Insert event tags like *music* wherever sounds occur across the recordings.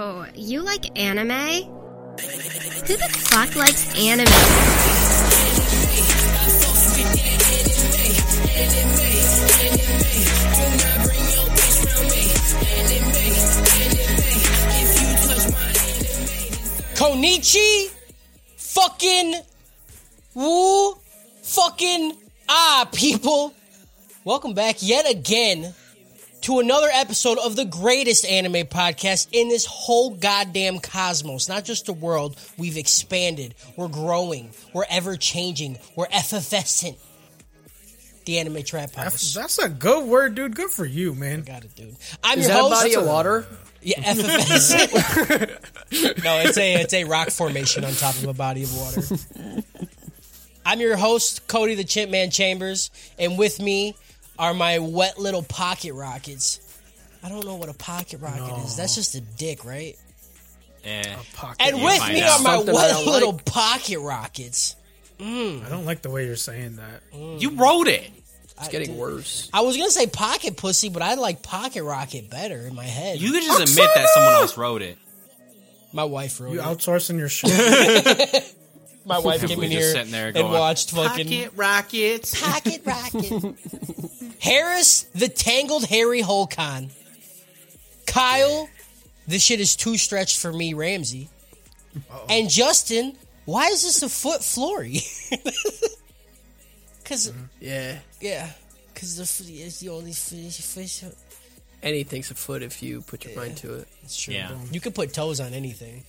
Oh, you like anime? Who the fuck likes anime? Konichi fucking woo fucking ah people. Welcome back yet again to another episode of the greatest anime podcast in this whole goddamn cosmos. Not just the world. We've expanded. We're growing. We're ever changing. We're effervescent. The anime trap house. That's a good word, dude. Good for you, man. I Got it, dude. I'm Is your that a host. body of water? Yeah, effervescent. *laughs* no, it's a it's a rock formation on top of a body of water. *laughs* I'm your host, Cody the Chimp Man Chambers, and with me are my wet little pocket rockets. I don't know what a pocket rocket is. That's just a dick, right? Eh. Pocket. And with me out. are my Something wet little like. pocket rockets. I don't like the way you're saying that. You wrote it. It's getting worse. I was gonna say pocket pussy, but I like pocket rocket better in my head. You could just admit that someone else wrote it. my wife wrote it. You it. outsourcing your *laughs* shit. *laughs* My wife came in here sitting there and going, watched fucking Pocket rockets. Pocket Rocket. *laughs* Harris, the Tangled Harry Holcon. Kyle, this shit is too stretched for me, Ramsey. And Justin, why is this a foot Flory? *laughs* Because, mm-hmm. Yeah. yeah, because the foot is the only fish. fish. Anything's a foot if you put your mind to it. It's true. Yeah. You can put toes on anything.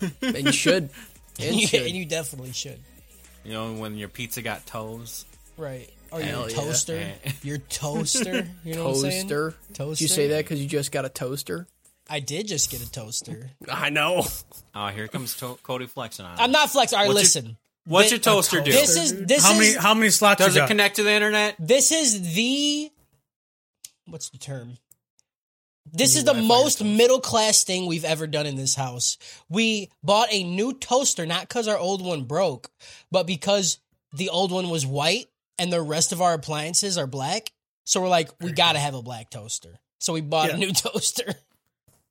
*laughs* And you should. And And you, should. and you definitely should. You know when your pizza got toes. Right. Or Hell your toaster. *laughs* Eh. Your toaster. You know what I'm saying? toaster. Toaster. Did you say that because you just got a toaster? I did just get a toaster. *laughs* I know. Oh, here comes to- Cody flexing on. I'm not flexing. All right, What's your- listen. What's Thi- your toaster do? This is this how many how many slots Does you it got? connect to the internet? this is the what's the term? This is the most toast? middle class thing we've ever done in this house. We bought a new toaster not because our old one broke, but because the old one was white and the rest of our appliances are black. So we're like, we gotta have a black toaster. So we bought a new *laughs* toaster.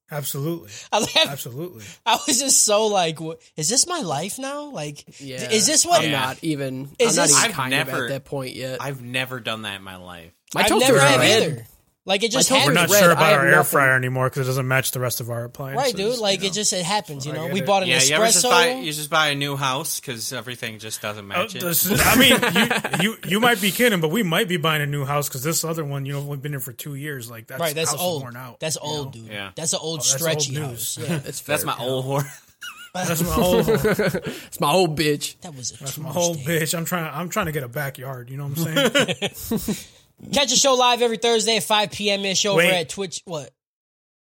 Absolutely. *laughs* I was, like- Absolutely. I was just so like, is this my life now? Like, Yeah. is this what? I'm not even. Is I'm not this- even I've kind of never- at that point yet. I've never done that in my life. My I've toaster's never have red. either. Like it just toaster's We're not red. sure about have our air nothing. fryer anymore because it doesn't match the rest of our appliances. Right, dude. Like you it just it happens. You know, we bought an Yeah, you ever just buy you just buy a new house because everything just doesn't match Uh, it. I mean, you, you you might be kidding, but we might be buying a new house because this other one, you know, we've been here for two years. Like that's right, that's house old. worn out. That's old, know? dude. Yeah. That's an old that's old stretchy news. house. Yeah, That's, That's fair. my old whore. *laughs* That's my whole It's my old bitch. that was a that's my Tuesday. whole bitch. I'm trying. I'm trying to get a backyard. You know what I'm saying? *laughs* Catch a show live every Thursday at 5 p.m. ish over Wait. at Twitch. What?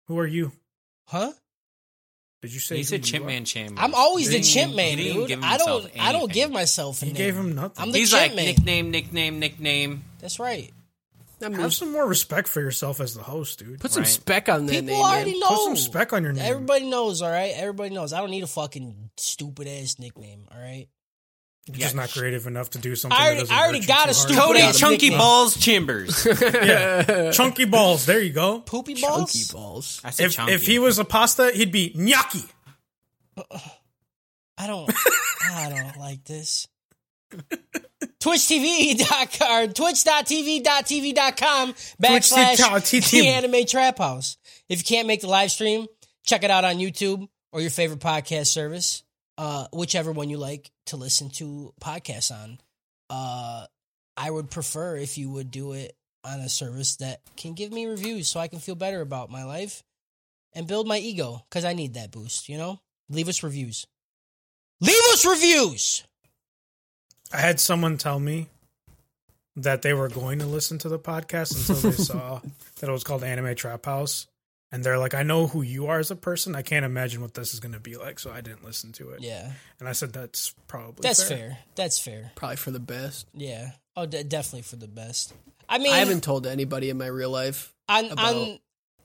Who are you? Huh? Did you say He who said you are? Chimpman Chambers. I'm always the He chimp man, dude. give I don't. himself I don't give myself. A You name. gave him nothing. I'm the He's chimp like man. nickname, nickname, nickname. That's right. That Have some more respect for yourself as the host, dude. Put some Right. spec on that People name. already man. know. Put some spec on your name. Everybody knows. All right. Everybody knows. I don't need a fucking stupid ass nickname. All right. You're just not creative enough to do something. I already- that I already got a stupid Cody Yeah, Chunky nickname. Balls Chambers. *laughs* Yeah. chunky balls. There you go. Poopy balls. Chunky balls. I said If chunky. if he was a pasta, he'd be gnocchi. I don't. *laughs* I don't like this. TwitchTV.com, twitch.tv.tv.com backslash Twitch.tv. the anime trap house. If you can't make the live stream, check it out on YouTube or your favorite podcast service, uh, whichever one you like to listen to podcasts on. Uh, I would prefer if you would do it on a service that can give me reviews so I can feel better about my life and build my ego because I need that boost, you know? Leave us reviews. Leave us reviews! I had someone tell me that they were going to listen to the podcast until they *laughs* saw that it was called Anime Trap House. And they're like, I know who you are as a person. I can't imagine what this is going to be like. So I didn't listen to it. Yeah, And I said, that's probably that's fair. That's fair. Probably for the best. Yeah. Oh, de- definitely for the best. I mean, I haven't told anybody in my real life. on on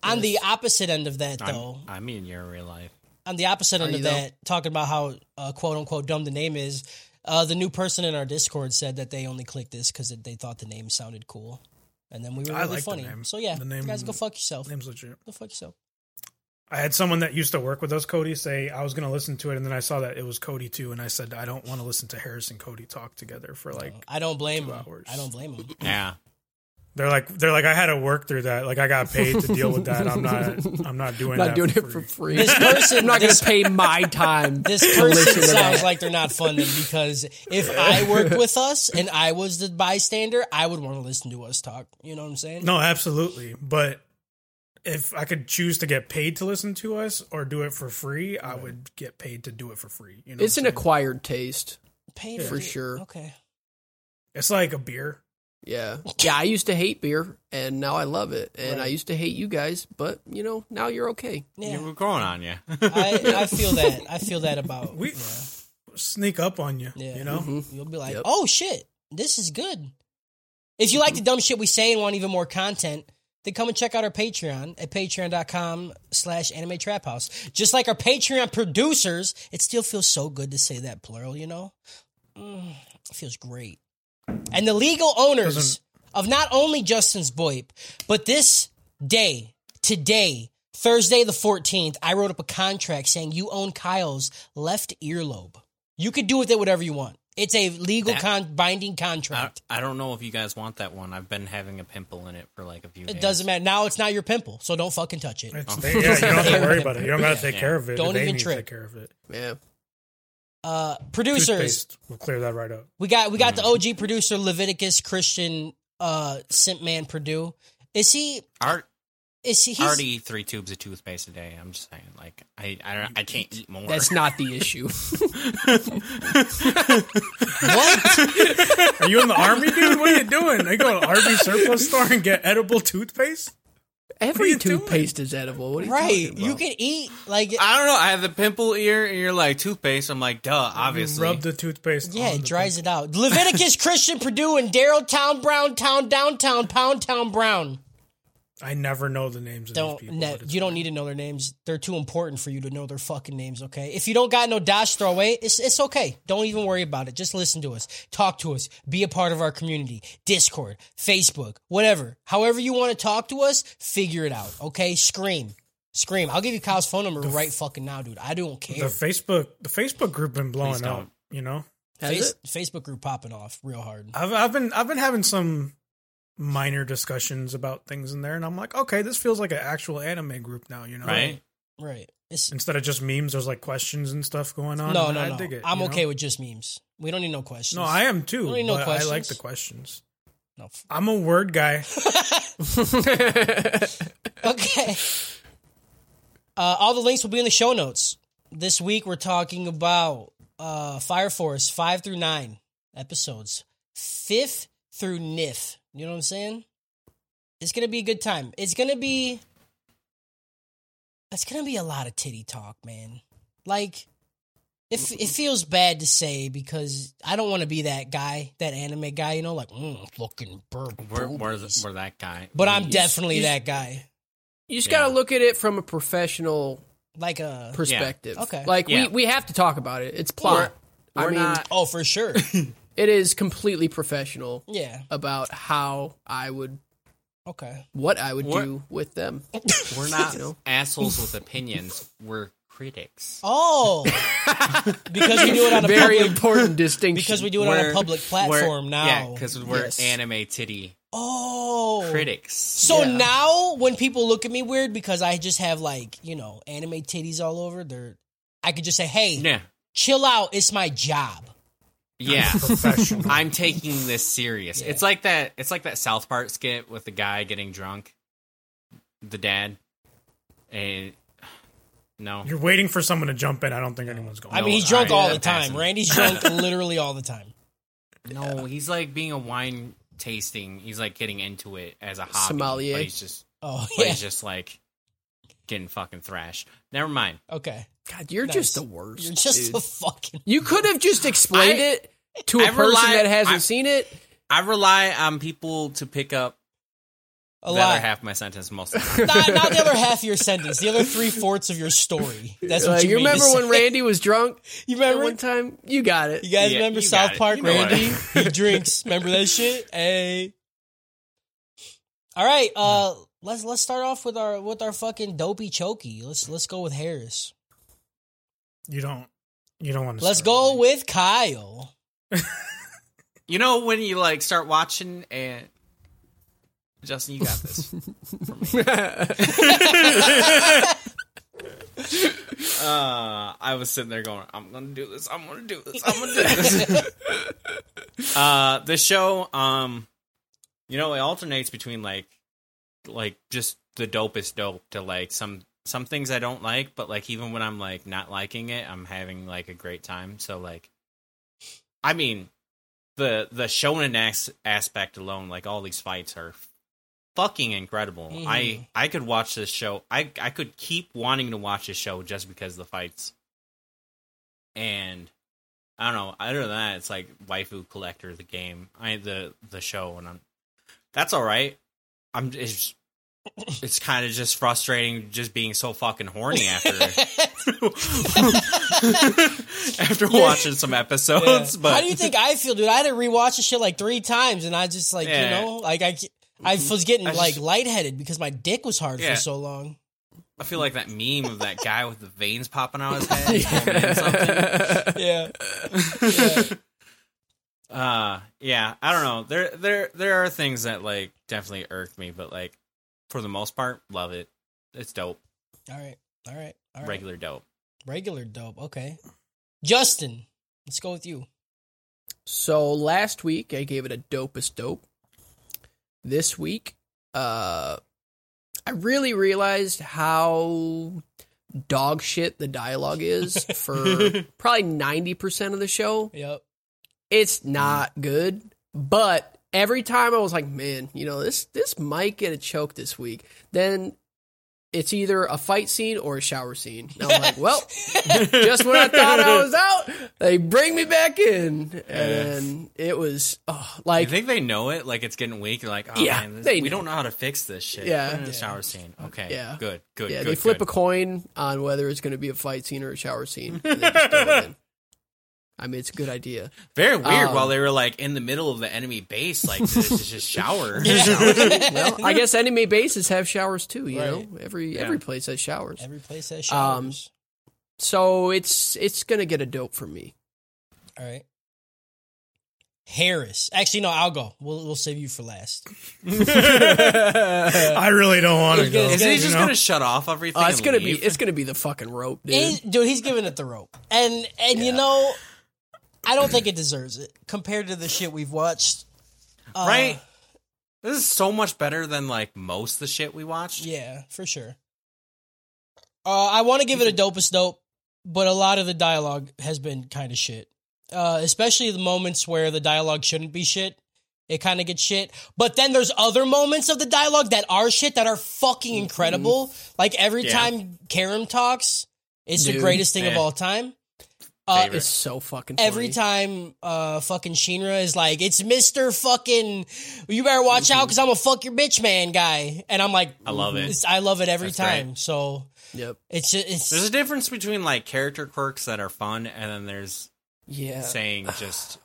on the opposite end of that I'm, though. I mean, you're in real life. on the opposite end of though? that, talking about how uh, quote unquote dumb the name is. Uh, the new person in our Discord said that they only clicked this because they thought the name sounded cool, and then we were I really like the funny. name. So yeah, The you name- guys go fuck yourself. Name's legit. Go fuck yourself. I had someone that used to work with us, Cody, say I was going to listen to it, and then I saw that it was Cody too, and I said I don't want to listen to Harris and Cody talk together for like. I don't blame Two him. hours. I don't blame him. Yeah. They're like they're like I had to work through that. Like I got paid to deal with that. I'm not *laughs* I'm not doing I'm that not doing for it for free. free. This *laughs* person, I'm not going to pay my time. this person sounds like they're not funded because if I worked with us and I was the bystander, I would want to listen to us talk. You know what I'm saying? No, absolutely. But if I could choose to get paid to listen to us or do it for free, I would get paid to do it for free. You know, It's an acquired taste. Paid For it. sure. Okay. It's like a beer. Yeah. Yeah, I used to hate beer and now I love it. And I used to hate you guys, but you know, now you're okay. Yeah. We're growing on you. *laughs* I, I feel *laughs* that. I feel that about. We yeah. sneak up on you. Yeah. You know, Mhm. You'll be like, Yep. oh shit, this is good. If you like the dumb shit we say and want even more content, then come and check out our Patreon at patreon.com slash anime trap house. Just like our Patreon producers, it still feels so good to say that plural, you know? Mm, it feels great. And the legal owners Doesn't- of not only Justin's VoIP, but this day, today, Thursday the 14th, I wrote up a contract saying you own Kyle's left earlobe. You could do with it whatever you want. It's a legal That- con- binding contract. I don't know if you guys want that one. I've been having a pimple in it for like a few days. It doesn't matter. Now it's not your pimple, so don't fucking touch it. it's, they, yeah, you don't have to worry about it. You don't got to *laughs* take Yeah. care of it. Don't They even need to trip. Take care of it. Yeah. Uh, producers, Toothpaste. We'll clear that right up. we got we got the OG producer Leviticus Christian uh Simp Man Purdue. Is he? Art Is he? He's, I already eat three tubes of toothpaste a day. I'm just saying, like I I, don't, I can't eat more. That's not the issue. *laughs* what? Are you in the army, dude? What are you doing? They go to RV surplus store and get edible toothpaste. Every you doing? toothpaste is edible. What are you right? talking You can eat like I don't know. I have the pimple ear, and you're like toothpaste. I'm like, duh, obviously. You rub the toothpaste. yeah, on it the dries it out. Leviticus *laughs* Christian Purdue and Daryl Town Brown Town Downtown Pound Town Brown. I never know the names of these Don't people. ne- but it's you don't need to know their names. They're too important for you to know their fucking names. Okay, if you don't got no dash throw away, it's it's okay. Don't even worry about it. Just listen to us, talk to us, be a part of our community, Discord, Facebook, whatever. However you want to talk to us, figure it out. Okay, scream, scream. I'll give you Kyle's phone number right fucking now, dude. I don't care. The care. Facebook, the Facebook group been blowing up. You know, Has Face- it? Facebook group popping off real hard. I've I've been I've been having some minor discussions about things in there, and I'm like, okay, this feels like an actual anime group now. You know, right? Right. It's, Instead of just memes, there's like questions and stuff going on. no, no, I no. dig it, I'm you know? okay with just memes. We don't need no questions. No, I am too. Don't need no but I like the questions. No, f- I'm a word guy. *laughs* *laughs* Okay. Uh, all the links will be in the show notes. This week we're talking about uh, Fire Force five through nine episodes, fifth through nif. You know what I'm saying? It's gonna be a good time. It's gonna be. It's gonna be a lot of titty talk, man. Like, it it feels bad to say because I don't want to be that guy, that anime guy. You know, like mm, fucking burp. We're, we're, boobies." we're that guy. but I'm We- definitely you- that guy. You just Yeah. got to look at it from a professional Like a perspective. Okay. Like Yeah. we, we have to talk about it. It's plot. We're I mean, not. oh for sure. *laughs* it is completely professional Yeah. about how I would, Okay. what I would What- do with them. *laughs* We're not You know? assholes with opinions. We're critics. Oh, *laughs* because we do it on a Very public, important distinction. because we do it on a public platform we're- now. Yeah, because we're Yes. anime titty oh, critics. So Yeah. now when people look at me weird because I just have like you know anime titties all over, they're I could just say, hey, Yeah, chill out. It's my job. Yeah. *laughs* Professional. I'm taking this serious. Yeah. It's like that. It's like that South Park skit with the guy getting drunk, the dad, and *sighs* no, You're waiting for someone to jump in. I don't think anyone's going. To. I mean, he's drunk I- all I'm the time. passing. Randy's *laughs* drunk literally all the time. no. He's like being a wine tasting. He's like getting into it as a hobby. Sommelier. But he's just, Oh but yeah. he's just like getting fucking thrashed. Never mind. Okay. God, you're Nice. just the worst. You're just dude. a fucking. You could have just explained I- it to a I person rely- that hasn't I- seen it. I rely on people to pick up A the other lot. half of my sentence most of the *laughs* time. not, not the other half of your sentence. The other three fourths of your story. That's what Like, you, you mean to remember when say. Randy was drunk? *laughs* You remember? one time? You got it. You guys Yeah, remember you South. Park You know Randy? he drinks. Remember that shit? Hey. All right. Uh, let's let's start off with our with our fucking dopey chokey. Let's let's go with Harris. You don't. You don't want to. Let's go with Kyle. *laughs* You know when you like start watching and Justin, you got this. *laughs* *laughs* uh, I was sitting there going, "I'm gonna do this. I'm gonna do this. I'm gonna do this." uh, the show, um, you know, it alternates between like, like just the dopest dope to like some some things I don't like, but like even when I'm like not liking it, I'm having like a great time. So like, I mean, the the shonen as- aspect alone, like all these fights are fucking incredible. Mhm. I I could watch this show. I I could keep wanting to watch this show just because of the fights. And I don't know. Other than that, it's like waifu collector the game. I the the show, and I'm that's all right. I'm it's it's kind of just frustrating just being so fucking horny after *laughs* *laughs* *laughs* after watching some episodes. But How do you think I feel, dude? I had to rewatch the shit like three times, and I just like you know, like I I was getting I just- like lightheaded because my dick was hard Yeah. for so long. I feel like that meme of that guy with the veins popping out his *laughs* head. something. *laughs* Yeah, Uh, yeah, I don't know. There, there, there are things that like definitely irked me, but like for the most part, love it. It's dope, all right, all right, all right. regular dope. Regular dope. Okay, Justin, let's go with you. So last week I gave it a dopest dope. This week, uh, I really realized how dog shit the dialogue is *laughs* for probably ninety percent of the show. Yep. It's not good, but every time I was like, man, you know this this might get a choke this week. Then it's either a fight scene or a shower scene. And I'm like, well, *laughs* just when I thought I was out, they bring me back in, and it was oh, I like think they know it. Like it's getting weak. They're like, oh Yeah, man, this, we know. don't know how to fix this shit. Yeah. The Yeah. shower scene. Okay, Yeah. good, good. yeah, good, they flip good. a coin on whether it's going to be a fight scene or a shower scene. *laughs* And they just throw it in. I mean, it's a good idea. Very weird. Um, while they were like in the middle of the enemy base, like *laughs* this is just shower. Well, I guess enemy bases have showers too. You know, every Yeah. every place has showers. Every place has Um, showers. So it's it's gonna get a dope from me. all right. Harris. Actually, no. I'll go. We'll we'll save you for last. *laughs* I really don't want to go. gonna- Is he you just know? gonna shut off everything? Uh, it's and gonna leave? be it's gonna be the fucking rope, dude. He- dude, he's giving it the rope, and and you know, I don't think it deserves it compared to the shit we've watched. Uh, right. This is so much better than like most of the shit we watched. Yeah, for sure. Uh, I want to give it a dopest dope, but a lot of the dialogue has been kind of shit. Uh, especially the moments where the dialogue shouldn't be shit. It kind of gets shit. But then there's other moments of the dialogue that are shit that are fucking incredible. Like every Yeah. time Karim talks, it's the greatest thing of all time. Uh, it's so fucking funny. Every time uh fucking Shinra is like, it's Mr. fucking you better watch out because I'm a fuck your bitch man guy. And I'm like I love it. I love it every That's time. great. So Yep. it's ju- it's There's a difference between like character quirks that are fun, and then there's Yeah. saying just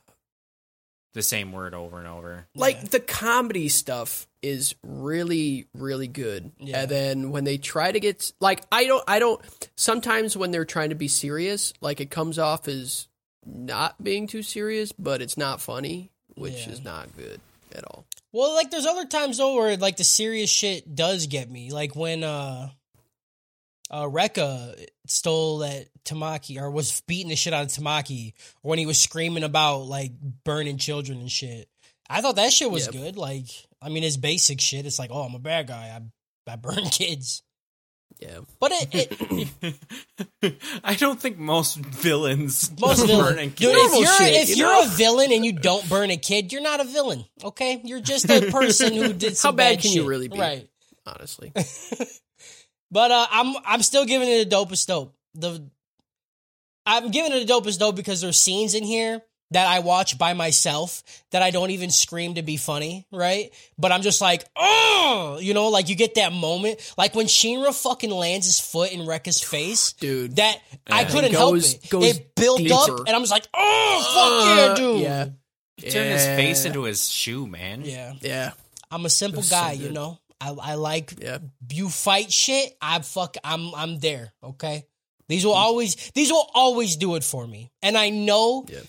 the same word over and over. like the comedy stuff is really really good Yeah. and then when they try to get like i don't i don't sometimes when they're trying to be serious like it comes off as not being too serious but it's not funny which Yeah. is not good at all well, like there's other times though where like the serious shit does get me. Like when uh uh Rekka stole that Tamaki or was beating the shit out of Tamaki, or when he was screaming about like burning children and shit. I thought that shit was Yep. good. Like, I mean, it's basic shit. It's like, oh, I'm a bad guy. I I burn *laughs* kids. yeah But it, it *laughs* I don't think most villains *laughs* most burn kids. dude. If you're shit, if you you're know? a villain and you don't burn a kid, you're not a villain. Okay, you're just a person who did some How bad can you really be? Right. honestly But uh, I'm I'm still giving it a dopest dope. The I'm giving it a dopest dope because there's scenes in here that I watch by myself that I don't even scream to be funny, right? But I'm just like, oh, you know, like you get that moment, like when Shinra fucking lands his foot in Rekka's *sighs* face, dude that I couldn't Goes- help it. goes it built up, and I'm just like, oh, fuck yeah, Uh, dude. yeah Turn his face into his shoe, man. yeah. yeah I'm a simple was so guy, you know. I, I like Yeah. you fight shit. I fuck. I'm I'm there. Okay. These will always these will always do it for me, and I know Yeah.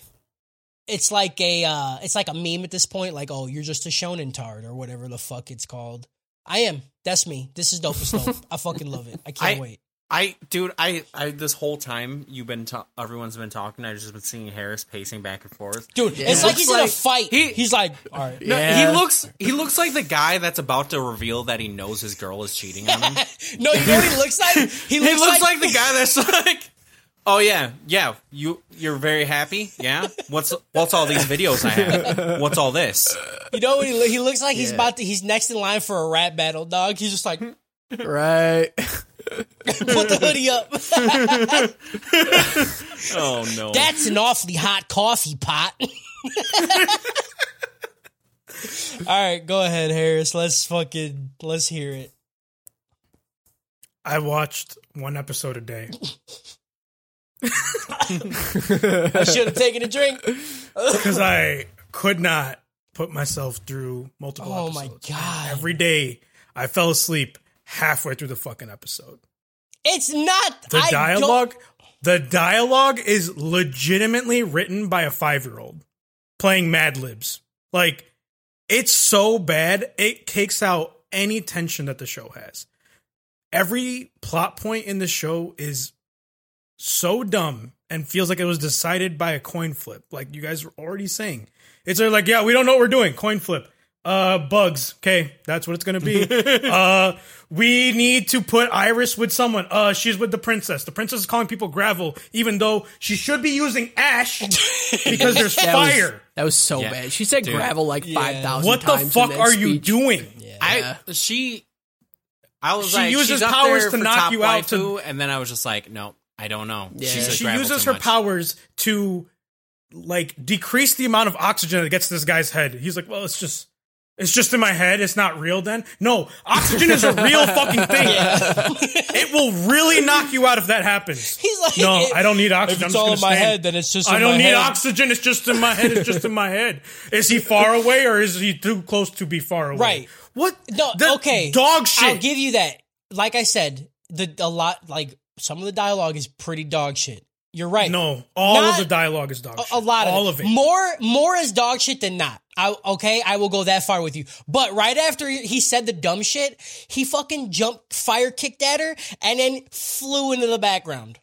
It's like a uh it's like a meme at this point. Like, oh, you're just a shonen tard or whatever the fuck it's called. I am. That's me. This is dope as dope. I fucking love it. I can't I- wait. I, dude, I, I, this whole time you've been, ta- everyone's been talking. I've just been seeing Harris pacing back and forth. Dude, Yeah. it's like Looks he's in a fight. he- he's like, all right. No, Yeah. he looks, he looks like the guy that's about to reveal that he knows his girl is cheating on him. *laughs* No, you know what he looks like? *laughs* He looks, he looks like, the guy that's like, oh yeah, yeah, you, you're very happy, yeah. What's, what's all these videos I have? What's all this? You know what he, he looks like? He's Yeah. about to. He's next in line for a rap battle, dog. He's just like, right. *laughs* put Right. the hoodie up. *laughs* Oh no, That's an awfully hot coffee pot. *laughs* All right, go ahead, Harris. Let's fucking let's hear it. I watched one episode a day. I should have taken a drink. because I could not put myself through multiple Oh my episodes. God. Every day I fell asleep halfway through the fucking episode. It's not The I don't- dialogue the dialogue is legitimately written by a 5-year-old playing Mad Libs. Like it's so bad it takes out any tension that the show has. Every plot point in the show is so dumb and feels like it was decided by a coin flip. Like you guys were already saying. It's like, yeah, we don't know what we're doing. Coin flip. Uh bugs. Okay, that's what it's gonna be. *laughs* uh we need to put Iris with someone. Uh she's with the princess. The princess is calling people gravel, even though she should be using ash *laughs* because there's That fire. Was, that was so Yeah. bad. She said Dude. gravel like Yeah. five thousand what the times. in fuck that are you speech. doing? I she I was She like uses she's up powers there to knock you out to- waifu, and then I was just like, no, I don't know. Yeah. She's a she uses her much. powers to like decrease the amount of oxygen that gets to this guy's head. He's like, well, it's just it's just in my head. It's not real then. No, oxygen is a real *laughs* fucking thing. it will really knock you out if that happens. *laughs* He's like, No, if- I don't need oxygen. If it's I'm all in my stand. head, then it's just. I in don't my need head. oxygen. It's just in my head. It's just in my head. Is he far *laughs* away or is he too close to be far away? Right. What? No, The okay. Dog shit. I'll give you that. Like I said, the a lot like some of the dialogue is pretty dog shit. You're right. no, all Not- of the dialogue is dog a, shit. a lot of all it. of it. More more is dog shit than not. I, okay, I will go that far with you. But right after he said the dumb shit, he fucking jumped, fire kicked at her, and then flew into the background.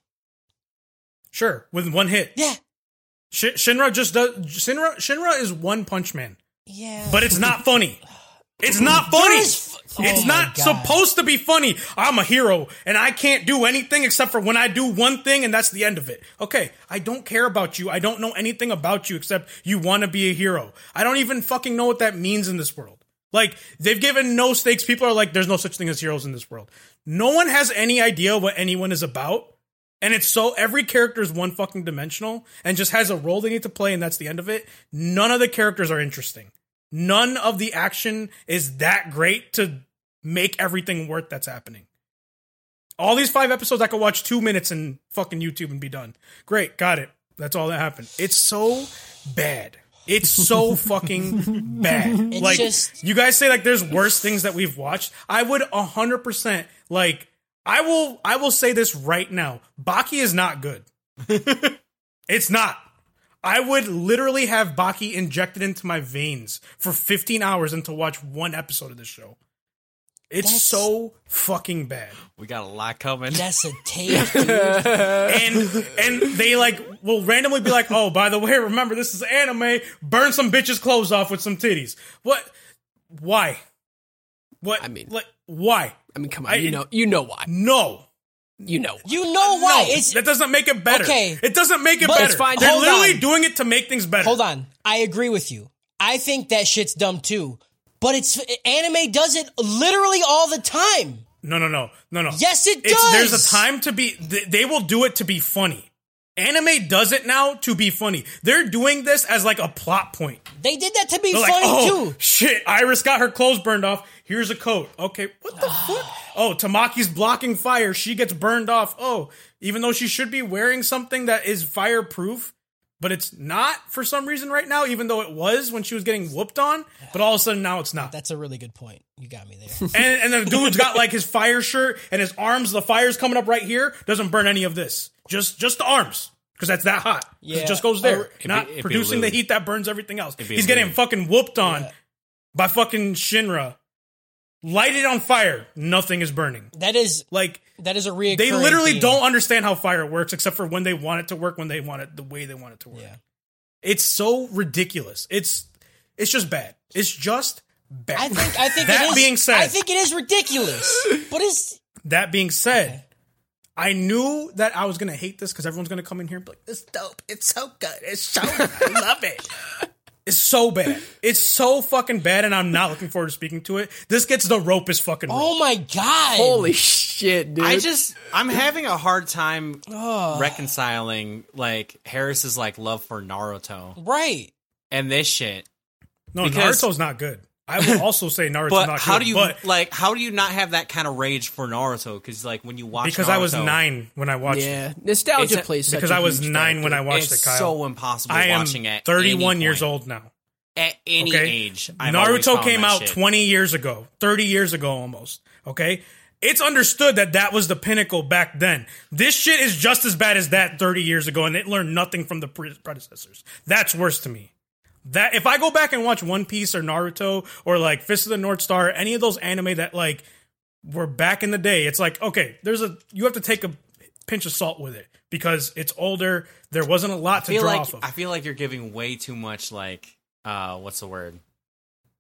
Sure, with one hit. Yeah, Sh- Shinra just does. Shinra Shinra is one punch man, yeah. but it's not funny. It's not funny. There is f- it's oh not God. supposed to be funny. I'm a hero and I can't do anything except for when I do one thing and that's the end of it. Okay, I don't care about you. I don't know anything about you except you want to be a hero. I don't even fucking know what that means in this world. Like they've given no stakes. People are like, there's no such thing as heroes in this world. No one has any idea what anyone is about. And it's so every character is one fucking dimensional and just has a role they need to play, and that's the end of it. None of the characters are interesting. None of the action is that great to make everything worth that's happening. All these five episodes, I could watch two minutes and fucking YouTube and be done. Great, got it. That's all that happened. It's so bad. It's so *laughs* fucking bad. It's like just- you guys say, like there's worse things that we've watched. I would hundred percent like. I will. I will say this right now. Baki is not good. *laughs* it's not. I would literally have Baki injected into my veins for 15 hours and to watch one episode of this show. It's That's- so fucking bad. We got a lot coming. That's a *laughs* tape. dude. And and they like will randomly be like, "Oh, by the way, remember this is anime. Burn some bitches' clothes off with some titties." What? Why? What? I mean- like why? I mean, come on, I- you know, you know why, No. you know. Why. You know why? No, it's that doesn't make it better. Okay. It doesn't make it But- better. It's fine. They're Hold literally on. doing it to make things better. hold on. I agree with you. I think that shit's dumb too. But it's anime does it literally all the time. No, no, no, no, no. Yes, it It's, there's a time to be. th- They will do it to be funny. Anime does it now to be funny. They're doing this as like a plot point. They did that to be They're funny like, oh too. shit, Iris got her clothes burned off. Here's a coat. Okay, what the *sighs* fuck? Oh, Tamaki's blocking fire. She gets burned off. Oh, even though she should be wearing something that is fireproof, but it's not for some reason right now. Even though it was when she was getting whooped on, but all of a sudden now it's not. That's a really good point. You got me there. *laughs* and and the dude's got like his fire shirt and his arms. The fire's coming up right here. Doesn't burn any of this. Just just the arms. Because that's that hot. Yeah. It just goes there. Oh, or- be- not it'd be producing the heat that burns everything else. He's getting lube. fucking whooped on by fucking Shinra. Light it on fire. Nothing is burning. that is Like that is a reoccurring. they literally theme. don't understand how fire works except for when they want it to work when they want it the way they want it to work. Yeah. It's so ridiculous. It's it's just bad. It's just bad. I think I think *laughs* that it is, being said, I think it is ridiculous. But it's that being said, I knew that I was gonna hate this because everyone's gonna come in here and be like, "It's dope. It's so good. It's so I love it." *laughs* It's so bad. It's so fucking bad, and I'm not looking forward to speaking to it. This gets the oh rope is fucking. rope. oh my god. Holy shit, dude! I just I'm having a hard time reconciling like Harris's like love for Naruto right. and this shit. no, because- Naruto's not good. I will also say Naruto. But not how good. do you but like how do you not have that kind of rage for Naruto? Because like when you watch because I was nine when I watched yeah, it. nostalgia It's a- plays such Because a I was huge nine when I watched it's it, Kyle. so impossible I am watching at 31 any years old now. at any Okay. age. I've Naruto came out shit. 20 years ago, 30 years ago almost. Okay. It's understood that that was the pinnacle back then. This shit is just as bad as that 30 years ago, and it learned nothing from the predecessors. That's worse to me. That if I go back and watch One Piece or Naruto or like Fist of the North Star, any of those anime that like were back in the day, it's like okay, there's a you have to take a pinch of salt with it because it's older. There wasn't a lot to draw like off of. I feel like you're giving way too much like uh what's the word?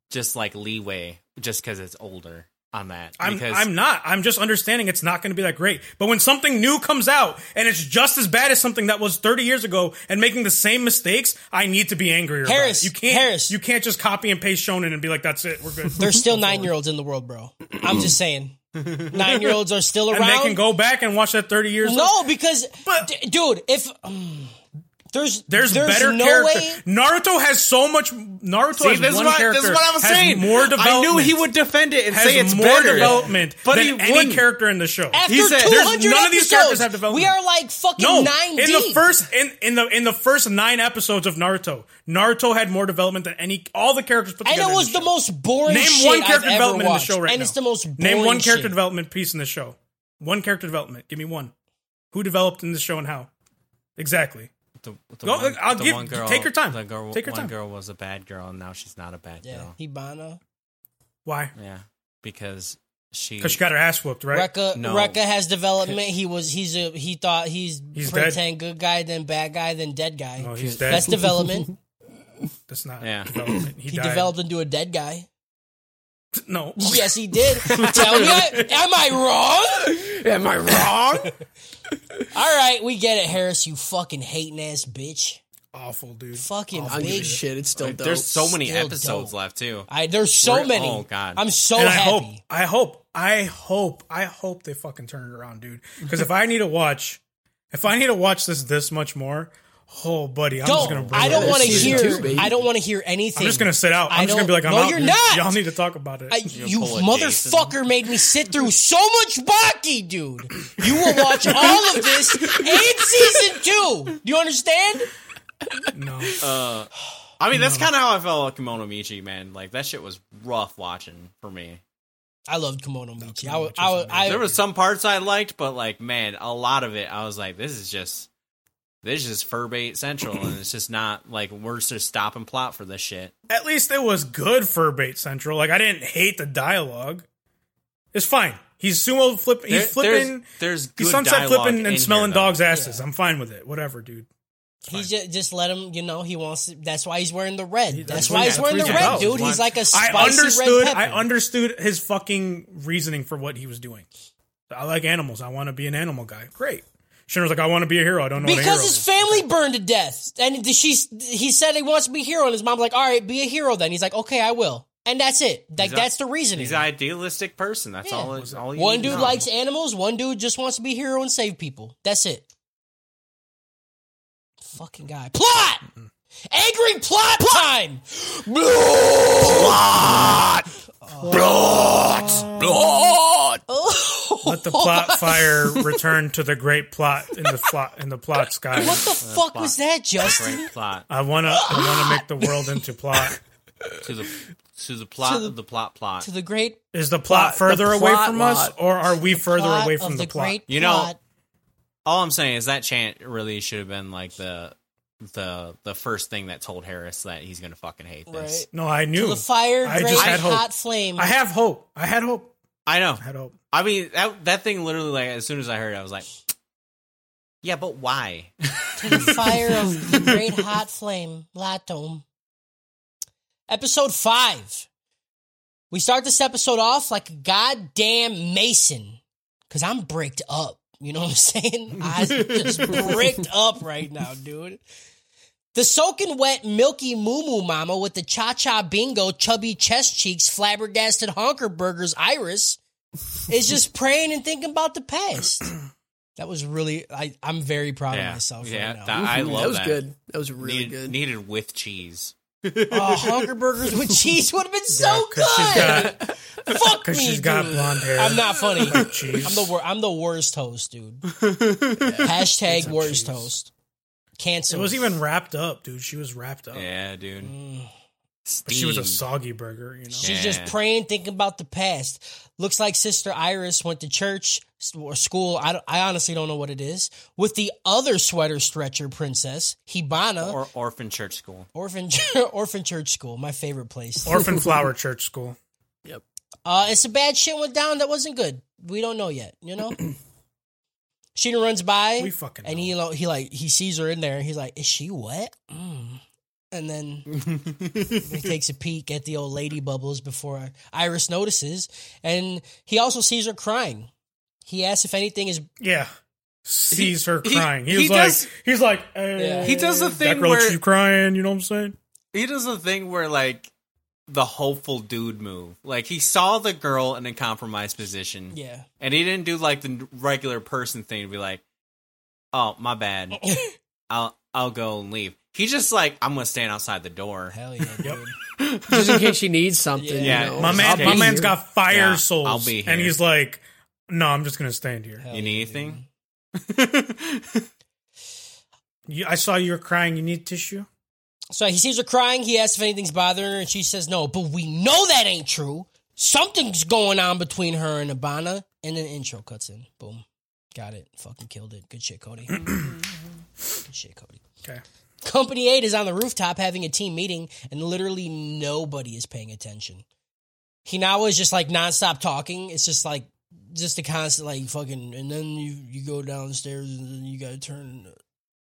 Just like leeway, just because it's older on that. I'm because I'm not. I'm just understanding it's not going to be that great. But when something new comes out and it's just as bad as something that was 30 years ago and making the same mistakes, I need to be angrier. about it. Harris, you can't. Harris. you can't just copy and paste Shonen and be like, "That's it, we're good." There's still *laughs* nine year olds in the world, bro. I'm just saying. Nine year olds are still around. and they can go back and watch that 30 years. No, because But- d- dude, if um, there's There's, better no character. way. Naruto has so much. Naruto See, has this is, one what, character. this is what I was saying. More development. I knew he would defend it and has say it's more better. development but than he any wouldn't. character in the show. After He said- 200 There's- none of these characters episodes, have development. We are like fucking No, nine in deep. the first in, in the in the first nine episodes of Naruto, Naruto had more development than any all the characters put and together. it in was the show. most boring Name shit one I've character development in the show right and now. it's the most boring Name one character shit. development piece in the show. One character development. Give me one. Who developed in the show and how? Exactly. The, the Go- one, I'll the give- one girl, take your time. The girl, Take your one time. girl was a bad girl, and now she's not a bad Yeah, girl. Hibana. Why? Yeah, because she. Because she got her ass whooped, right? Rekka, No. Rekka has development. He was he's a he thought he's, He's dead. pretend good guy, then bad guy, then dead guy. Oh, he's dead. That's development. *laughs* That's not Yeah. development. He, he developed into a dead guy. *laughs* No. Yes, he did. Tell me, I, am I wrong? Am I wrong? *laughs* All right, we get it, Harris. You fucking hating ass bitch. Awful, dude. Fucking I don't big. shit. It's still dope. There's so many Still episodes dope. left too. I there's so We're- many. oh, God. I'm so and I hope, I hope, I hope, I hope they fucking turn it around, dude. Because if I need to watch, if I need to watch this this much more, oh, buddy, I'm just gonna. Don't. bring I don't want to hear. two, baby. I don't want to hear anything. I'm just gonna sit out. I I'm just gonna be like, I'm no, out. you're not. Y'all need to talk about it. I, you pull a motherfucker made me sit through so much Baki, dude. You will watch all of this and season two. Do you understand? no, Uh, I mean, that's kind of how I felt about Kemono Michi, man. Like that shit was rough watching for me. I loved Kemono Michi. I, Kemono would- I, I, There was some parts I liked, but like, man, a lot of it, I was like, this is just, this is just fur bait central, and it's just not like we're just stopping plot for this shit. at least it was good for Bait Central. Like I didn't hate the dialogue. It's fine. He's sumo flipping. He's flipping. There's, there's he's sunset flipping and smelling though. dogs' asses. I'm fine with it. Whatever, dude. he just, just let him. You know, he wants. To, that's why he's wearing the red. That's, that's why he's that's wearing the red, about. dude. Why- He's like a I spicy understood. red pepper. I understood his fucking reasoning for what he was doing. I like animals. I want to be an animal guy. Great. Shinra's like, I want to be a hero. I don't know what a Because hero his is. family burned to death, and she's he said he wants to be a hero, and his mom's like, "All right, be a hero." Then he's like, "Okay, I will," and that's it. Like He's a- that's the reasoning. He's an idealistic person. That's Yeah. all. It, all you One dude know. likes animals. One dude just wants to be a hero and save people. That's it. Fucking guy. Plot. Angry plot time. Plot. Blood. Blood. Let the plot *laughs* fire return to the great plot in the plot in the plot sky. What the uh, fuck was that, Justin? Great plot I wanna I wanna make the world into plot. to the to the plot To the- of the plot plot. To the great Is the plot, Plot- the further away plot from us, or are we further away from the, the, plot? great You know, plot. All I'm saying is that chant really should have been like the the the first thing that told Harris that he's gonna fucking hate this. Right. No, I knew. To the fire, I great just had hope. hot flame. I have hope. I had hope. I know. I had hope. I mean that that thing literally like as soon as I heard it, I was like, yeah, but why? *laughs* to the fire of the great hot flame, Latom. Episode five. We start this episode off like a goddamn Mason. Cause I'm bricked up. You know what I'm saying? *laughs* I just bricked up right now, dude. The soaking wet, milky moo moo mama with the cha cha bingo, chubby chest cheeks, flabbergasted honker burgers, iris is just *laughs* praying and thinking about the past. That was really, I, I'm very proud of myself yeah. right now. that- I love that was good. That was really needed, good. Needed with cheese. Oh, hunger burgers with cheese would have been so Yeah, 'cause she's good. got Fuck *laughs* me, she's got dude. blonde hair. I'm not funny. cheese. I'm the wor- I'm the worst host, dude. *laughs* Hashtag Pizza worst cheese. host. Cancel. It was even wrapped up, dude. She was wrapped up. Yeah, dude. Mm. But she was a soggy burger, you know. She's Yeah. just praying, thinking about the past. Looks like Sister Iris went to church s- or school. I, I honestly don't know what it is. With the other sweater stretcher princess, Hibana, or orphan church school. orphan *laughs* orphan church school, my favorite place. Orphan *laughs* Flower Church School. Yep. Uh, it's a bad shit went down that wasn't good. We don't know yet, you know. *clears throat* Shinra runs by, We fucking and know. he lo- he like he sees her in there. He's like, "Is she wet?" Mm. And then *laughs* he takes a peek at the old lady bubbles before Iris notices, and he also sees her crying. He asks if anything is Yeah. Sees her crying. He, he was like, does- he's like, hey, He does the that thing girl, where she crying. You know what I'm saying? he does the thing where like the hopeful dude move. Like he saw the girl in a compromised position, yeah. and he didn't do like the regular person thing to be like, "Oh, my bad. *laughs* I'll I'll go and leave." He just like, "I'm gonna stand outside the door." Hell yeah, dude. *laughs* Just in case she needs something. Yeah. you know. My man, be my man's here. got fire Yeah, souls. I'll be And he's like, no, I'm just going to stand here. Hell You need anything? *laughs* You, I saw you were crying. You need tissue? So he sees her crying. He asks if anything's bothering her, and she says no. But we know that ain't true. Something's going on between her and Hibana. And then intro cuts in. Boom. Got it. Fucking killed it. Good shit, Cody. *clears throat* Good shit, Cody. Okay. Company 8 is on the rooftop having a team meeting, and literally nobody is paying attention. Hinawa is just like nonstop talking. It's just like, just a constant, like, fucking, and then you, you go downstairs, and then you gotta turn.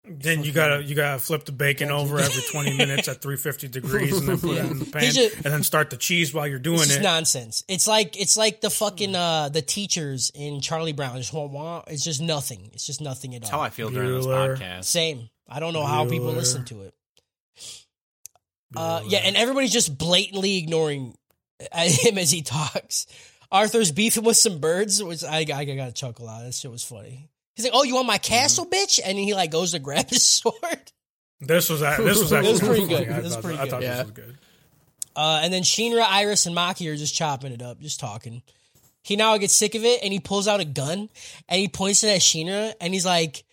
Then you gotta you gotta flip the bacon over every twenty *laughs* minutes at three fifty degrees, and then put it in the *laughs* pan, just- and then start the cheese while you're doing It's just it. nonsense. It's like it's like the fucking uh the teachers in Charlie Brown. Just wah, wah. It's just nothing. It's just nothing at That's all. how I feel during this podcast. Same. I don't know how people listen to it. Uh, yeah, and everybody's just blatantly ignoring uh, *laughs* him as he talks. Arthur's beefing with some birds, which I, I got a chuckle out. That shit was funny. He's like, "Oh, you want my castle, bitch?" And he like goes to grab his *laughs* sword. This was this was actually was *laughs* pretty good. It was pretty I thought good. this was good. Uh, and then Shinra, Iris, and Maki are just chopping it up, just talking. He now gets sick of it and he pulls out a gun and he points it at Shinra and he's like,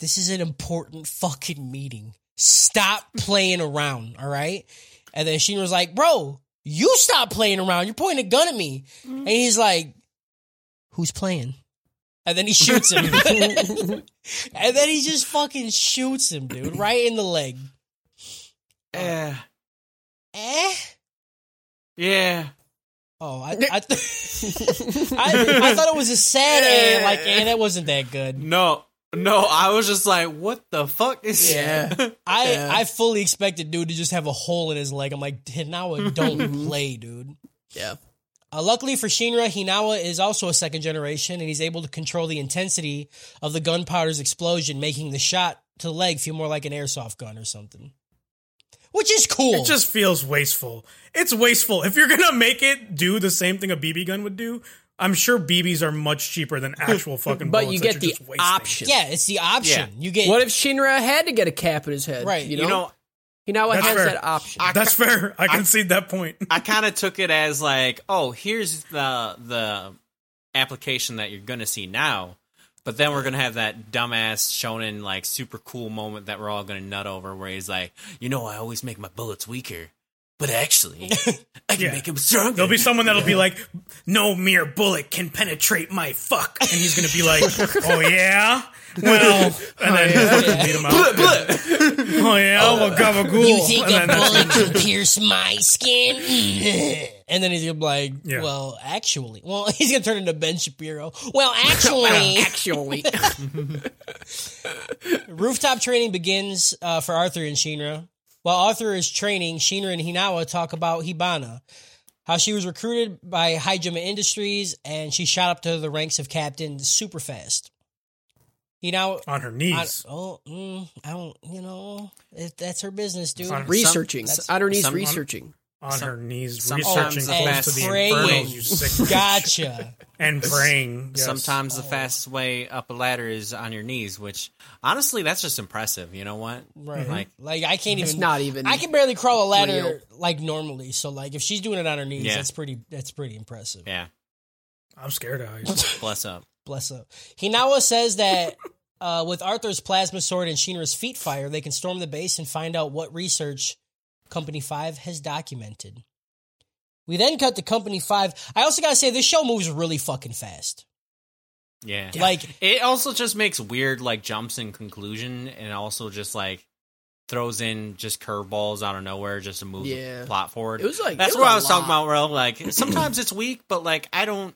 This is an important fucking meeting. Stop playing around, all right? And then Shinra's like, Bro, you stop playing around. You're pointing a gun at me. And he's like, Who's playing? And then he shoots him. *laughs* and then he just fucking shoots him, dude, right in the leg. Eh, Eh? yeah. Oh, I I, th- *laughs* I I thought it was a sad and like and it wasn't that good. No, no. I was just like, what the fuck is Yeah. *laughs* I Yeah. I fully expected dude to just have a hole in his leg. I'm like, Hinawa, don't *laughs* play, dude. Yeah. Uh, luckily for Shinra, Hinawa is also a second generation, and he's able to control the intensity of the gunpowder's explosion, making the shot to the leg feel more like an airsoft gun or something. Which is cool. It just feels wasteful. It's wasteful. If you're gonna make it do the same thing a BB gun would do, I'm sure BBs are much cheaper than actual *laughs* fucking. But you get the option. yeah, it's the option. You get What if Shinra had to get a cap in his head? Right. You know, You know, he now That's has fair. that option. That's fair. I concede that point. *laughs* I kind of took it as like, oh, here's the the application that you're gonna see now. But then we're gonna have that dumbass shonen like super cool moment that we're all gonna nut over, where he's like, you know, I always make my bullets weaker, but actually, I can Yeah. make him stronger. There'll be someone that'll be like, "No mere bullet can penetrate my fuck," and he's gonna be like, "Oh yeah, *laughs* well," and then fucking beat him out. oh yeah, well, gabagool. You think and a then that's- bullet can pierce my skin? *laughs* and then he's gonna be like, Yeah. well, actually, well, *laughs* he's gonna turn into Ben Shapiro. Well, actually, Actually, rooftop training begins uh, for Arthur and Shinra. While Arthur is training, Shinra and Hinawa talk about Hibana, how she was recruited by Haijima Industries and she shot up to the ranks of captain super fast. Hinawa, on her I, knees. oh, mm, I don't, you know, it, that's her business, dude. on- researching. Some- on her knees, some- reaching. On some- her knees, sometimes researching the close to the praying. inferno. You sick. *laughs* Gotcha. and praying. yes. Sometimes Oh. the fastest way up a ladder is on your knees, which honestly, that's just impressive. You know what? Right. Like, Like I can't It's even. not even. I can barely crawl a ladder real. like normally. So like if she's doing it on her knees, Yeah. that's pretty. That's pretty impressive. yeah, I'm scared of heights. *laughs* bless up. Bless up. Hinawa says that uh, with Arthur's plasma sword and Shinra's feet fire, they can storm the base and find out what research Company Five has documented. We then cut to Company Five. I also gotta say this show moves really fucking fast. Yeah. Like It also just makes weird like jumps in conclusion, and also just like throws in just curveballs out of nowhere just to move Yeah. the plot forward. It was like That's it what was I a was talking about. Where like sometimes it's weak, but like I don't,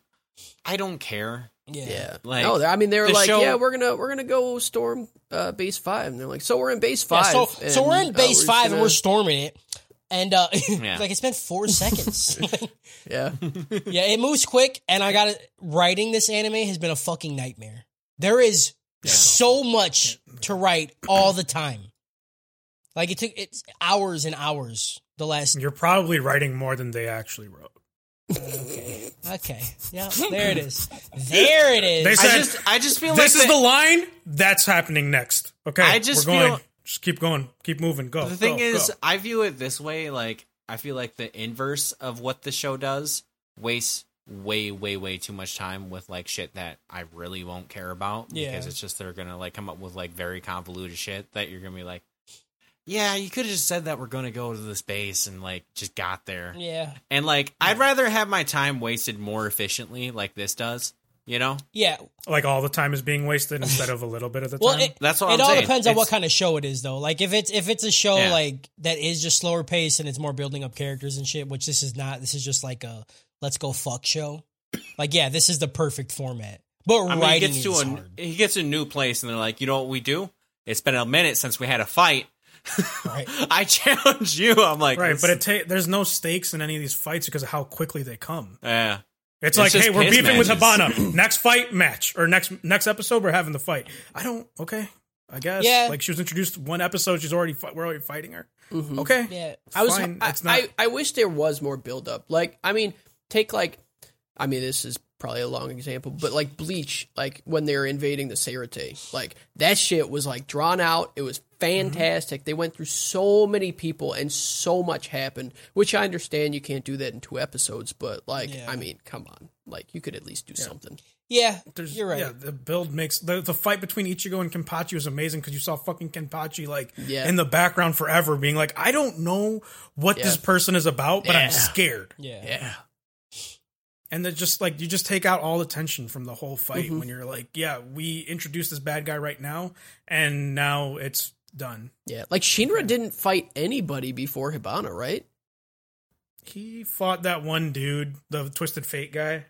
I don't care. Yeah, Yeah, Like, no, I mean they were the like, show- yeah, we're gonna we're gonna go storm uh, base five, and they're like, so we're in base five. so so and, we're in uh, base just five and gonna- we're storming it. And uh *laughs* Yeah. like it's been four seconds. *laughs* *laughs* yeah, Yeah, it moves quick, and I got to Writing this anime has been a fucking nightmare. There is so much to write all the time. Like it took it's hours and hours. The last You're probably writing more than they actually wrote. Okay, *laughs* okay, yeah, *laughs* there it is. There it is. They I said, just, I just feel like "This like is the line. That's happening next." Okay, I just we're going. feel- just keep going. Keep moving. Go. The thing go, is, go. I view it this way. Like, I feel like the inverse of what the show does wastes way, way, way too much time with like shit that I really won't care about. Yeah. Because it's just they're gonna like come up with like very convoluted shit that you're gonna be like, yeah, you could have just said that we're gonna go to this base and like just got there. yeah, And like, I'd rather have my time wasted more efficiently, like this does. You know, yeah. like all the time is being wasted instead of a little bit of the *laughs* Well, time. it, That's what it I'm all saying. depends on what kind of show it is, though. Like if it's if it's a show Yeah. like that is just slower pace and it's more building up characters and shit, which this is not. This is just like a let's go fuck show. Like yeah, this is the perfect format. But I mean, he writing gets is to a hard. he gets to a new place, and they're like, you know what we do? It's been a minute since we had a fight. Right. *laughs* I challenge you. I'm like, right, but it ta- there's no stakes in any of these fights because of how quickly they come. yeah, It's, It's like, hey, we're piss beefing with matches. Hibana. *clears throat* next fight, match, or next next episode, we're having the fight. I don't. Okay, I guess. Yeah. Like she was introduced one episode, she's already fi- we're already fighting her. Mm-hmm. Okay. Yeah. I was. Fine, I, it's not- I, I wish there was more build up. Like, I mean, take like, I mean, this is probably a long example, but like Bleach, like when they were invading the Seireitei, like that shit was like drawn out. It was fantastic. They went through so many people and so much happened. Which I understand you can't do that in two episodes, but like, Yeah. I mean, come on, like you could at least do something. Yeah, There's, you're right. Yeah, the build makes the, the fight between Ichigo and Kenpachi was amazing because you saw fucking Kenpachi like Yeah. in the background forever, being like, I don't know what Yeah. this person is about, but Yeah. I'm scared. Yeah. Yeah, And then just like you just take out all the tension from the whole fight Mm-hmm. when you're like, yeah, we introduced this bad guy right now, and now it's done. yeah. Like Shinra didn't fight anybody before Hibana, right? He fought that one dude, the Twisted Fate guy.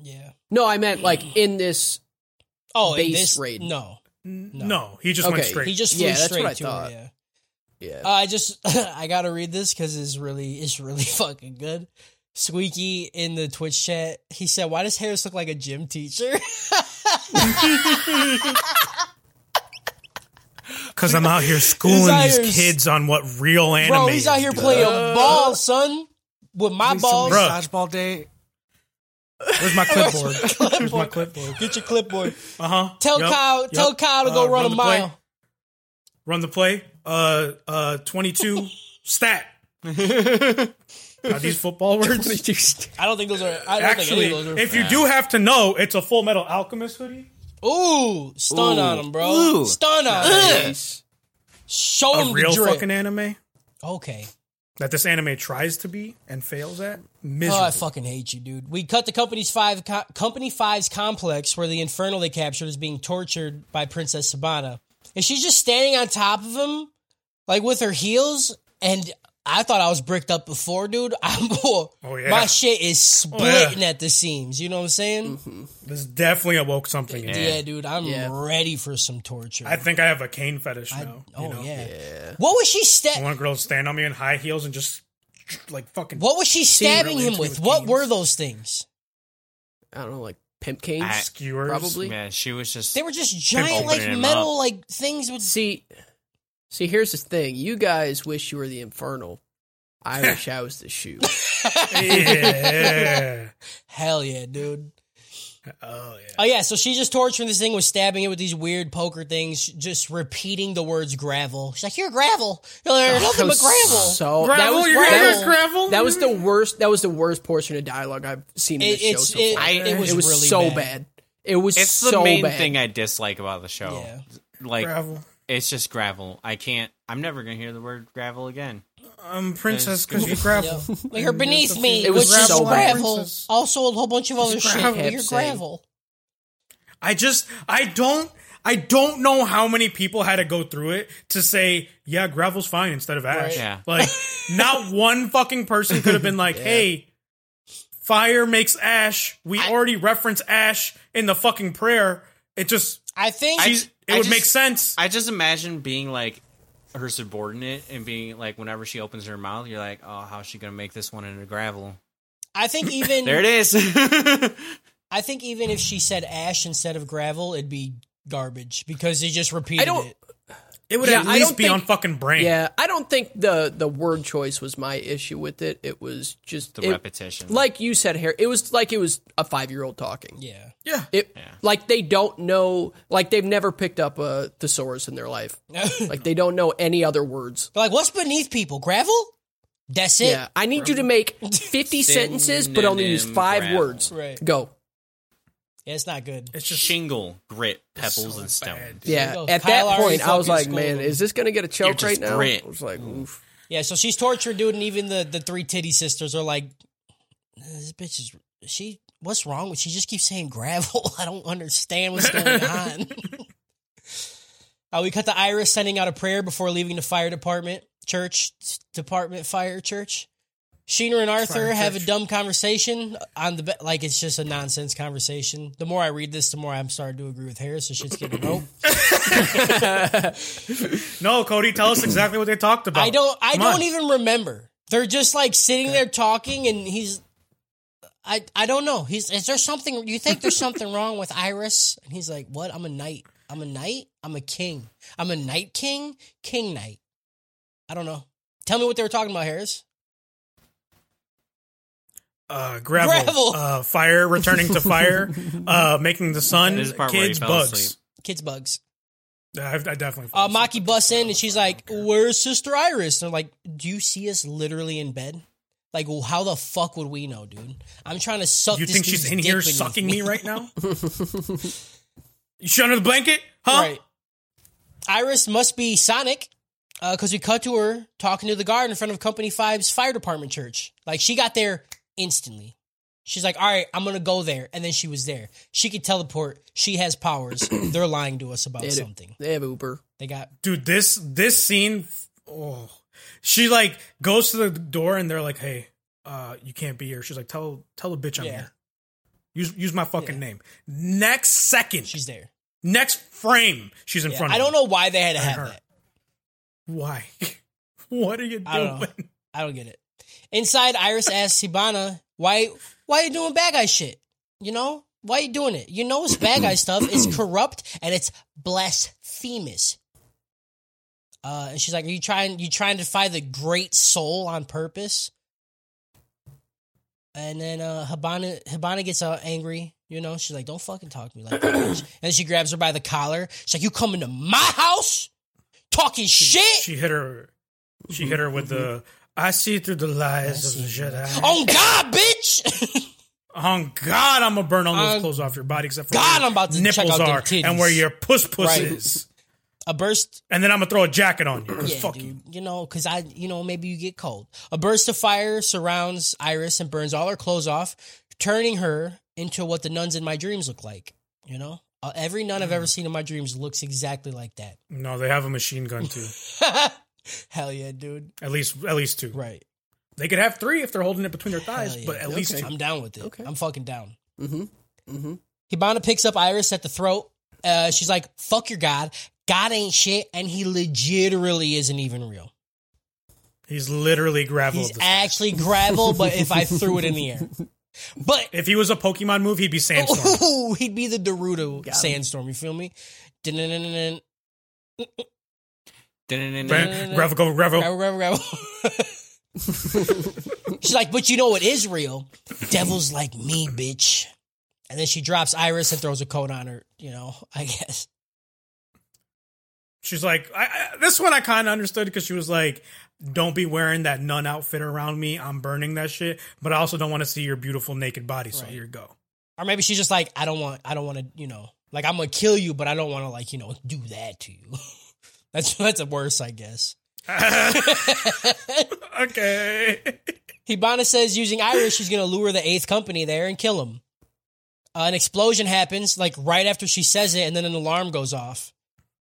Yeah. No, I meant like in this. Oh, in Base this raid. No, No, he just went straight. he just flew Yeah, that's straight what I to thought. her. Yeah. Yeah. Uh, I just *laughs* I gotta read this because it's really it's really *laughs* fucking good. Squeaky in the Twitch chat, he said, "Why does Harris look like a gym teacher?" *laughs* Because I'm out here schooling out these here- kids on what real anime. Bro, he's out here dude. playing ball, son, with my balls. Bro. dodgeball day. *laughs* Where's my clipboard? Where's my clipboard? Get your clipboard. Uh huh. Tell Kyle, tell Kyle to go run a the play. mile. Run the play. Uh, uh, 22 *laughs* stat. Are these football words? I don't think those are. I don't Actually, think any of those are. if you do have to know, it's a Full Metal Alchemist hoodie. Ooh, stun Ooh. on him, bro. Ooh. Stun on him. Show A him real the drip. fucking anime okay. that this anime tries to be and fails at. Oh, I fucking hate you, dude. We cut the company's five co- company five's complex where the infernal they captured is being tortured by Princess Hibana, and she's just standing on top of him, like with her heels. And I thought I was bricked up before, dude. *laughs* I'm Oh, yeah. my shit is oh, yeah. splitting at the seams. You know what I'm saying? Mm-hmm. this definitely awoke something. in Yeah, dude. I'm Yeah. ready for some torture. I think I have a cane fetish now. oh you know? yeah. What was she I sta- want a girl stand on me in high heels and just like fucking. What was she stabbing really him with? with What canes. were those things? I don't know, like pimp canes. I- skewers? Probably. Man, she was just. They were just giant, like metal, like things with. See, see, here's the thing. You guys wish you were the infernal. I *laughs* wish I was the shoe. *laughs* Yeah. Hell yeah, dude. oh yeah. Oh yeah, so she just torturing this thing with stabbing it with these weird poker things, just repeating the words gravel. She's like, "You're gravel. You're nothing but gravel." So Gravel, that was you're that gonna get gravel? that was the worst. That was the worst portion of dialogue I've seen in It, the show so it, far. I- it was it was really so bad. bad. It was It's so the main bad. thing I dislike about the show. Yeah. Like, gravel. It's just gravel. I can't. I'm never gonna hear the word gravel again. Um, princess, It's- because you gravel. Yeah. *laughs* Like you're beneath me, It was which is so bad. gravel. Princess. Also, a whole bunch of other shit. gravel. You're gravel. I just, I don't, I don't know how many people had to go through it to say, yeah, gravel's fine instead of ash. Right. Yeah. *laughs* Like, not one fucking person could have been like, *laughs* hey, fire makes ash. We already reference ash in the fucking prayer. It just, I think she's, it I would just- make sense. I just imagine being like her subordinate and being like, whenever she opens her mouth, you're like, oh, how's she gonna make this one into gravel? I think even *laughs* There it is. *laughs* I think even if she said ash instead of gravel, it'd be garbage because he just repeated I don't- it. It would Yeah, at I least don't be think- on fucking brain. Yeah, I don't think the the word choice was my issue with it. It was just the it- repetition. Like you said, here it was like it was a five year old talking. Yeah. Yeah. It Yeah. like they don't know, like they've never picked up a thesaurus in their life. *laughs* like they don't know any other words. They're like, what's beneath people? Gravel? That's it. Yeah, I need you to make fifty *laughs* sentences, but only use five gravel. words. Right. Go. Yeah, it's not good. It's just shingle, grit, pebbles, so and stone. bad. Yeah, go. at Kyle that point, I was like, man, schooled him. is this gonna get a choke right now? grit. I was like, oof. Yeah, so she's tortured, dude, and even the, the three titty sisters are like, this bitch is she. What's wrong with? She just keeps saying gravel. *laughs* I don't understand what's going *laughs* on. *laughs* uh, we cut the Iris sending out a prayer before leaving the fire department, church department, fire church. Shinra and Arthur have a dumb conversation on the like it's just a nonsense conversation. The more I read this, the more I'm starting to agree with Harris. So shit's getting rope. *laughs* No, Cody, tell us exactly what they talked about. I don't. I Come don't on. even remember. They're just like sitting there talking, and he's. I I don't know. He's. Is there something? You think there's something *laughs* wrong with Iris? And he's like, "What? I'm a knight. I'm a knight. I'm a king. I'm a knight king. King knight. I don't know. Tell me what they were talking about, Harris. Uh, gravel, Gravel. Uh, fire, returning to fire, *laughs* uh, making the sun, This is the part where he kids, bugs. asleep. Kids bugs. I, I definitely. Uh, Maki busts in, and she's like, "Where's Sister Iris?" And I'm like, "Do you see us literally in bed?" Like, well, how the fuck would we know, dude? I'm trying to suck. You this think she's in here sucking me right now? *laughs* you shit under the blanket, huh? Right. Iris must be Sonic because we cut to her talking to the guard in front of Company 5's fire department church. Like, she got there instantly. She's like, all right, I'm going to go there. And then she was there. She could teleport. She has powers. *clears throat* They're lying to us about They, something. they have Uber. They got. Dude, this this scene. Oh, she like goes to the door and they're like, "Hey, uh, you can't be here." She's like, "Tell tell the bitch I'm Yeah. here. Use use my fucking name." Next second, She's there. next frame, she's in Yeah, front. I don't know why they had to have her. that. why. *laughs* what are you doing? I don't. I don't get it. Inside, Iris asks Hibana, why why are you doing bad guy shit? You know? Why are you doing it? You know it's bad guy stuff. It's *clears throat* corrupt and it's blasphemous. Uh, and she's like, Are you trying you trying to defy the great soul on purpose? And then uh Hibana Hibana gets uh, angry, you know, she's like, Don't fucking talk to me like that. bitch." *clears throat* and she grabs her by the collar. She's like, You coming to my house? Talking shit? She hit her. She hit her with the I see through the lies of the Jedi. Oh God, bitch! *laughs* Oh God, I'm gonna burn all those Uh, clothes off your body except for God, where I'm about to check nipples out them are titties. and where your puss puss Right. is. a burst And then I'm gonna throw a jacket on you. 'cause Yeah, fuck dude. you. You know, because I, you know, maybe you get cold. A burst of fire surrounds Iris and burns all her clothes off, turning her into what the nuns in my dreams look like. You know, uh, every nun I've Mm. ever seen in my dreams looks exactly like that. No, they have a machine gun too. *laughs* Hell yeah, dude! At least, at least two. Right? They could have three if they're holding it between their thighs, yeah. but at least two. I'm down with it. Okay. I'm fucking down. Mm-hmm. Mm-hmm. Hibana picks up Iris at the throat. Uh, she's like, "Fuck your god. God ain't shit, and he legitimately isn't even real. He's literally gravel. He's of sky. actually gravel, but if I threw it in the air, *laughs* but If he was a Pokemon move, he'd be Sandstorm. Ooh, *laughs* he'd be the Naruto sandstorm. You feel me? Gravel, gravel. Gravel, gravel, gravel. *laughs* She's like, but you know what is real? Devils like me, bitch. And then she drops Iris and throws a coat on her. You know, *laughs* I guess. She's like, I, I, this one I kind of understood because she was like, don't be wearing that nun outfit around me. I'm burning that shit. But I also don't want to see your beautiful naked body. So Right. here you go. Or maybe she's just like, I don't want, I don't want to, you know, like I'm gonna kill you, but I don't want to, like, you know, do that to you. *laughs* that's *laughs* that's a worse, I guess. *laughs* okay. Hibana says using Iris, she's going to lure the eighth company there and kill him. Uh, an explosion happens, like right after she says it, and then an alarm goes off.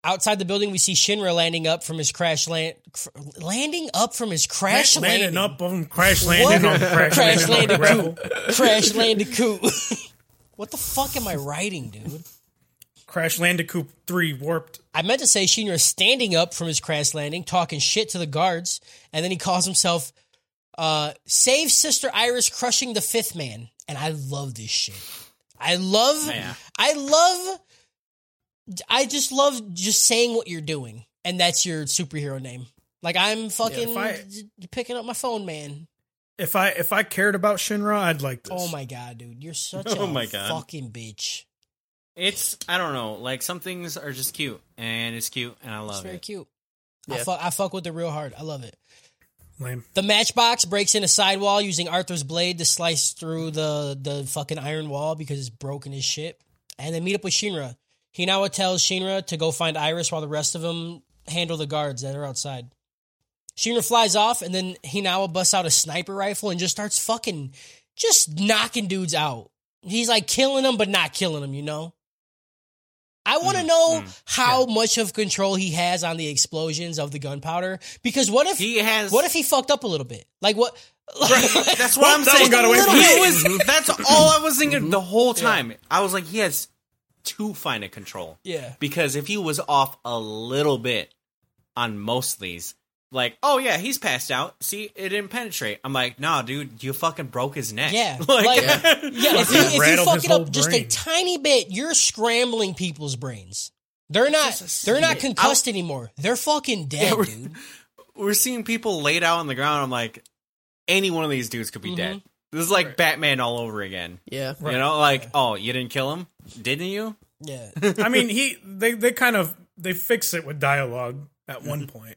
Outside the building, we see Shinra landing up from his crash land, cr- landing up from his crash landing landing, up on crash landing on crash, crash landing landing gravel. *laughs* crash landicoot. what the fuck am I writing, dude? Crash Landicoop 3 warped. I meant to say Shinra is standing up from his crash landing, talking shit to the guards, and then he calls himself uh, Save Sister Iris crushing the fifth man. And I love this shit. I love Yeah. I love I just love just saying what you're doing. And that's your superhero name. Like I'm fucking if I- j- picking up my phone, man. If I if I cared about Shinra, I'd like this. Oh my god, dude. You're such *laughs* Oh a my God. fucking bitch. It's I don't know, like some things are just cute, and it's cute, and I love it. It's very it. cute. I fuck I fuck with it real hard. I love it. Lame. The matchbox breaks in a sidewall using Arthur's blade to slice through the the fucking iron wall because it's broken as shit. And they meet up with Shinra. Hinawa tells Shinra to go find Iris while the rest of them handle the guards that are outside. Shinra flies off and then Hinawa busts out a sniper rifle and just starts fucking just knocking dudes out. He's like killing them but not killing them, you know? I want to mm, know mm, how much of control he has on the explosions of the gunpowder because what if He has. what if he fucked up a little bit? Like what? *laughs* That's what *laughs* I'm that saying. got away from He was- *laughs* that's all I was thinking the whole mm-hmm. time. I was like, he has too fine a control. Yeah. Because if he was off a little bit on most of these, like, oh yeah, he's passed out. See, it didn't penetrate. I'm like, nah, dude, you fucking broke his neck. Yeah, *laughs* like, like, yeah. If you, if you fuck it up whole just a tiny bit, you're scrambling people's brains. They're not. They're not concussed anymore. They're fucking *laughs* dead, we're- dude. we're seeing people laid out on the ground. I'm like, any one of these dudes could be Mm-hmm. dead. This is like Batman all over again. Yeah. You know, like, oh, you didn't kill him, didn't you? Yeah. *laughs* I mean, he they they kind of they fix it with dialogue at one Mm-hmm. point.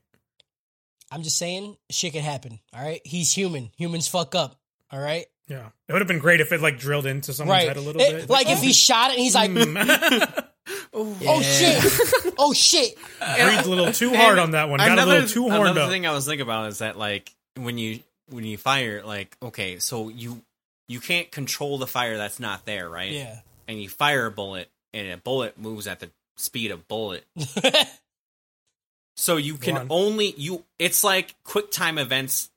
I'm just saying, shit can happen. All right. He's human. Humans fuck up. All right. Yeah, it would have been great if it like drilled into someone's Right. head a little It- bit. like if he *laughs* shot it, and he's like, hmm. *laughs* *laughs* oh, "Oh shit! Oh shit!" breathed a little too hard on that one. Got a little too horned another up. thing I was thinking about is that like when you when you fire, like okay, so you you can't control the fire that's not there, right? Yeah. And you fire a bullet, and a bullet moves at the speed of bullet. So you can One. only you. It's like quick time events.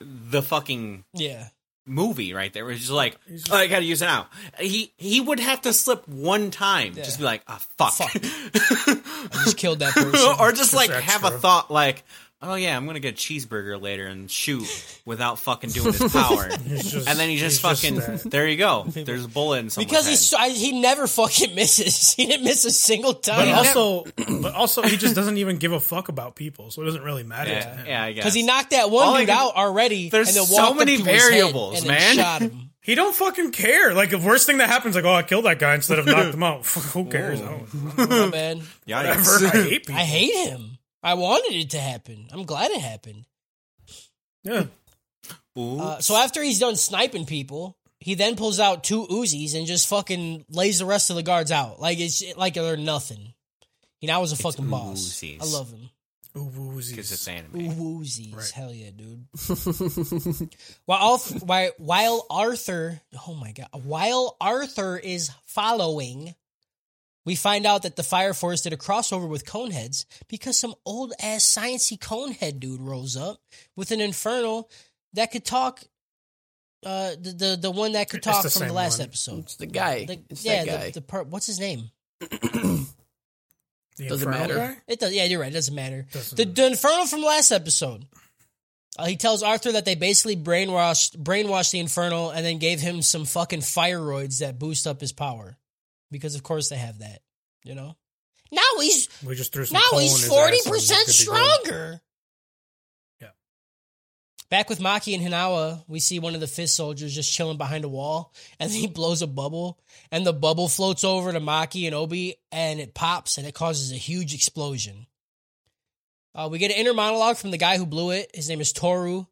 The fucking Yeah. movie right there. It's just like, just- oh, I gotta use it now. He he would have to slip one time, just be like, ah, fuck, *laughs* I just killed that *laughs* person. or just like have a thought like, oh yeah, I'm gonna get a cheeseburger later and shoot without fucking doing his power, *laughs* just- and then he just fucking that. there you go. There's a bullet in someone's because head. he's I, he never fucking misses. *laughs* He didn't miss a single time. But time. also, *clears throat* but also, he just doesn't even give a fuck about people, so it doesn't really matter to yeah, him. yeah, I guess Because he knocked that one All dude can- out already. There's and then so many to his head variables, man. Shot him. *laughs* He don't fucking care. Like the worst thing that happens, like oh, I killed that guy instead of knocked him out. Who cares? I don't- My bad. Yikes. Whatever. I hate people. I hate him. I wanted it to happen. I'm glad it happened. Yeah. Uh, so after he's done sniping people, he then pulls out two Uzis and just fucking lays the rest of the guards out. Like it's like they're nothing. He now is a fucking boss. Uzis. I love him. Ooh, woozies. because it's anime. Woozies. Right. Hell yeah, dude. *laughs* while, Alf, while, while Arthur, oh my god, while Arthur is following, we find out that the Fire Force did a crossover with Coneheads because some old ass sciencey Conehead dude rose up with an Infernal that could talk. Uh, the the, the one that could talk the from the last one. episode. It's the guy. The- it's yeah, that guy. the, the per, what's his name? Doesn't matter. guy? It does. Yeah, you're right. It doesn't matter. Doesn't the, the Infernal from last episode. Uh, he tells Arthur that they basically brainwashed brainwashed the Infernal and then gave him some fucking fireroids that boost up his power, because of course they have that. You know. Now he's We just threw some now coal he's forty ass and he's percent good to go. stronger. Yeah. Back with Maki and Hinawa, we see one of the fist soldiers just chilling behind a wall, and he blows a bubble, and the bubble floats over to Maki and Obi, and it pops, and it causes a huge explosion. Uh, we get an inner monologue from the guy who blew it. His name is Toru,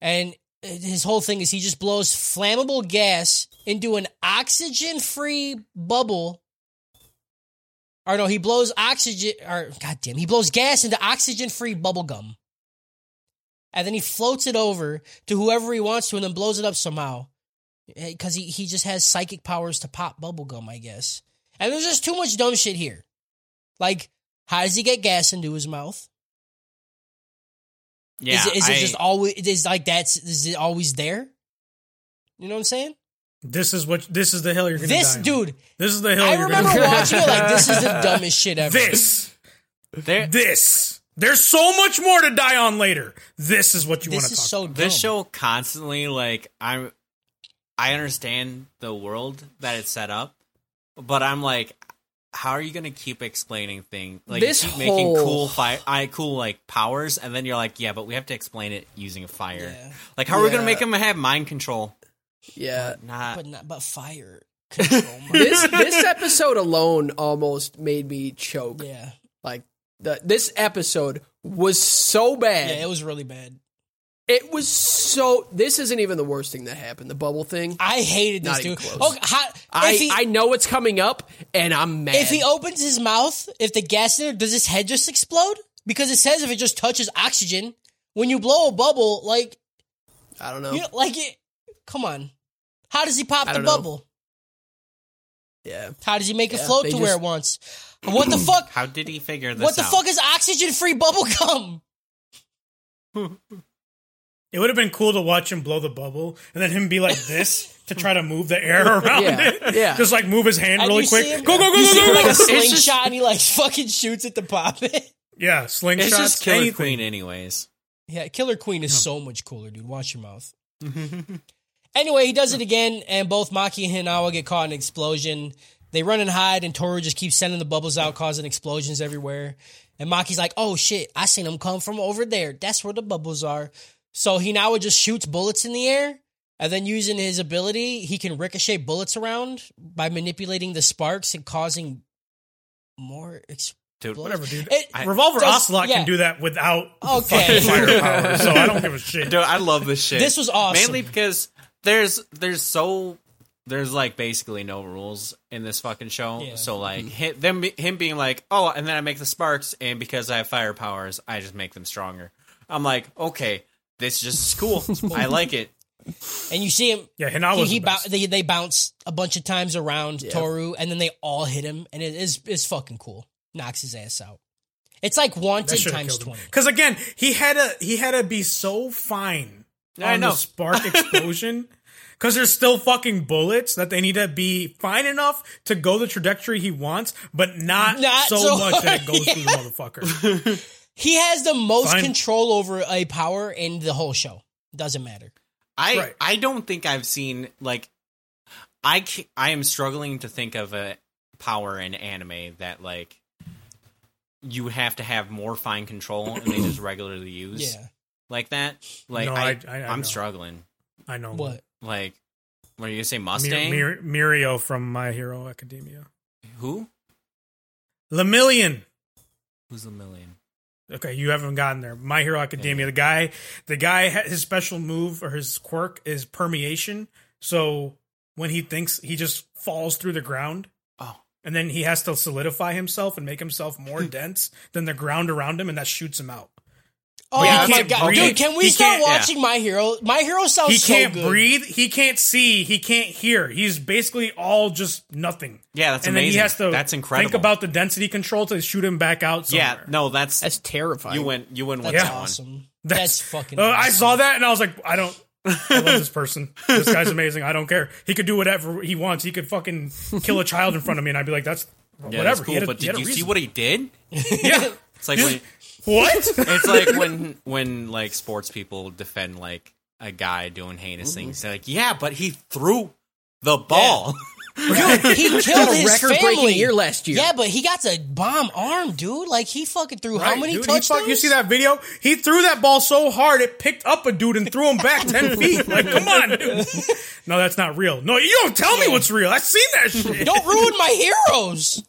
and his whole thing is he just blows flammable gas into an oxygen-free bubble. Or no, he blows oxygen. Or goddamn, he blows gas into oxygen-free bubble gum and then he floats it over to whoever he wants to and then blows it up somehow eh, because he, he just has psychic powers to pop bubblegum i guess and there's just too much dumb shit here like how does he get gas into his mouth Yeah, is it, is it I- just always is like that's is it always there you know what i'm saying This is what this is the hill you're gonna this die on. dude This is the hill i you're remember gonna watching it like this is the *laughs* dumbest shit ever This. there- This. There's so much more to die on later. This is what you want this to talk so about. dumb. this show constantly like I'm I understand the world that it's set up, but I'm like how are you going to keep explaining things like This you keep making cool fire, I cool like powers and then you're like yeah but we have to explain it using fire. Yeah. Like how are we going to make him have mind control? yeah. Not but not but fire *laughs* control This this episode alone almost made me choke. yeah Like the this episode was so bad. yeah it was really bad It was so. This isn't even the worst thing that happened. The bubble thing. i hated this Not even dude close. okay, how, I he, I know it's coming up, and I'm mad. If he opens his mouth, if the gas in there, does his head just explode? Because it says if it just touches oxygen, when you blow a bubble, like I don't know. you know, like it. Come on, how does he pop I the don't know. bubble? yeah, How does he make it Yeah, float they to where just- it wants? What the *clears throat* fuck? how did he figure this What the out? fuck is oxygen free bubble gum? *laughs* It would have been cool to watch him blow the bubble and then him be like this to try to move the air *laughs* around Yeah, it. yeah. Just like move his hand And really quick. him- Go, go, go, you go, see him go, like go. a It's just- slingshot, and he like fucking shoots it to pop it. Yeah, slingshots. It's just Killer anything. Queen anyways. Yeah, Killer Queen is so much cooler, dude. Watch your mouth. *laughs* anyway, he does it again, and both Maki and Hinawa get caught in an explosion. They run and hide, and Toru just keeps sending the bubbles out, causing explosions everywhere. And Maki's like, "Oh shit, I seen them come from over there. That's where the bubbles are." So Hinawa just shoots bullets in the air, and then using his ability, he can ricochet bullets around by manipulating the sparks and causing more. Ex- Dude, Whatever, dude. It- Revolver does- Ocelot yeah. can do that without Okay. fucking *laughs* firepower, so I don't give a shit. Dude, I love this shit. This was awesome. Mainly because there's there's so there's like basically no rules in this fucking show. Yeah. So like mm-hmm. him, them him being like, "Oh, and then I make the sparks and because I have fire powers, I just make them stronger." I'm like, "Okay, this just *laughs* is cool. I like it." and you see him Yeah, Hinawa's he, the he bou- best. they, they bounce a bunch of times around Toru, and then they all hit him, and it is it's fucking cool. Knocks his ass out. It's like That wanted times twenty. Because again, he had to he had to be so fine I on know. the spark *laughs* explosion. Because there's still fucking bullets that they need to be fine enough to go the trajectory he wants, but not, Not so, so much that it hard, *laughs* goes through the motherfucker. He has the most Fine. control over a power in the whole show. Doesn't matter. I Right. I don't think I've seen like I I am struggling to think of a power in anime that like you have to have more fine control and they just regularly *clears throat* use Yeah. like that. Like No, I, I- I- I am know. struggling. I know What? Like, what are you gonna say, Mir- Mustang? Mir- Mirio from My Hero Academia. Who? Lemillion. Who's a million? Okay, you haven't gotten there. My Hero Academia. The guy, the guy, his special move or his quirk is permeation. So when he thinks, he just falls through the ground. Oh. and then he has to solidify himself and make himself more *laughs* dense than the ground around him, and that shoots him out. Oh he my god, breathe. dude! Can we He start can't- yeah. watching My Hero? My Hero sounds He so can't good. breathe. He can't see. He can't hear. He's basically all just nothing. Yeah, that's and then he amazing. has to That's incredible. think about the density control to shoot him back out. Somewhere. Yeah, no, that's That's terrifying. you went you went with That's that one. awesome. That's, fucking. Uh, I saw that and I was like, I don't. I love this person. *laughs* This guy's amazing. I don't care. He could do whatever he wants. He could fucking kill a child in front of me, and I'd be like, "That's Yeah, whatever." that's He cool. had a- but he had did a you see what he did? *laughs* Yeah. It's like when What? *laughs* it's like *laughs* when when like sports people defend like a guy doing heinous Mm-hmm. things. They're like, yeah, but he threw the ball. Dude, he *laughs* killed his record-breaking family year last year. Yeah, but he got a bomb arm, dude. Like he fucking threw how Right, many dude, he touchdowns? fuck- you see that video? He threw that ball so hard it picked up a dude and threw him back ten feet. Like, come on, dude. No, that's not real. No, you don't tell me what's real. I've seen that shit. Don't ruin my heroes.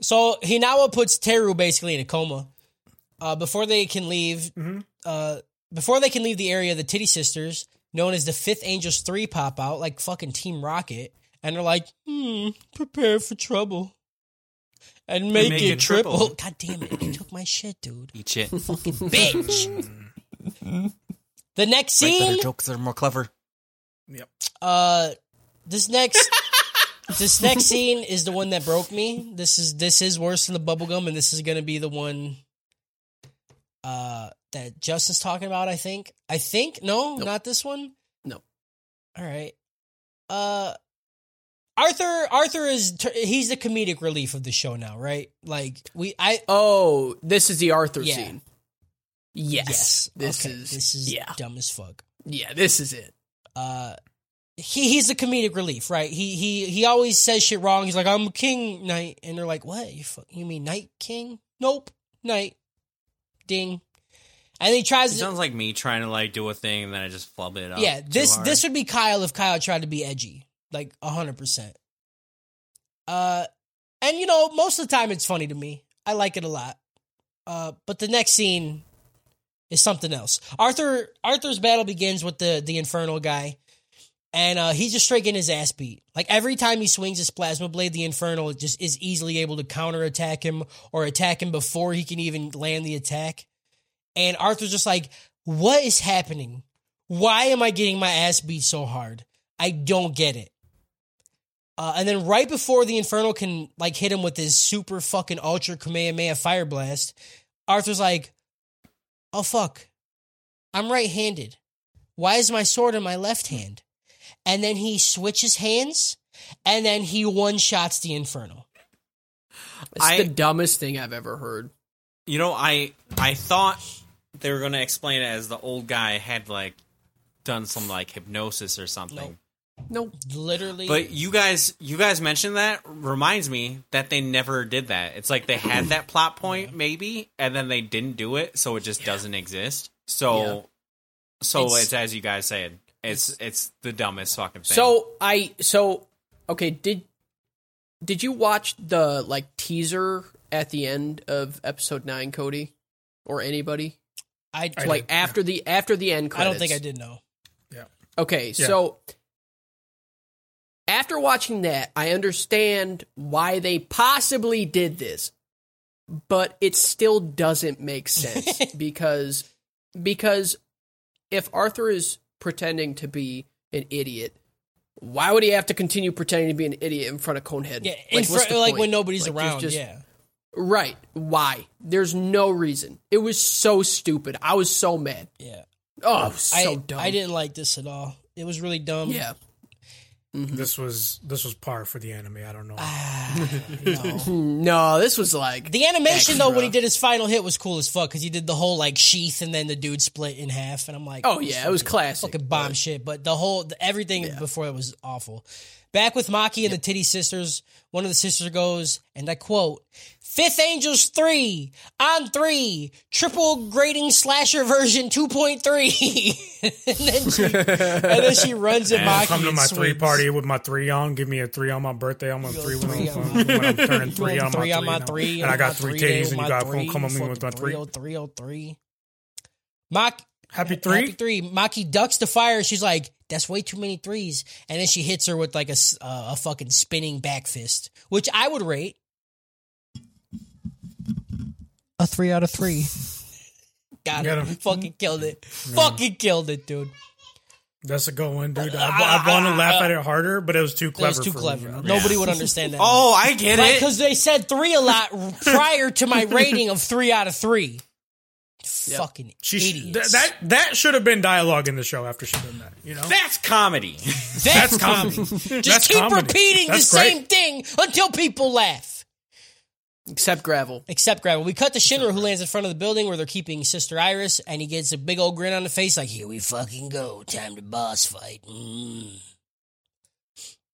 So Hinawa puts Toru basically in a coma. Uh, before they can leave, uh, before they can leave the area, the Titty Sisters, known as the Fifth Angels Three, pop out like fucking Team Rocket, and they're like, "Hmm, prepare for trouble." And make, make it, it triple. triple. *laughs* God damn it! You took my shit, dude. Eat shit. *laughs* Bitch. *laughs* the next Write better scene, jokes that are more clever. Yep. uh, this next this next scene is the one that broke me. This is this is worse than the bubblegum, and this is gonna be the one uh that Justin's talking about, I think. I think no, Nope. not this one. Nope. All right. Uh Arthur Arthur is he's the comedic relief of the show now, right? Like we I Oh, this is the Arthur Yeah. scene. Yes, yes. this okay, is this is yeah, dumb as fuck. yeah. This is it. uh he he's the comedic relief, right? He he he always says shit wrong. He's like, "I'm king knight," and they're like, "What? You fu- you mean Knight king? Nope, Knight." Ding. And he tries It to. sounds like me trying to like do a thing and then I just flub it up. yeah, this this would be Kyle if Kyle tried to be edgy, like hundred percent. Uh, and you know, most of the time it's funny to me. I like it a lot. Uh, but the next scene is something else. Arthur Arthur's battle begins with the the infernal guy, and uh, he's just straight getting his ass beat. Like every time he swings his plasma blade, the infernal just is easily able to counter attack him or attack him before he can even land the attack. And Arthur's just like, "What is happening? Why am I getting my ass beat so hard? I don't get it." Uh, and then right before the Infernal can like hit him with his super fucking ultra Kamehameha fire blast, Arthur's like, "Oh fuck, I'm right-handed. Why is my sword in my left hand?" And then he switches hands, and then he one shots the Infernal. It's I- the dumbest thing I've ever heard. You know, I I thought they were gonna explain it as the old guy had like done some like hypnosis or something. Nope. Nope. Literally, But you guys, you guys mentioned that reminds me that they never did that. It's like they had that plot *clears throat* point maybe, and then they didn't do it, so it just doesn't exist. So, Yeah. so It's- it's, as you guys said, it's it's the dumbest fucking thing. So I so okay. Did did you watch the like teaser at the end of episode nine, Cody, or anybody? I, I like did, after the after the end I don't think I did know. Yeah. Okay, so after watching that, I understand why they possibly did this, but it still doesn't make sense *laughs* because because if Arthur is pretending to be an idiot, why would he have to continue pretending to be an idiot in front of Conehead? Yeah, fr- like when nobody's Like, around. just- yeah. Right. Why? There's no reason. It was so stupid. I was so mad. Yeah. Oh, so I, dumb. I didn't like this at all. It was really dumb. Yeah. This was this was par for the anime. I don't know. Ah, *laughs* no. No, this was like The animation though, when he did his final hit, was cool as fuck because he did the whole like sheath and then the dude split in half, and I'm like, Oh yeah, it was classic. fucking bomb shit. But the whole the, everything before it was awful. Back with Maki and the Titty Sisters, one of the sisters goes, and I quote, Fifth Angels 3 on 3, triple grading slasher version 2.3. *laughs* and, then she, *laughs* and then she runs at Maki. Come to and my three party with my three on. Give me a three on my birthday. I'm on three three I'm, on when I'm turning *laughs* three You on want my three on my three, and I got three day titties, with and you my got three, come on me with my three. 30303. Maki, Happy three. Happy three. Maki ducks the fire. She's like, "That's way too many threes. And then she hits her with like a s- uh, a fucking spinning back fist, which I would rate a three out of three. Got Get him. him. Fucking killed it. Fucking killed it, dude. That's a good one, dude. I, I want to laugh at it harder, but it was too That clever. was too for clever. Me, you know? Nobody would understand that. *laughs* Oh, I get it. because they said three a lot prior to my rating of three out of three. Fucking She sh- idiots. th- that that should have been dialogue in the show after she did that. You know, That's comedy. *laughs* That's, comedy. *laughs* Just That's keep comedy. repeating That's the great. same thing until people laugh. Except gravel. Except Gravel. We cut to Shinra, who lands in front of the building where they're keeping Sister Iris, and he gets a big old grin on the face, like, "Here we fucking go. Time to boss fight." Mm.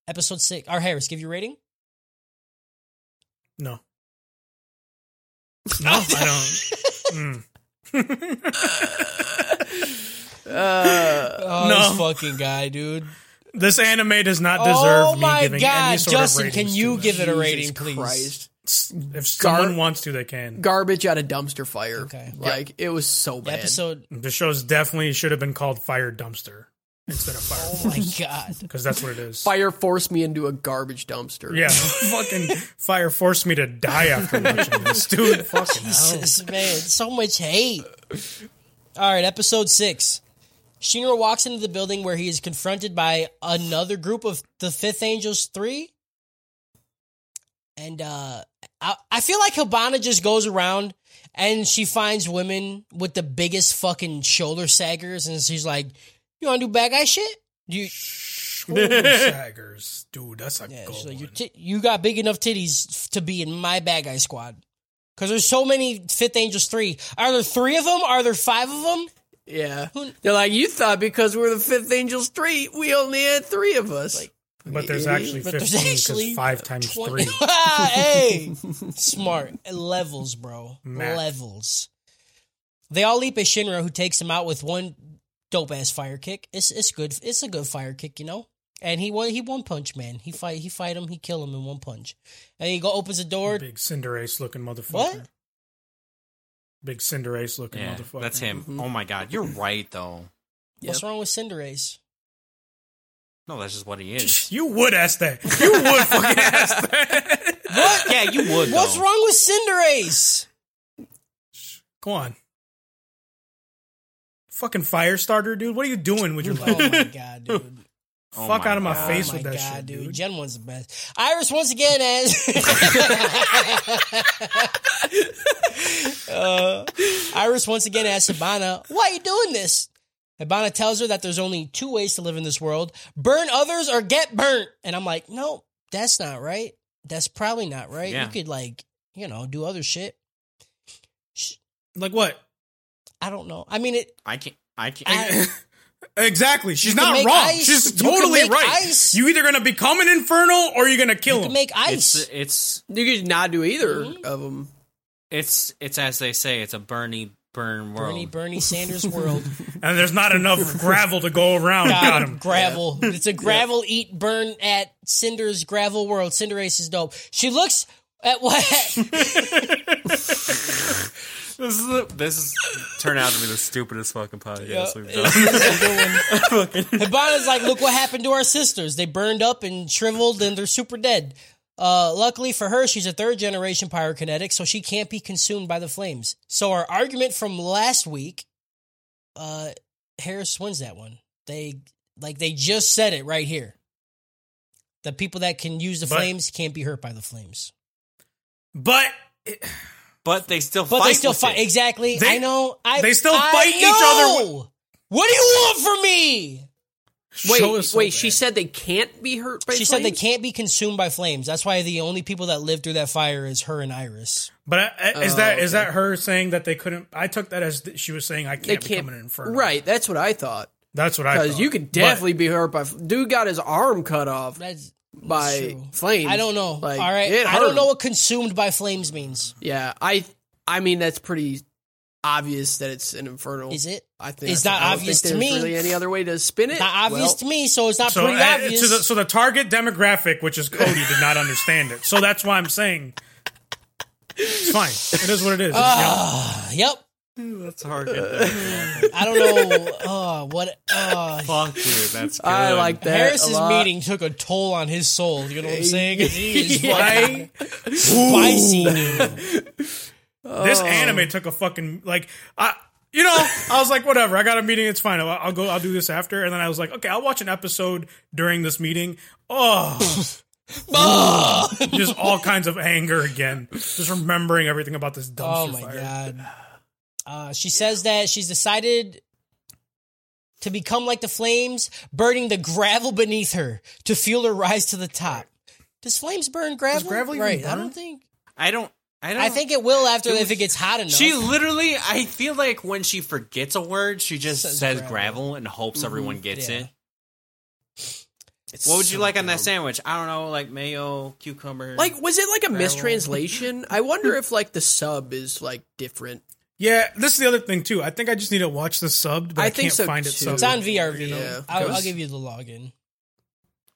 Episode six. Our Harris, give your rating. no, *laughs* no, I don't. Mm. Oh, No. this fucking guy, dude. This anime does not deserve Oh me my giving god, any sort Justin, of can you to give it a Jesus rating, please? Christ. this. If Gar- someone wants to, they can. Garbage out of dumpster fire. Okay. Like, it was so The bad. episode. The show's definitely should have been called Fire Dumpster instead of Fire, Oh my god. *laughs* because that's what it is. Fire forced me into a garbage dumpster. Yeah, *laughs* fucking fire forced me to die after watching this, dude. Fucking *laughs* hell. Jesus, man, so much hate. All right, episode six. Shinra walks into the building where he is confronted by another group of the Fifth Angels Three, and uh, I, I feel like Hibana just goes around and she finds women with the biggest fucking shoulder saggers, and she's like, "You want to do bad guy shit? You, *laughs* Shoulder saggers, dude. That's a yeah, gold she's like, you, one. ti- you got big enough titties to be in my bad guy squad." Because there's so many Fifth Angels 3. Are there three of them? Are there five of them? Yeah. They're like, you thought because we're the Fifth Angels 3, we only had three of us. But there's actually But there's fifteen actually because five times 20 three. *laughs* *laughs* hey, smart levels, bro. Math. Levels. They all leap at Shinra, who takes him out with one dope ass fire kick. It's it's good. It's a good fire kick, you know. And he won. He one punch man. He fight. He fight him. He kill him in one punch. And he go opens the door. Big Cinderace looking motherfucker. What? Big Cinderace looking Yeah, motherfucker. that's him. Mm-hmm. Oh my god, you're right though. What's wrong with Cinderace? No, that's just what he is. *laughs* You would ask that. You would *laughs* fucking ask that. What? Yeah, you would. What's though. wrong with Cinderace? Go on. Fucking fire starter, dude. What are you doing with your life? *laughs* Oh my god, dude. *laughs* Oh Fuck out of my God. face oh with my that God, shit, dude. dude. Gen one's the best. Iris once again as *laughs* uh, Iris once again asks Hibana, "Why are you doing this?" Hibana tells her that there's only two ways to live in this world: burn others or get burnt. And I'm like, no, that's not right. That's probably not right. Yeah. You could like, you know, do other shit. Like what? I don't know. I mean, it. I can't. I can't. I, *laughs* Exactly. She's not make wrong. ice. She's totally make right. ice. You either gonna become an infernal or you're gonna kill you him. can make ice. it's You could not do either Mm-hmm. of them. it's it's as they say. It's a Bernie burn world. Bernie Bernie *laughs* Sanders world. *laughs* and there's not enough gravel to go around. Got God, him. gravel. It's a gravel eat burn at Cinder's gravel world. Cinderace is dope. She looks at what *laughs* This is the, this is turned out to be the stupidest fucking podcast we've done. *laughs* Hibana's like, look what happened to our sisters. They burned up and shriveled and they're super dead. Uh, luckily for her, she's a third generation pyrokinetic, so she can't be consumed by the flames. So our argument from last week, uh, Harris wins that one. They like they just said it right here. The people that can use the But- flames can't be hurt by the flames. But But they still But fight. they still with fight. it. Exactly. They- I know. I, they still I fight each other know. What do you want from me? Wait, so wait. bad. She said they can't be hurt by. She said they can't be consumed by flames. That's why the only people that live through that fire is her and Iris. But uh, is Oh, that is okay. that her saying that they couldn't? I took that as th- she was saying I can't, can't. become an infernal. Right. That's what I thought. That's what I. thought. Because you could But- definitely be hurt by. Dude got his arm cut off. That's by true. flames. I don't know. Like, All right, it I don't know what consumed by flames means. Yeah, I I mean that's pretty obvious that it's an infernal. Is it? I think It's I not obvious think to me. Really, any other way to spin it? Not obvious Well, to me, so it's not So, pretty uh, obvious. to the, so the target demographic, which is Cody, did not understand it. So that's why I'm saying it's fine. It is what it is. you know? yep. That's hard. *laughs* I don't know. Uh, what? Uh, Fuck, dude. That's good. I like that. Harris's lot. meeting took a toll on his soul. You know what I'm saying? *laughs* He is Yeah. fucking spicy, dude. *laughs* This Oh. anime took a fucking like I. You know, I was like, whatever. I got a meeting. It's fine. I'll, I'll go. I'll do this after. And then I was like, okay, I'll watch an episode during this meeting. Oh, just all kinds of anger again. Just remembering everything about this dumpster Oh my fire. god. Uh, she says that she's decided to become like the flames, burning the gravel beneath her to fuel her rise to the top. Does flames burn gravel? gravel even right. I don't think. I don't. I don't. I think it will after if it gets hot enough. She literally, I feel like when she forgets a word, she just Says says, gravel. gravel. and hopes everyone gets yeah. it. What would you like on that sandwich? I don't know, like mayo, cucumber. Like, was it like a Gravel. mistranslation? I wonder if like the sub is like different. Yeah, this is the other thing too. I think I just need to watch the subbed, but I, I think can't so, find it too. subbed. it's on VRV. Yeah, I'll, I'll give you the login.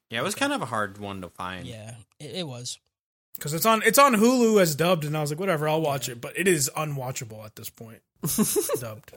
yeah, it was kind of a hard one to find. Yeah, it, it was. because it's on it's on Hulu as dubbed, and I was like, whatever, I'll watch it. But it is unwatchable at this point. *laughs* dubbed.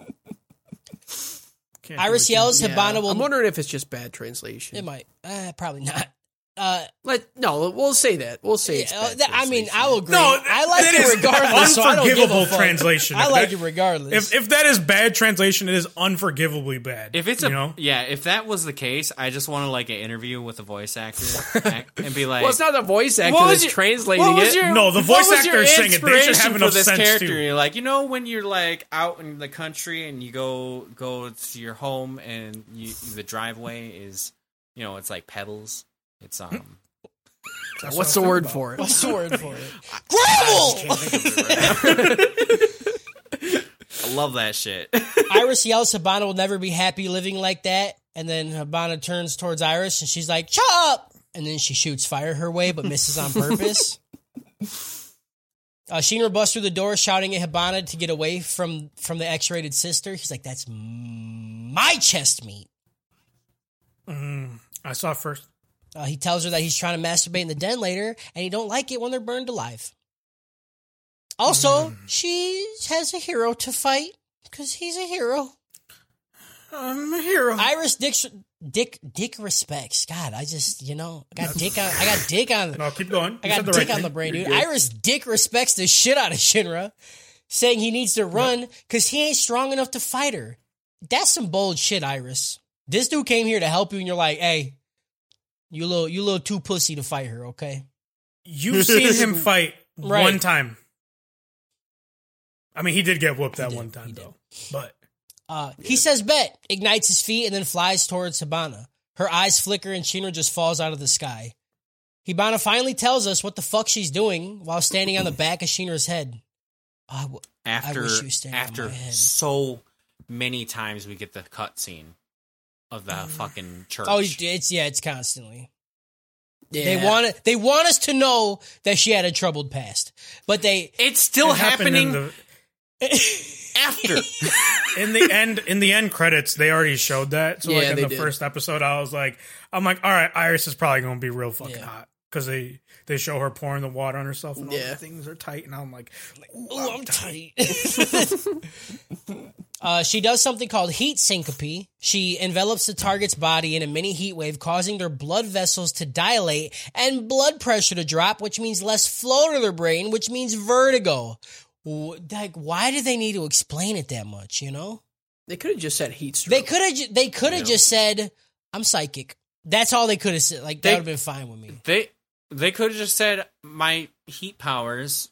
Can't Iris yells, Yeah. Hibana will. I'm wondering if it's just bad translation. it might. Uh, probably not. Uh, Let no, we'll say that. We'll say it's yeah, bad that- I mean. I will agree. No, I like that it is regardless. So I don't give a unforgivable fuck. translation. I like that- it regardless. If if that is bad translation, it is unforgivably bad. If it's you a know, yeah, if that was the case, I just want to like an interview with a voice actor *laughs* and be like, well, it's not the voice actor that's your- translating what it. your- No, the voice was actor your is saying it. They should have inspiration enough for this sense, character. too. You're like, you know, when you're like out in the country and you go go to your home and you, the driveway is, you know, it's like pedals. It's um. That's What's what the word was for it? What's the word for it? *laughs* Gravel! *laughs* I love that shit. *laughs* Iris yells, Hibana will never be happy living like that. And then Hibana turns towards Iris and she's like, shut up! And then she shoots fire her way, but misses on purpose. Uh, Shinra busts through the door, shouting at Hibana to get away from, from the X-rated sister. He's like, "That's m- my chest meat." I saw first. Uh, he tells her that he's trying to masturbate in the den later, and he don't like it when they're burned alive. Also, she has a hero to fight because he's a hero. I'm a hero. Iris Dick Dick Dick respects. God, I just you know I got Dick on I got Dick on no, keep going. I got Dick right on the brain, dude. Iris Dick respects the shit out of Shinra, saying he needs to run because he ain't strong enough to fight her. That's some bold shit, Iris. This dude came here to help you, and you're like, hey, you little you little too pussy to fight her, okay? You've seen him *laughs* fight Right. one time. I mean, he did get whooped that did, one time though. But Uh, He says bet, ignites his feet, and then flies towards Hibana. Her eyes flicker, and Shinra just falls out of the sky. Hibana finally tells us what the fuck she's doing while standing on the back of Shinra's head. I w- after wish you was on after my head. so many times we get the cutscene of the ah. fucking church. oh, it's yeah, it's constantly. Yeah. They want it, they want us to know that she had a troubled past, but they it's still it happening the *laughs* after. in the end in the end credits. They already showed that. So like Yeah, in they the did. first episode, I was like, I'm like, all right, Iris is probably going to be real fucking Yeah. hot because they they show her pouring the water on herself and all Yeah. the things are tight, and I'm like, Ooh, I'm tight. *laughs* *laughs* uh, she does something called heat syncope. She envelops the target's body in a mini heat wave, causing their blood vessels to dilate and blood pressure to drop, which means less flow to their brain, which means vertigo. Like, why do they need to explain it that much? You know, They could have just said heat stroke. they could have. They could have just said, "I'm psychic." That's all they could have said. Like that would have been fine with me. they they could have just said my heat powers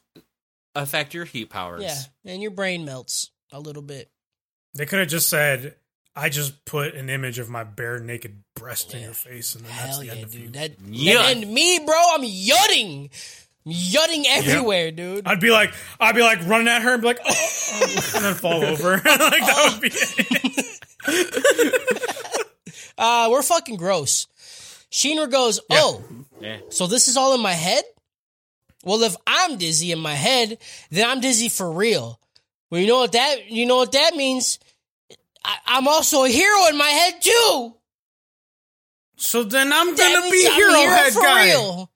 affect your heat powers. Yeah, and your brain melts a little bit. They could have just said. I just put an image of my bare naked breast in your face, and then that's the yeah, end of you. dude. That, Yut. and me, bro, I'm yutting, I'm yutting everywhere, dude. I'd be like, I'd be like running at her and be like, oh, and then fall over. *laughs* like that would be it. *laughs* Uh, we're fucking gross. Shinra goes, oh, Yeah. So this is all in my head? Well, if I'm dizzy in my head, then I'm dizzy for real. Well, you know what that you know what that means? I, I'm also a hero in my head too. So then I'm That gonna be means I'm a hero, head for guy. real.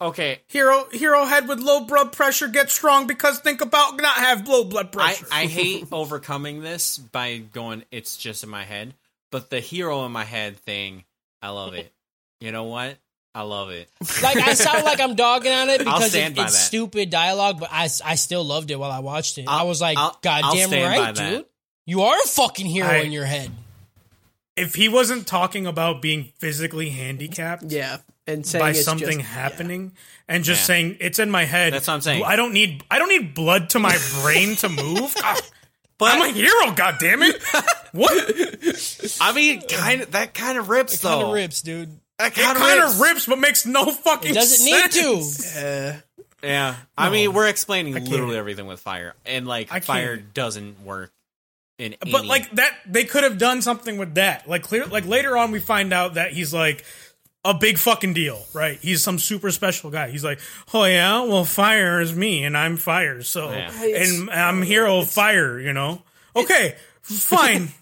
Okay, Hero hero head with low blood pressure gets strong because think about not have low blood I, pressure. I *laughs* hate overcoming this by going, it's just in my head. But the hero in my head thing, I love it. You know what? I love it. Like I sound like I'm dogging on it because it, it's that. stupid dialogue, but I, I still loved it while I watched it. i I'll- was like, I'll- God I'll damn stand by right, that. dude. You are a fucking hero I- in your head. if he wasn't talking about being physically handicapped Yeah, and saying by it's something just, happening and just Yeah. saying it's in my head. That's what I'm saying. I don't need I don't need blood to my brain to move. *laughs* God, But I'm a hero, god damn it. What? *laughs* I mean, kind of that kind of rips though. Kind of rips, dude. That It kind of rips. rips, but makes no fucking It doesn't need sense. to. Yeah, I mean, we're explaining literally everything with fire, and like I can't. fire doesn't work. In But any- like that, they could have done something with that. Like clear, like later on, we find out that he's like a big fucking deal, right? He's some super special guy. He's like, oh yeah, well, fire is me, and I'm fire, so Yeah. and I'm hero of fire. You know? Okay, fine.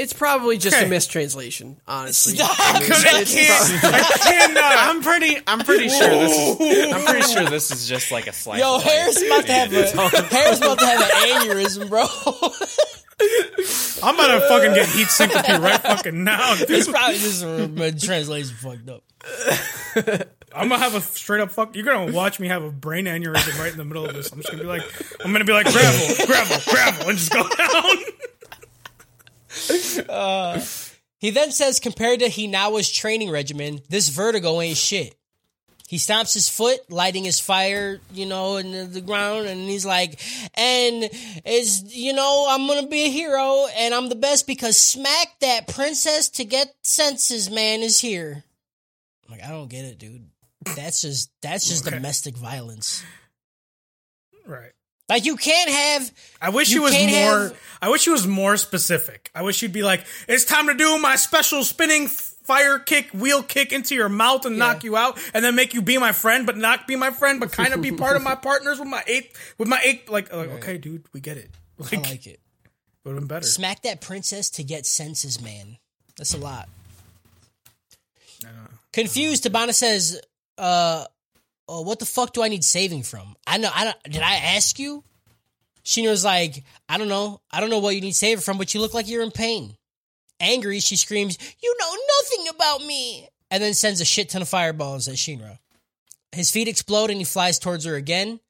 It's probably just Okay. a mistranslation, honestly. Stop. I, mean, I can't, pro- I cannot. Uh, I'm pretty, I'm pretty sure this is, I'm pretty sure this is just like a slice. Yo, of. Harris about to have a Harris about to have an aneurysm, bro. I'm about to fucking get heat syncope right fucking now. dude. it's probably just a translation fucked up. I'm gonna have a straight up fuck. You're gonna watch me have a brain aneurysm right in the middle of this. I'm just gonna be like, I'm gonna be like gravel, gravel, gravel, and just go down. *laughs* Uh, he then says, compared to Hinawa's training regimen, this vertigo ain't shit. He stomps his foot, lighting his fire, you know, in the, the ground, and he's like, and it's, you know, I'm gonna be a hero, and I'm the best because smack that princess to get senses man is here. I'm like, I don't get it, dude. That's just, that's just Okay. domestic violence. Right. Like, you can't have, I wish You he was more. have- I wish he was more specific. I wish he'd be like, "It's time to do my special spinning fire kick, wheel kick into your mouth and knock you out, and then make you be my friend, but not be my friend, but kind of be *laughs* part of my partners with my eight, with my eight. Like, like okay, dude, we get it. Like, I like it. would have been better. Smack that princess to get senses, man. That's a lot. Confused, Hibana says, uh, uh, what the fuck do I need saving from? I know, I don't, did I ask you? Sheena's like, I don't know. I don't know what you need saving from, but you look like you're in pain. Angry, she screams, You know nothing about me. And then sends a shit ton of fireballs at Shinra. His feet explode and he flies towards her again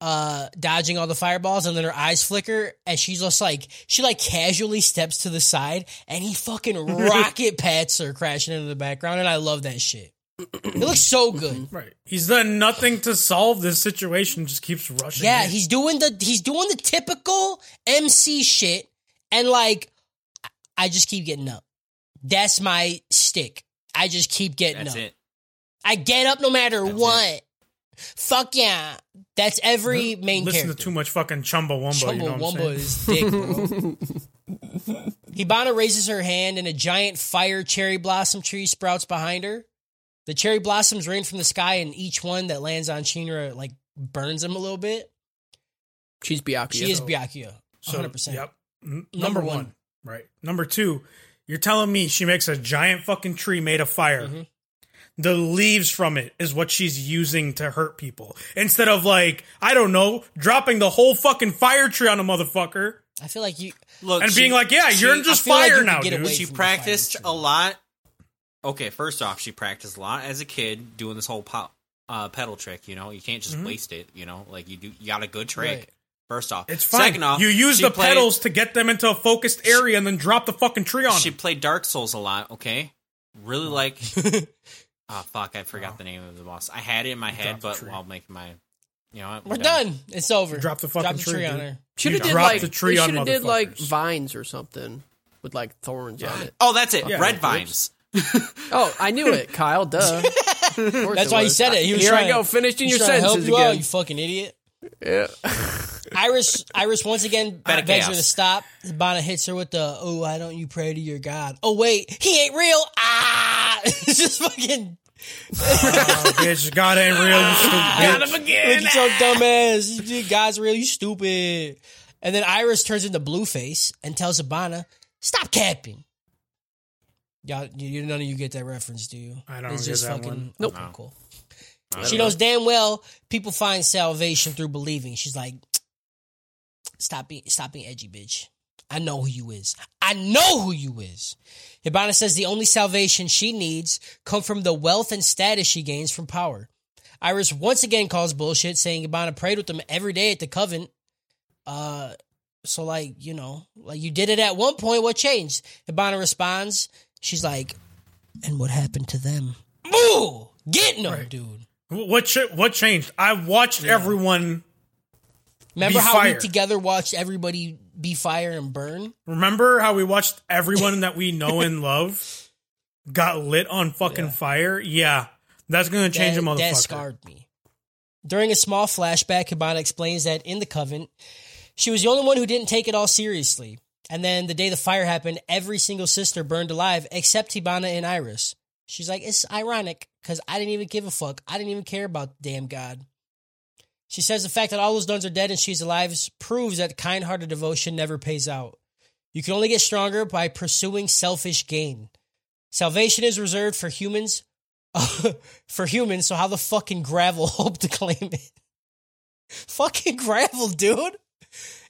uh dodging all the fireballs and then her eyes flicker and she's just like she like casually steps to the side and he fucking *laughs* rocket pats her crashing into the background and I love that shit. It looks so good. *clears throat* Right. He's done nothing to solve this situation. Just keeps rushing. Yeah, in. he's doing the he's doing the typical MC shit and like I just keep getting up. That's my stick. I just keep getting That's up. it. I get up no matter That's what. Fuck yeah. That's every main listen character. to too much fucking Chumbawamba. you know what I'm saying? is dick, bro. *laughs* Hibana raises her hand and a giant fire cherry blossom tree sprouts behind her. The cherry blossoms rain from the sky and each one that lands on Shinra like burns him a little bit. She's Byakuya. She is Byakuya. So, 100%. Yep. N- Number number, one. one. Right. Number two, you're telling me she makes a giant fucking tree made of fire. Mm-hmm. The leaves from it is what she's using to hurt people. Instead of like, I don't know, dropping the whole fucking fire tree on a motherfucker I feel like you Look, and she- being like, yeah, she- you're just I feel like fire you could now, get dude. away she practiced a lot. Okay, first off, she practiced a lot as a kid doing this whole pop, uh, pedal trick. You know, you can't just waste it. You know, like you do, you got a good trick. Mm-hmm. Right. First off, It's fine. Second off, you use the played- pedals to get them into a focused area and then drop the fucking tree on She them. played Dark Souls a lot. Okay, really like. oh *laughs* fuck! I forgot the name of the boss. I had it in my head, but tree. while making my, you know, what, We're done. It's over. Drop the fucking Drop the tree, tree, on her. Should have did dropped like the tree they on should have did like vines or something with like thorns on it. Oh, that's it. Yeah, Red oops. vines. *laughs* Oh, I knew it, Kyle. Duh. *laughs* That's it why he said it. He was Here trying I go, to- finishing He's your trying to help sentences you out, again. you fucking idiot. Yeah. *laughs* Iris Iris once again Better begs her chaos. to stop. Hibana hits her with the "Oh, why don't you pray to your god?" Oh wait, he ain't real. Ah, it's just fucking Oh, bitch, God ain't real. You stupid bitch. Look at your dumbass. You- God's real. You stupid. And then Iris turns into Blueface and tells Hibana, "Stop capping." Y'all, you, you- none of you get that reference, do you? I don't It's get just that fucking one. nope. No. Cool. She don't knows damn well people find salvation through believing. She's like, stop being stop being edgy, bitch. I know who you is. I know who you is. Hibana says the only salvation she needs come from the wealth and status she gains from power. Iris once again calls bullshit, saying Hibana prayed with them every day at the coven. Uh, so like you know, like you did it at one point. What changed? Hibana responds. She's like, and what happened to them? Ooh, getting them, Right. dude. What ch- what changed? I watched everyone. Remember Be how we together watched everybody be fire and burn? Remember how we watched everyone that we know and *laughs* love got lit on fucking fire? Yeah, that's gonna change that, a motherfucker. that scarred me. During a small flashback, Hibana explains that in the Covenant, she was the only one who didn't take it all seriously. And then the day the fire happened, every single sister burned alive except Hibana and Iris. She's like, it's ironic because I didn't even give a fuck. I didn't even care about damn God. She says the fact that all those nuns are dead and she's alive proves that kind hearted devotion never pays out. You can only get stronger by pursuing selfish gain. Salvation is reserved for humans *laughs* for humans, so how the fucking gravel *laughs* hope to claim it? fucking gravel, dude.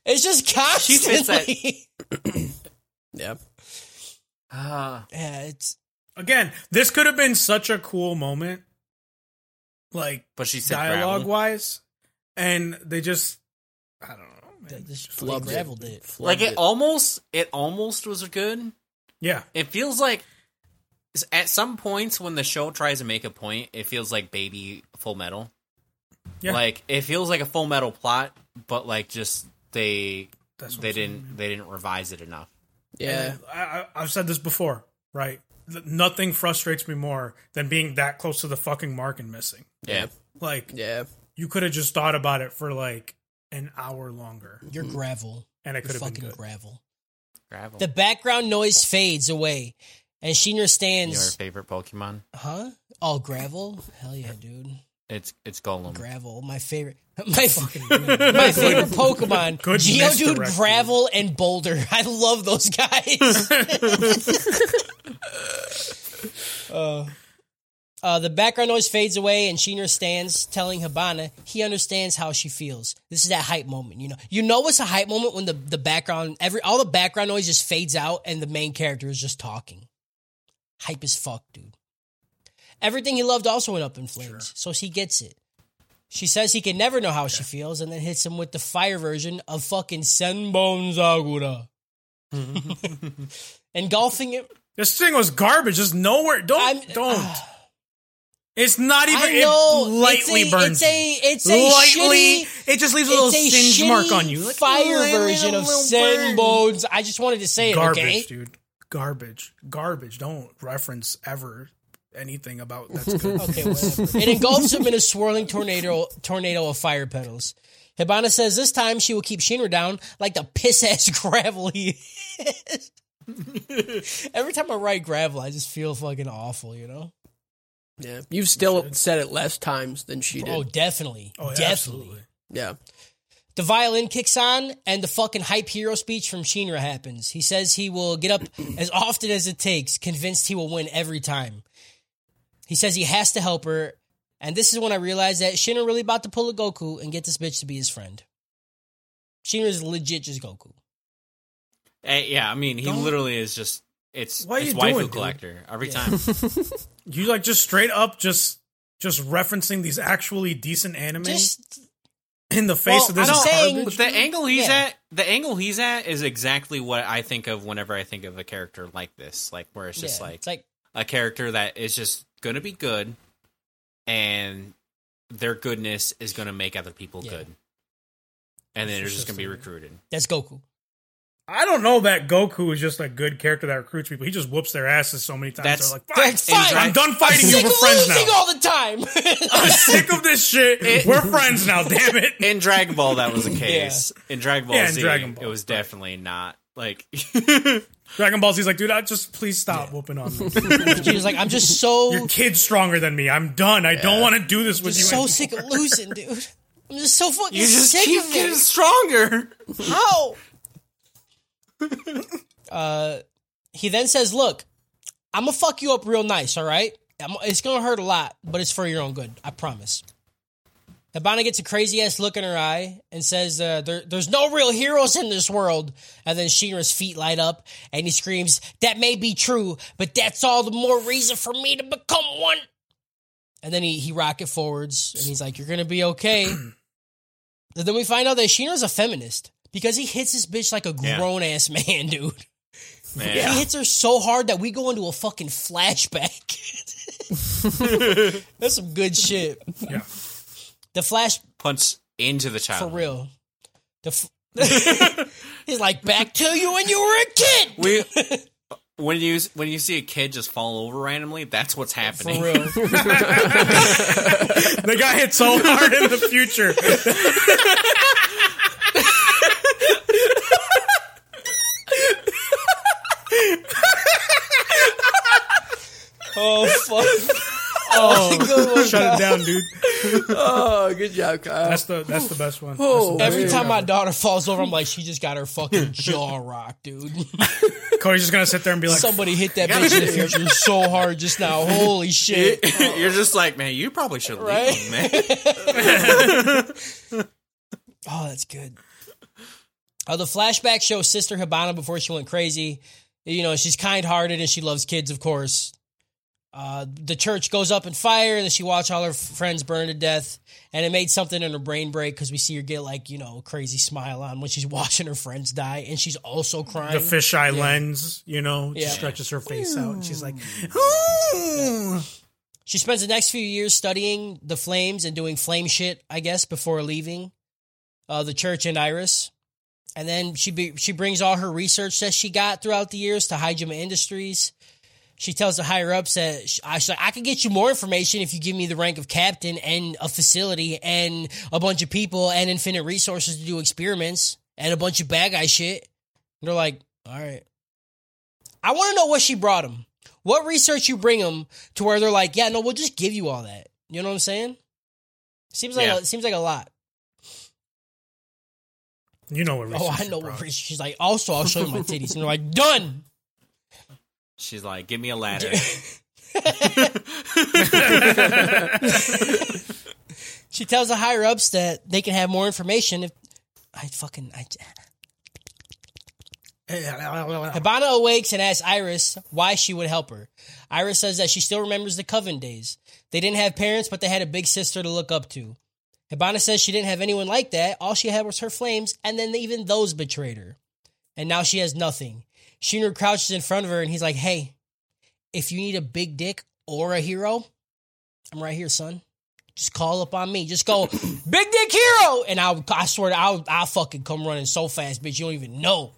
It's just She fits constantly. *coughs* Yeah. Ah. yeah, it's Again, this could have been such a cool moment, like but she said dialogue gravel. wise, and they just, I don't know. Man. just Flubbed it. gravel did. Like Flubbed it almost, it almost was good. Yeah, It feels like at some points when the show tries to make a point, it feels like baby Full Metal. Yeah. Like it feels like a Full Metal plot, but like just they That's they I'm saying, didn't they didn't revise it enough. Yeah. I, I, I've said this before, right? Nothing frustrates me more than being that close to the fucking mark and missing. Yeah. Like Yeah. you could have just thought about it for like an hour longer, You're gravel. and it could have been fucking good. gravel. Gravel. The background noise fades away, and Shinra Your stands. favorite Pokemon? Huh? Oh, gravel? Hell yeah, dude. It's it's Golem. Gravel, my favorite. *laughs* My, my favorite Pokemon, Good Geodude, Gravel, and Boulder. *laughs* I love those guys. *laughs* uh, uh, the background noise fades away, and Shinra stands, telling Hibana he understands how she feels. This is that hype moment, you know. You know it's a hype moment when the the background, every all the background noise just fades out, and the main character is just talking. Hype as fuck, dude. Everything he loved also went up in flames, so she gets it. She says he can never know how she feels, and then hits him with the fire version of fucking Senbon Zakura. Mm-hmm. *laughs* Engulfing him. This thing was garbage. Just nowhere. Don't I'm- don't. Ah. it's not even. I know it lightly it's a, burns. It's a it's a lightly. shitty, it just leaves a little a singe mark on you. Like, fire version of burn. Senbon's. I just wanted to say it. Garbage, Okay. dude. Garbage. Garbage. Don't reference ever anything about that's *laughs* good. Okay, *laughs* whatever. It engulfs him in a swirling tornado tornado of fire petals. Hibana says this time she will keep Shinra down like the piss ass *laughs* gravel he is. Every time I write gravel, I just feel fucking awful, you know? Yeah. You've still said it less times than she did. Oh, definitely. Oh, yeah, definitely. absolutely. yeah. The violin kicks on and the fucking hype hero speech from Shinra happens. He says he will get up *clears throat* as often as it takes, convinced he will win every time. He says he has to help her, and this is when I realized that Shinra really about to pull a Goku and get this bitch to be his friend. Shinra is legit just Goku. Yeah, I mean, he Don't- literally is just it's What are it's you waifu doing, dude? collector every Yeah. time. *laughs* You like just straight up just just referencing these actually decent anime Just in the face Well, of this I'm saying- garbage. The angle he's Yeah. at, the angle he's at is exactly what I think of whenever I think of a character like this, like where it's just yeah, like it's like a character that is just gonna be good, and their goodness is gonna make other people Yeah. good, and then they're just just gonna be recruited. that's Goku. I don't know that Goku is just a good character that recruits people. He just whoops their asses so many times. That's- They're like, fine, That's fine. I'm done fighting you. Sick We're friends losing now. all the time. *laughs* I'm sick of this shit. We're friends now. Damn it. In Dragon Ball, that was the *laughs* case. In Dragon Ball Yeah, in Z, Dragon Ball, it was definitely not like. *laughs* Dragon Ball Z's like, dude, I just please stop whooping on me. *laughs* she was like, I'm just so Your kid's stronger than me. I'm done. I don't want to do this with just you. so anymore. sick of losing, dude. I'm just so fucking you just sick keep of getting it. stronger. How? *laughs* uh, he then says, "Look, I'm gonna fuck you up real nice. All right? I'm, it's gonna hurt a lot, but it's for your own good. I promise." Hibana gets a crazy ass look in her eye and says, uh, there, "There's no real heroes in this world." And then Shinra's feet light up and he screams, "That may be true, but that's all the more reason for me to become one." And then he he rocket forwards and he's like, "You're gonna be okay." *clears throat* But then we find out that Shino's a feminist because he hits this bitch like a Yeah. grown ass man, *laughs* dude. Man. He hits her so hard that we go into a fucking flashback. *laughs* *laughs* That's some good shit. Yeah. The flash Punch into the child. for real. The f- *laughs* he's like back to you when you were a kid. We *laughs* when you when you see a kid just fall over randomly, that's what's For happening. real. *laughs* They got hit so hard in the future. Oh fuck. Oh, *laughs* shut it down, dude. Oh, good job, Kyle. That's the that's the best one. Oh, That's the Every best time my daughter falls over, I'm like, she just got her fucking jaw rocked, dude. *laughs* Cody's just gonna sit there and be like, Somebody hit that bitch in the future so hard just now. Holy *laughs* shit. You're just like, man, you probably should leave Right? him, man. Oh, that's good. Uh, the flashback shows Sister Hibana before she went crazy. You know, she's kind hearted and she loves kids, of course. Uh, the church goes up in fire and then she watched all her friends burn to death. And it made something in her brain break because we see her get like, you know, a crazy smile on when she's *laughs* watching her friends die. And she's also crying. the fisheye lens, you know, Yeah. stretches her face out, and she's like, "Ooh." She spends the next few years studying the flames and doing flame shit, I guess, before leaving uh, the church and Iris. And then she be, she brings all her research that she got throughout the years to Haijima Industries. She tells the higher ups that sh- I, she's like, I can get you more information if you give me the rank of captain and a facility and a bunch of people and infinite resources to do experiments and a bunch of bad guy shit. And they're like, all right. I want to know what she brought him. What research you bring them to where they're like, yeah, no, we'll just give you all that. You know what I'm saying? Seems like Yeah. a, it seems like a lot. You know what? Oh, I know what research. She's like, also, I'll show you my titties. And they're like, done. She's like, give me a ladder. *laughs* She tells the higher ups that they can have more information if I fucking I. *laughs* Hibana awakes and asks Iris why she would help her. Iris says that she still remembers the Coven days. They didn't have parents, but they had a big sister to look up to. Hibana says she didn't have anyone like that. All she had was her flames, and then even those betrayed her. And now she has nothing. Shinra crouches in front of her, and he's like, "Hey, if you need a big dick or a hero, I'm right here, son. Just call up on me. Just go, *clears throat* big dick hero, and I'll. I swear, to, I'll. I'll fucking come running so fast, bitch. You don't even know."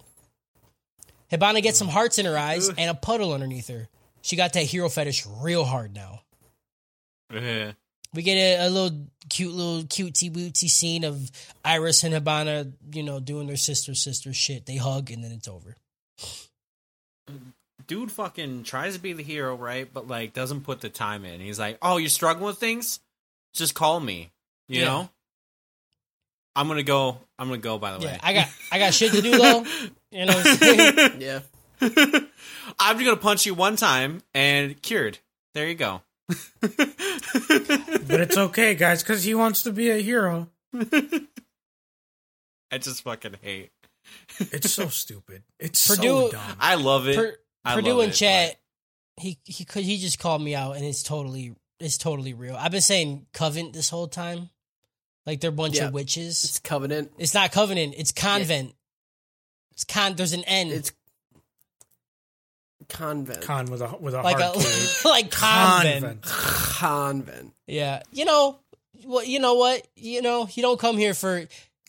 Hibana gets some hearts in her eyes and a puddle underneath her. She got that hero fetish real hard now. Yeah. We get a, a little cute little cutesy bootsy scene of Iris and Hibana, you know, doing their sister sister shit. They hug and then it's over. Dude fucking tries to be the hero, right? But like doesn't put the time in. He's like, Oh, you're struggling with things? Just call me. You Yeah. know? I'm gonna go I'm gonna go by the Yeah, way. I got *laughs* I got shit to do though. You know, what I'm saying? *laughs* Yeah. *laughs* I'm just gonna punch you one time and cured. There you go. But it's okay, guys, because he wants to be a hero. I just fucking hate. It's so stupid. It's Purdue- so dumb. I love it. Per, I Purdue love in it, chat, he he could he just called me out and it's totally it's totally real. I've been saying Covenant this whole time, like they're a bunch Yeah. of witches. It's Covenant. It's not Covenant. It's Convent. It's con. There's an N. It's Convent. Con with a with a like hard a K. *laughs* like convent. Convent. Convent. Yeah, you know, well, you know what? You know, you don't come here for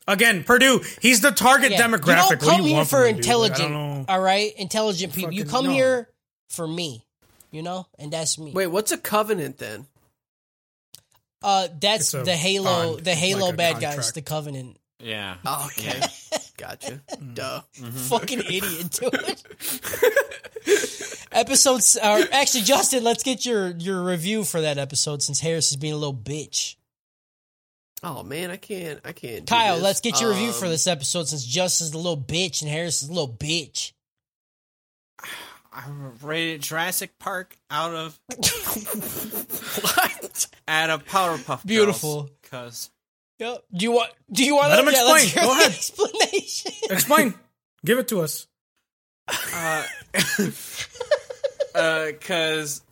Again, Purdue. He's the target Yeah. demographic. You don't do come you here for from him, dude? Like, intelligent, all right? Intelligent people. You come no. here for me, you know, and that's me. Wait, what's a covenant then? Uh, that's the Halo, bond, the Halo like a bad guys, the Covenant. Yeah. Oh, okay. gotcha. *laughs* Duh. Fucking *laughs* idiot, dude. Episodes, or actually, Justin, let's get your your review for that episode since Harris is being a little bitch. Oh man, I can't. I can't. do Kyle, this. let's get your review Um, for this episode since Justin's a little bitch and Harris is a little bitch. I rated Jurassic Park out of *laughs* What? out of Powerpuff Beautiful. Because Yep. Do you want? Do you want? Let him yeah, let's explain. Go ahead. Explanation. Explain. Give it to us. uh, *laughs* uh, cause,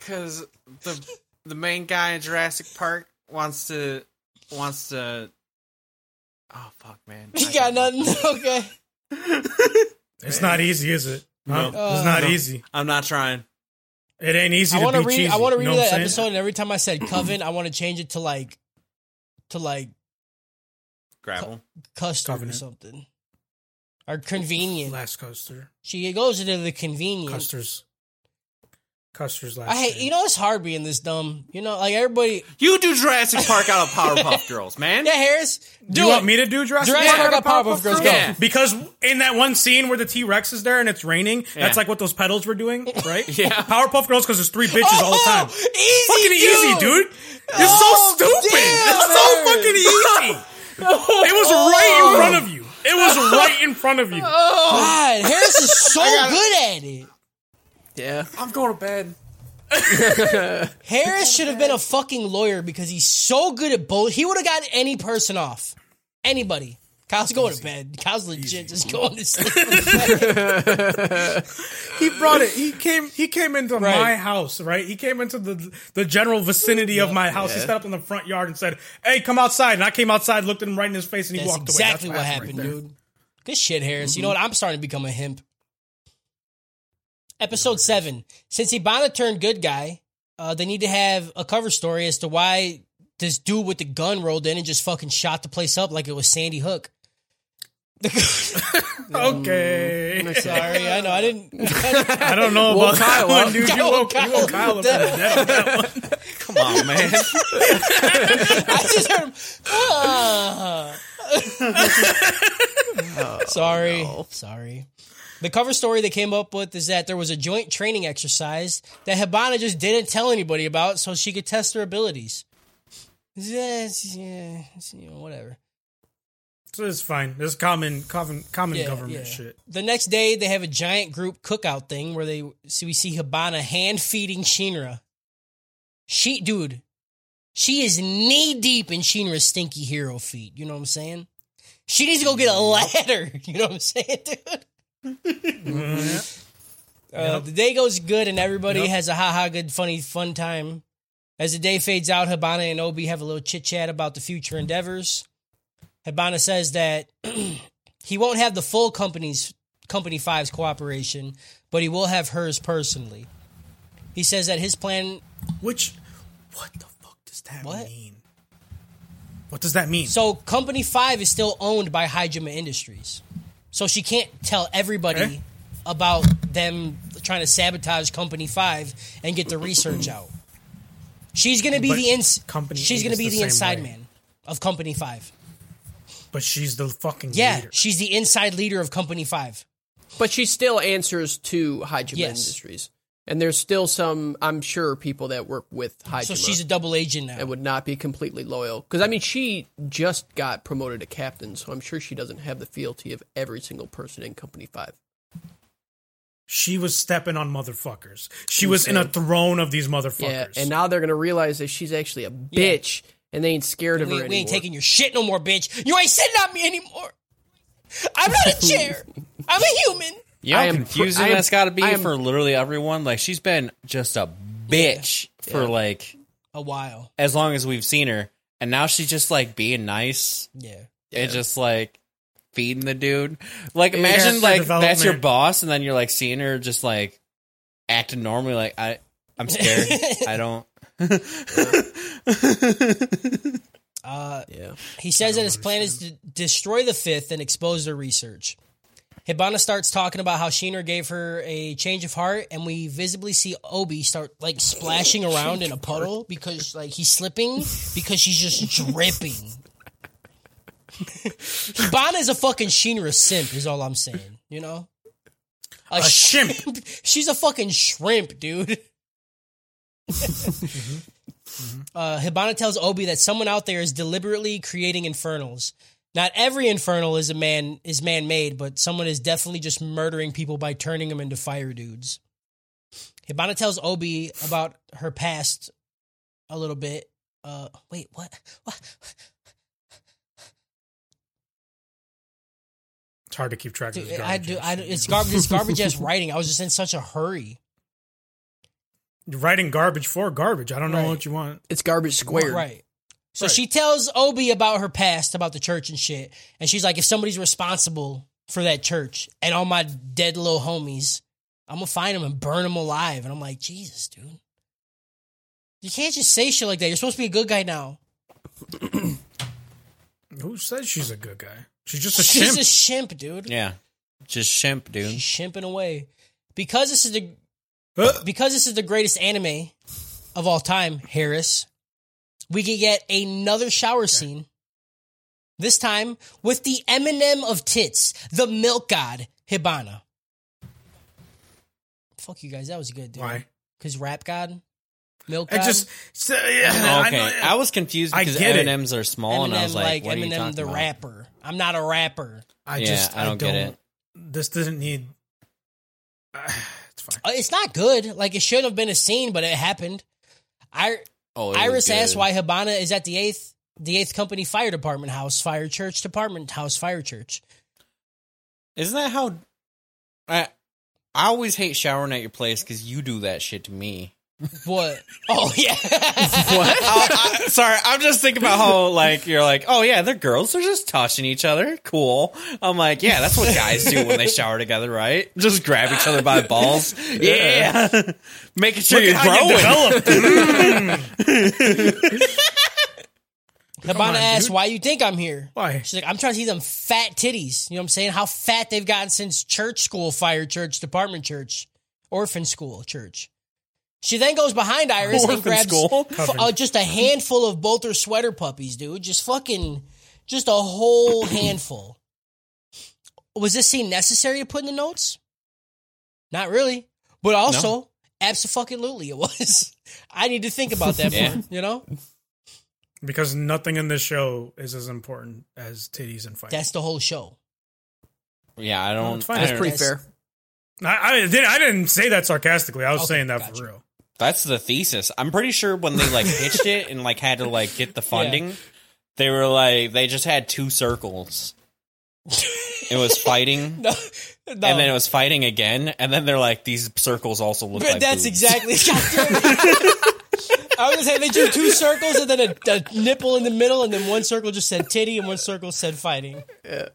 cause the the main guy in Jurassic Park wants to wants to. Oh fuck, man! You I got got- nothing. *laughs* Okay. *laughs* It's not easy, is it? Huh? No. it's not No. easy. I'm not trying. It ain't easy I to want be to read. cheesy. I want to you read know that I'm saying? episode, and every time I said *clears throat* coven, I want to change it to like, to like Gravel. custard or something, or convenient. Last Custer. She goes into the convenient. Custer's. Custer's last. I hate. name. You know, it's hard being this dumb. You know, like everybody. You do Jurassic Park out of Powerpuff Girls, man. Yeah, Harris. Do, Do you it. want me to do Jurassic, Jurassic Park Park out of Powerpuff Girls, Girls? Yeah. Because in that one scene where the T Rex is there and it's raining, Yeah. that's like what those pedals were doing, right? *laughs* Yeah. Powerpuff Girls because there's three bitches all the oh, time. Oh, easy, fucking easy, dude. You're Oh, so stupid. damn, it's so fucking *laughs* easy. It was oh. right in front of you. It was right in front of you. Oh. God, Harris is *laughs* so good at it. Yeah. I'm going to bed. *laughs* Harris should have been a fucking lawyer because he's so good at both. He would have gotten any person off. Anybody. Kyle's going to bed. Kyle's legit just going to sleep. *laughs* *laughs* He brought it. He came. He came into Right. my house. Right. He came into the the general vicinity of my house. He stepped up in the front yard and said, "Hey, come outside." And I came outside, looked at him right in his face, and he That's walked away. exactly what happened, right dude. Good shit, Harris. You know mm-hmm. what? I'm starting to become a himp. Episode 7. Since Hibana turned good guy, uh, they need to have a cover story as to why this dude with the gun rolled in and just fucking shot the place up like it was Sandy Hook. *laughs* *laughs* Okay. Sorry, I know I didn't. *laughs* I don't know Woke about that Kyle one, up. dude. You Kyle- woke, you Kyle woke Kyle up dead. from the dead on that one. Come on, man. I just heard him. "Ah." sorry, sorry. The cover story they came up with is that there was a joint training exercise that Hibana just didn't tell anybody about, so she could test her abilities. Yeah, yeah, you know, whatever. So it's fine. It's common, common, common Yeah, government yeah. shit. The next day, they have a giant group cookout thing where they so we see Hibana hand feeding Shinra. She, dude, she is knee deep in Shinra's stinky hero feet. You know what I'm saying? She needs to go get a ladder. *laughs* You know what I'm saying, dude? Uh, the day goes good and everybody Yep. has a ha ha good funny fun time. As the day fades out, Hibana and Obi have a little chit chat about the future endeavors. Hibana says that *clears throat* he won't have the full company's company five's cooperation, but he will have hers personally. He says that his plan Which, what the fuck does that What? mean? What does that mean? so company five is still owned by Haijima Industries. So she can't tell everybody Okay. about them trying to sabotage company five and get the research out. She's gonna be But the ins- Company she's gonna be the the inside way. man of company five. but she's the fucking Yeah, leader. she's the inside leader of company five. But she still answers to Hydra Yes. Industries. And there's still some, I'm sure, people that work with Haijima So she's a double agent now. and would not be completely loyal. Because, I mean, she just got promoted to captain, so I'm sure she doesn't have the fealty of every single person in Company 5. She was stepping on motherfuckers. She was in a throne of these motherfuckers. Yeah, and now they're going to realize that she's actually a bitch, and they ain't scared of we, her we anymore. ain't taking your shit no more, bitch. You ain't sitting on me anymore. I'm not a *laughs* chair. I'm a human. You know how confusing pr- that's got to be am- for literally everyone. Like she's been just a bitch for Yeah. like A while. as long as we've seen her, and now she's just like being nice Yeah. and just like feeding the dude. Like imagine like that's your boss, and then you're like seeing her just like acting normally. Like I, I'm scared. *laughs* I don't. Uh, Yeah. he says that his plan is to destroy the fifth and expose their research. Hibana starts talking about how Shinra gave her a change of heart, and we visibly see Obi start like splashing around in a puddle because like he's slipping because she's just dripping. Hibana is a fucking Shinra simp, is all I'm saying. You know, A shrimp. *laughs* She's a fucking shrimp, dude. uh, Hibana tells Obi that someone out there is deliberately creating infernals. Not every infernal is a man is man made, but someone is definitely just murdering people by turning them into fire dudes. Hibana tells Obi about her past a little bit. Uh, wait, what? What? It's hard to keep track of. Dude, this I do. I, shit. it's garbage. It's garbage ass *laughs* writing. I was just in such a hurry. You're writing garbage for garbage. I don't know what you want. It's garbage squared. Right. So Right. she tells Obi about her past, about the church and shit. And she's like, if somebody's responsible for that church and all my dead little homies, I'm going to find them and burn them alive. And I'm like, Jesus, dude. You can't just say shit like that. You're supposed to be a good guy now. *clears throat* Who says she's a good guy? She's just a shimp. She's a shimp, dude. Yeah. Just shimp, dude. She's shimping away. Because this is the because this is the greatest anime of all time, Harris, we can get another shower scene. This time with the Eminem of tits, the milk god, Hibana. Fuck you guys, that was good, dude. Why? Because rap god, milk I god. just. so, yeah, I okay, know- I, was confused I because get it. M&Ms are small, and I was like, like, what are you Eminem talking the about? rapper. I'm not a rapper. I Yeah, just. I don't get it. This doesn't need. *sighs* it's fine. Uh, It's not good. Like it shouldn't have been a scene, but it happened. I Oh, Iris asked why Hibana is at the eighth the eighth company fire department house, fire church department house, fire church. Isn't that how? I I always hate showering at your place because you do that shit to me. *laughs* Oh, *laughs* what? Oh yeah. What? I, sorry, I'm just thinking about how like you're like, oh yeah, they're girls, they're just touching each other, cool. I'm like, yeah, that's what guys do when they shower together, right? Just grab each other by balls, *laughs* yeah, making sure you're growing. Hibana asked dude. why you think I'm here. Why? She's like, I'm trying to see them fat titties. You know what I'm saying? How fat they've gotten since church school, fire church, department church, orphan school church. She then goes behind Iris and grabs school? *laughs* f- uh, just a handful of both her sweater puppies, dude. Just fucking, just a whole *clears throat* handful. Was this scene necessary to put in the notes? Not really, but also absolutely it was. *laughs* I need to think about that Yeah. more. You know, Because nothing in this show is as important as titties and fighting. that's the whole show. Yeah, I don't. it's fine. I That's don't- Pretty That's- fair. I, I didn't. I didn't say that sarcastically. I was Okay, saying that gotcha. for real. That's the thesis. I'm pretty sure when they like pitched it and like had to like get the *laughs* funding, they were like they just had two circles. It was fighting, *laughs* No, no. and then it was fighting again, and then they're like these circles also look But like that's boobs. exactly. God damn it. I was gonna say they drew two circles and then a, a nipple in the middle, and then one circle just said titty and one circle said fighting. Yeah.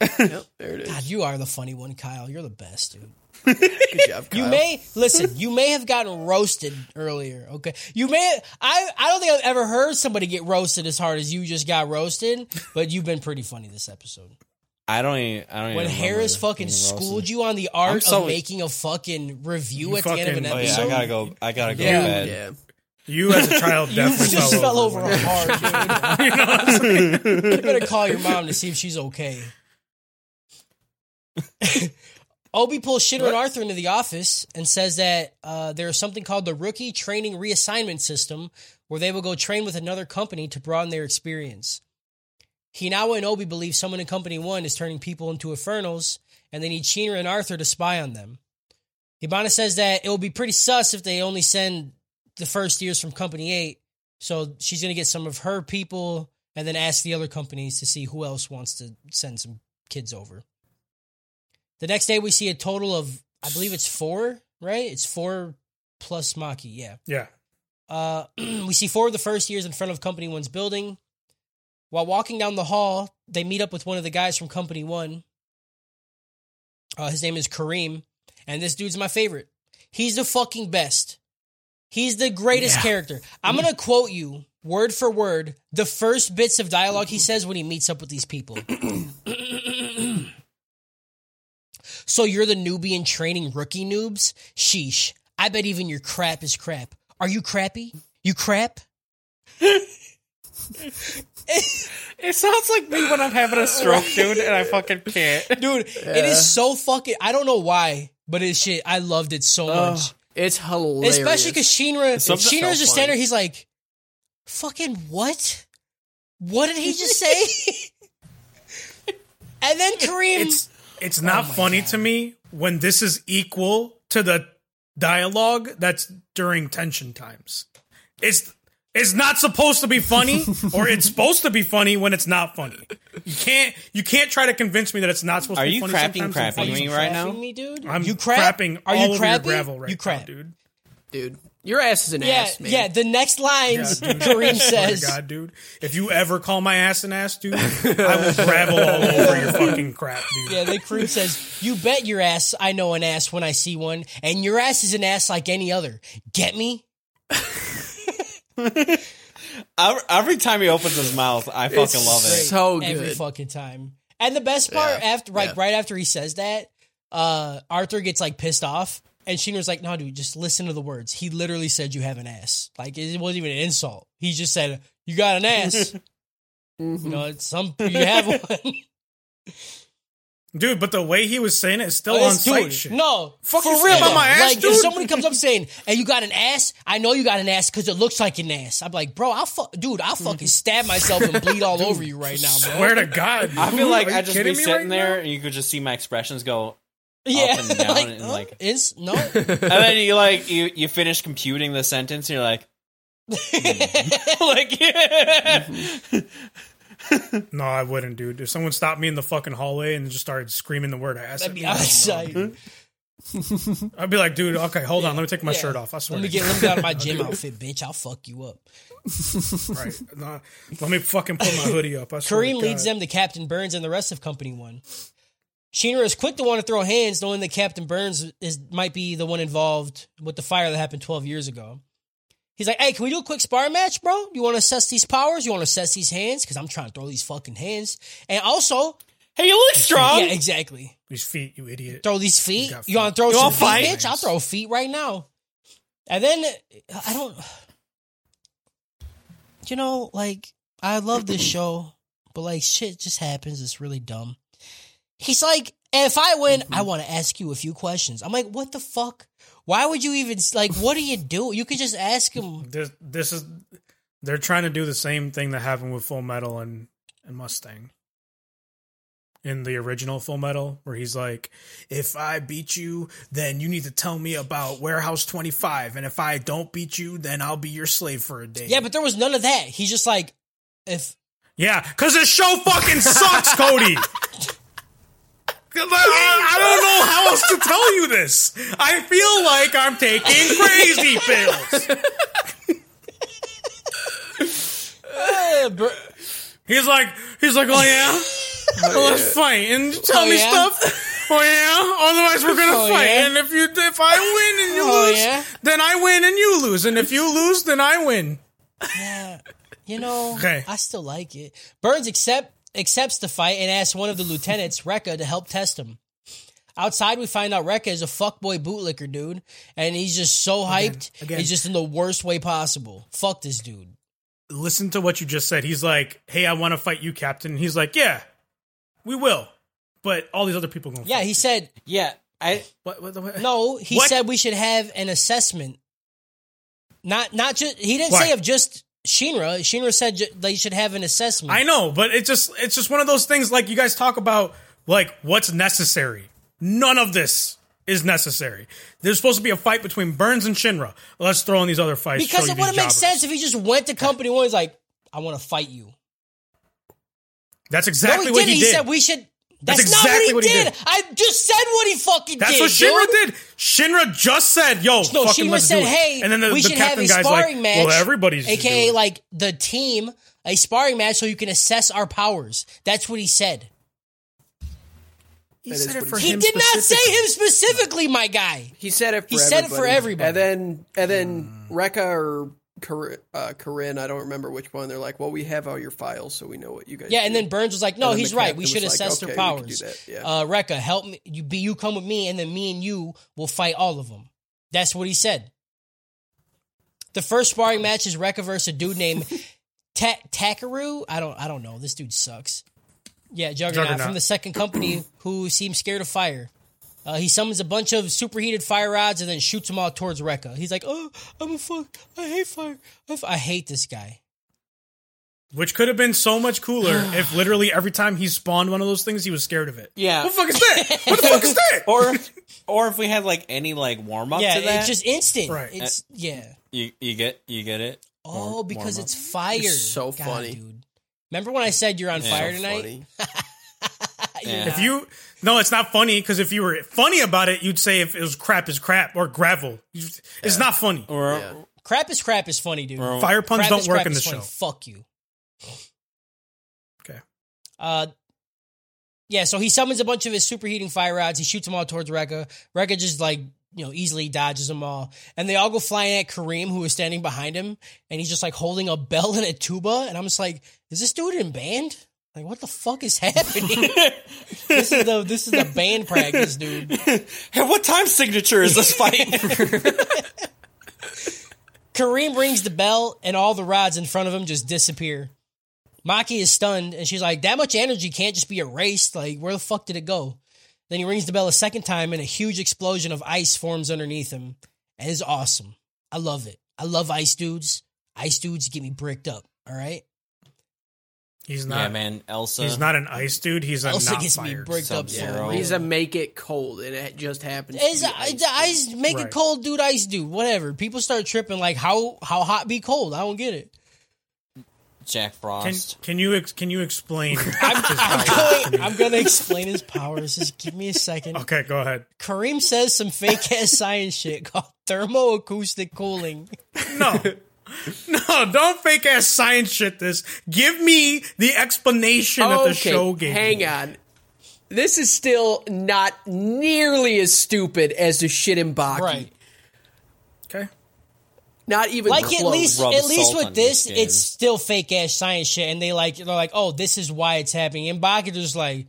*laughs* Yep, there it is. God, you are the funny one, Kyle. You're the best, dude. Good job, *laughs* You may listen. You may have gotten roasted earlier. Okay, you may. I I don't think I've ever heard somebody get roasted as hard as you just got roasted. But you've been pretty funny this episode. I don't even. I don't When even Harris fucking schooled you on the art so- of making a fucking review You at the end of an fucking- Oh yeah, episode, I gotta go. I gotta go Yeah. to. Yeah. You as a child *laughs* you definitely just fell, fell over when I- hard, dude. *laughs* you know what I'm saying? You're gonna call your mom to see if she's okay. Obi pulls Shitter and Arthur into the office and says that uh, there is something called the Rookie Training Reassignment System, where they will go train with another company to broaden their experience. Hinawa and Obi believe someone in Company One is turning people into Infernals, and they need Shinra and Arthur to spy on them. Hibana says that it will be pretty sus if they only send the first years from Company Eight, so she's going to get some of her people and then ask the other companies to see who else wants to send some kids over. The next day, we see a total of, I believe it's four, right? It's four plus Maki, yeah. Yeah. Uh, *clears throat* we see four of the first years in front of Company One's building. While walking down the hall, they meet up with one of the guys from Company One. Uh, his name is Karim, and this dude's my favorite. He's the fucking best. He's the greatest Yeah. character. I'm gonna quote you word for word, the first bits of dialogue he says when he meets up with these people. *clears throat* so you're the newbie in training rookie noobs? Sheesh. I bet even your crap is crap. Are you crappy? You crap? *laughs* It sounds like me when I'm having a stroke, dude, and I fucking can't. *laughs* Dude, it is so fucking. I don't know why, but it's shit. I loved it so much. It's hilarious. Especially because Shinra, Something Shinra's felt just standing there. He's like, "Fucking what? What did he just say?" *laughs* and then Karim, It's it's not Oh funny God. to me when this is equal to the dialogue that's during tension times. It's it's not supposed to be funny, *laughs* or it's supposed to be funny when it's not funny. You can't you can't try to convince me that it's not supposed Are to be you funny. crapping sometimes crapping and funny me right now? me, dude? I'm you crap? crapping Are all you over your gravel right you crap, now, dude. dude. Your ass is an Yeah, ass, man. yeah. The next lines Yeah, dude. Karim *laughs* Swear to says, God, dude. If you ever call my ass an ass, dude, I will gravel all over your fucking crap, dude. Yeah, then Karim says, "You bet your ass I know an ass when I see one, and your ass is an ass like any other. Get me? *laughs* Every, every time he opens his mouth, I fucking It's love it. So good. every good. fucking time. And the best part Yeah, after like yeah. right after he says that, uh Arthur gets like pissed off and Shinra's like, "No, dude, just listen to the words. He literally said you have an ass. Like it wasn't even an insult. He just said you got an ass. Mhm. *laughs* you know, it's some you have one. *laughs* Dude, but the way he was saying it is still on It's- site shit. No, Fuck for you real. saying about my ass, like dude? if somebody comes up *laughs* saying, "Hey, you got an ass," I know you got an ass because it looks like an ass. I'm like, bro, I'll fuck, dude, I'll fucking stab myself and bleed all over you right now, bro. Swear to God. I feel like I'd just be sitting right there now? and you could just see my expressions go, yeah, up and *laughs* down oh, like, and, huh? like- Ins- no, *laughs* and then you like you you finish computing the sentence, and you're like, *laughs* like No, I wouldn't, dude. If someone stopped me in the fucking hallway and just started screaming the word ass, that'd be I'd outside. I'd be like, dude, okay, hold on, let me take my Yeah. shirt off. I swear. Let me to get God. let me get out of my gym outfit, bitch. I'll fuck you up. right. No, let me fucking put my hoodie up. I swear Karim leads them to Captain Burns and the rest of Company One. Shinra is quick to want to throw hands, knowing that Captain Burns is might be the one involved with the fire that happened 12 years ago. He's like, "Hey, can we do a quick spar match, bro? You want to assess these powers? You want to assess these hands? Because I'm trying to throw these fucking hands. And also, "Hey, you look strong." yeah, exactly. These feet, you idiot. Throw these feet. got You want to throw You some feet, fight? bitch? I'll throw feet right now. And then I don't. You know, like I love this show, but like shit just happens. It's really dumb. He's like, if I win, I mm-hmm. want to ask you a few questions. I'm like, what the fuck? Why would you even like? What do you do? You could just ask him. *laughs* This, this is. They're trying to do the same thing that happened with Full Metal and, and Mustang. In the original Full Metal, where he's like, if I beat you, then you need to tell me about Warehouse 25. And if I don't beat you, then I'll be your slave for a day. Yeah, but there was none of that. He's just like, if Yeah, because this show fucking sucks, Cody. *laughs* 'Cause uh, I, I don't know how else to tell you this. I feel like I'm taking crazy pills. br- *laughs* He's like, he's like, oh yeah, *laughs* oh, well, let's fight and tell Oh, me yeah? stuff. Oh yeah, otherwise we're gonna Oh, fight. yeah? And if you, if I win and you Oh, lose, yeah? then I win and you lose. And if you lose, then I win. yeah, you know, Okay. I still like it. Burns accept accepts the fight and asks one of the lieutenants, Rekka, to help test him. Outside, we find out Rekka is a fuckboy bootlicker dude, and he's just so hyped. again. He's just in the worst way possible. Fuck this dude. Listen to what you just said. He's like, hey, I want to fight you, Captain. And he's like, yeah, we will. But all these other people gonna Yeah, fight he you. said Yeah, I What, what, what? no. He What? said we should have an assessment. Not not just he didn't Why? say of just Shinra. Shinra said ju- they should have an assessment. I know, but it's just it's just one of those things like you guys talk about like what's necessary. None of this is necessary. There's supposed to be a fight between Burns and Shinra. Let's throw in these other fights. because it wouldn't make sense if he just went to Company One. He's like, I want to fight you. That's exactly no, he what didn't. he He, said we should. That's, That's not what he, what he did. did. I just said what he fucking That's did. That's what Shinra dude. did. Shinra just said, "Yo, No, fucking Shinra let's said, do it." "Hey, and then the, we the should have captain a guy's sparring like, match, "Well, everybody's should aka do like the team, a sparring match, so you can assess our powers." That's what he said. He That is said it for He him did not say him specifically, my guy. He said it. For He said it for everybody. everybody. And then and then Rekka or Corinne, uh, Corinne, I don't remember which one. They're like, "Well, we have all your files, so we know what you guys." Yeah, and then Burns was like, "No, he's right. We should assess "Okay, their we can powers." do yeah. Uh, Rekka, help me. You be you come with me, and then me and you will fight all of them. That's what he said. The first sparring match is Rekka versus a dude named *laughs* Ta- Takeru. I don't I don't know. This dude sucks. Yeah, Juggernaut, Juggernaut. from the second company who seems scared of fire. Uh, he summons a bunch of superheated fire rods and then shoots them all towards Rekka. He's like, "Oh, I'm a fuck. I hate fire. I, f- I hate this guy." Which could have been so much cooler *sighs* if literally every time he spawned one of those things, he was scared of it. Yeah. What the fuck is that? *laughs* What the fuck is that? or or if we had like any like warm up Yeah, to that, it's just instant. Right. It's yeah. you you get you get it. Oh, Warm- because warm it's up. fire. It's so God, funny. dude. Remember when I said you're on Yeah. fire So tonight? funny. *laughs* Yeah. If you no, it's not funny because if you were funny about it, you'd say if it was crap is crap or gravel. You- It's not funny. or Yeah. Crap is crap is funny, dude. or- Fire puns crap don't work in the is show. Fuck you. Okay. Uh, yeah. So he summons a bunch of his superheating fire rods. He shoots them all towards Rekka. Rekka just like you know easily dodges them all, and they all go flying at Karim, who is standing behind him, and he's just like holding a bell and a tuba, and I'm just like, is this dude in band? Like, what the fuck is happening? *laughs* this is the this is the band practice, dude. *laughs* Hey, what time signature is this fight? *laughs* Karim rings the bell, and all the rods in front of him just disappear. Maki is stunned, and she's like, "That much energy can't just be erased. Like, where the fuck did it go?" Then he rings the bell a second time, and a huge explosion of ice forms underneath him, and it's awesome. I love it. I love ice dudes. Ice dudes get me bricked up. All right, He's not. yeah, man, Elsa. He's not an ice dude. He's a Elsa not gets me fire. bricked up. Sub-Zero. He's a make it cold, and it just happens. to Is be ice, ice. ice make it cold, dude? Ice dude, whatever. People start tripping like how how hot be cold. I don't get it. Jack Frost. Can, can you ex- can you explain? *laughs* I'm, powers to going, I'm gonna explain his powers. Just give me a second. okay, go ahead. Karim says some fake ass science shit called thermoacoustic cooling. No. *laughs* *laughs* No, don't fake ass science shit this. Give me the explanation that the show gave. hang me. on. This is still not nearly as stupid as the shit in Baki. Right. Okay. Not even Like close. at least Rub at least with on this, it's still fake ass science shit, and they like they're like, oh, this is why it's happening. And Baki just like,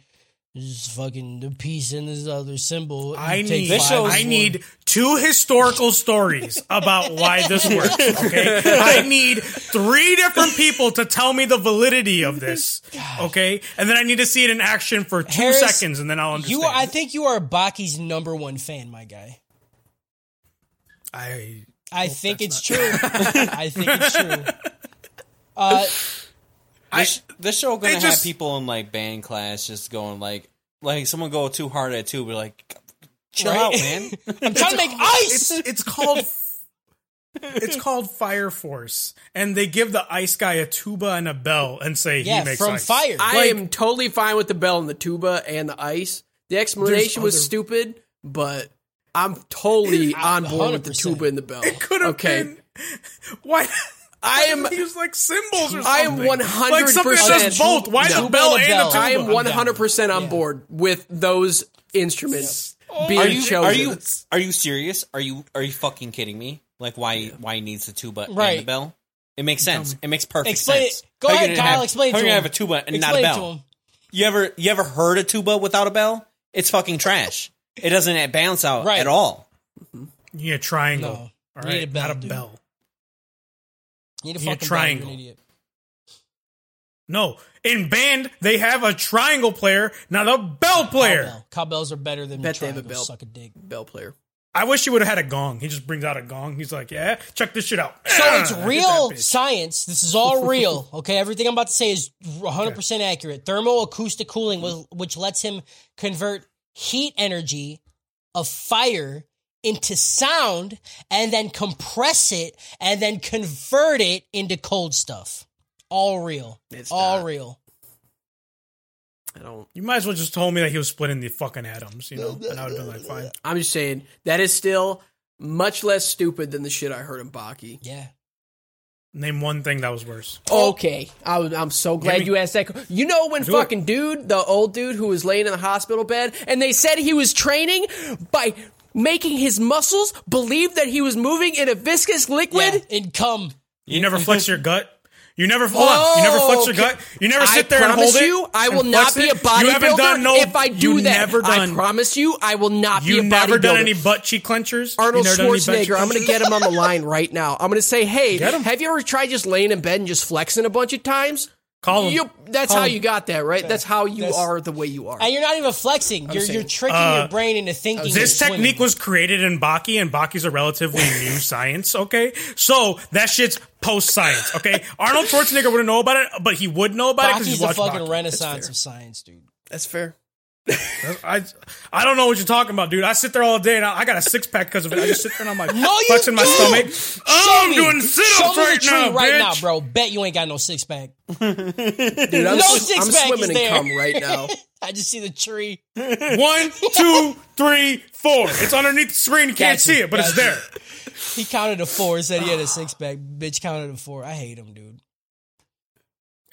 this is fucking the piece in this other symbol. I need This shows I need two historical stories about why this *laughs* works. Okay, I need three different people to tell me the validity of this. Okay, and then I need to see it in action for two Harris, seconds, and then I'll understand. You, are, I think you are Baki's number one fan, my guy. I I think it's true. *laughs* I think it's true. *laughs* Uh, This, this show gonna it just- have people in like band class just going like like someone go too hard at two, but like chill Right? out, man. *laughs* I'm trying to make ice. it's it's called *laughs* it's called Fire Force, and they give the ice guy a tuba and a bell and say Yeah, he makes from ice. fire. I Like- am totally fine with the bell and the tuba and the ice. The explanation was other- stupid, but I'm totally *laughs* on board with the tuba and the bell. It Could have okay. been. Why? I am use like symbols or something. I am 100% like something that does both. Why Tuba the bell and the tuba? I am 100% on Yeah. board with those instruments being Are you chosen. are you are you serious? Are you are you fucking kidding me? Like why why he needs the tuba and Right. the bell? It makes sense. It makes perfect Explain sense. it. Go ahead, Kyle. have- explain it How to you gonna have a tuba and explain not a bell? You ever you ever heard a tuba without a bell? It's fucking trash. It doesn't bounce out Right. at all. Mm-hmm. You need a triangle. No. All You need right, a bell, not a dude. bell. You need a You need a fucking triangle. bell, you idiot. No, in band they have a triangle player, not a bell player. Cowbell. Cowbells are better than Bet they have a triangles. bell. Suck a dick. bell player? I wish he would have had a gong. He just brings out a gong. He's like, "Yeah, check this shit out." So it's real science. This is all *laughs* real. Okay, everything I'm about to say is 100% accurate. Thermoacoustic cooling, wh- which lets him convert heat energy of fire into sound and then compress it and then convert it into cold stuff. All real. It's all not. real. I don't. You might as well just told me that he was splitting the fucking atoms, you know, and I would have been like, "Fine." I'm just saying that is still much less stupid than the shit I heard in Baki. Yeah. Name one thing that was worse. Okay, I, I'm so glad me- you asked that. You know when Do fucking dude, the old dude who was laying in the hospital bed, and they said he was training by making his muscles believe that he was moving in a viscous liquid. Yeah. In cum. You never flex your gut. You never hold on. You never flex your oh, gut. You never sit I there and hold promise it. you, I will not be a You haven't done bodybuilder no. if I do you that. Never done. I promise you, I will not you be a bodybuilder. You never done any butt cheek clenchers. Arnold You never done any butt cheek Schwarzenegger. I'm going to get him on the *laughs* line right now. I'm going to say, hey, have you ever tried just laying in bed and just flexing a bunch of times? Call him. You, that's Call how him. you got that, right? That's how you That's- are the way you are. And you're not even flexing. You're, you're tricking Uh, your brain into thinking. This you're technique swimming. was created in Baki, and Baki's a relatively *laughs* new science. Okay, so that shit's post science. Okay, *laughs* Arnold Schwarzenegger wouldn't know about it, but he would know about it because Baki's he's the watched fucking Baki. renaissance of science, dude. That's fair. I, I don't know what you're talking about, dude. I sit there all day and I, I got a six pack because of it. I just sit there and I'm like, No, flexing my don't. stomach. Oh, Show Oh, I'm me. doing sit Show ups me right the tree now, right bitch. now, bro. Bet you ain't got no six pack. *laughs* Dude, I'm, No s- six I'm pack swimming is in there. cum right now. *laughs* I just see the tree. One, two, three, four. It's underneath the screen. You can't Gotcha, see it, but it's there. He counted to four. Said he had a six pack. Bitch counted to four. I hate him, dude.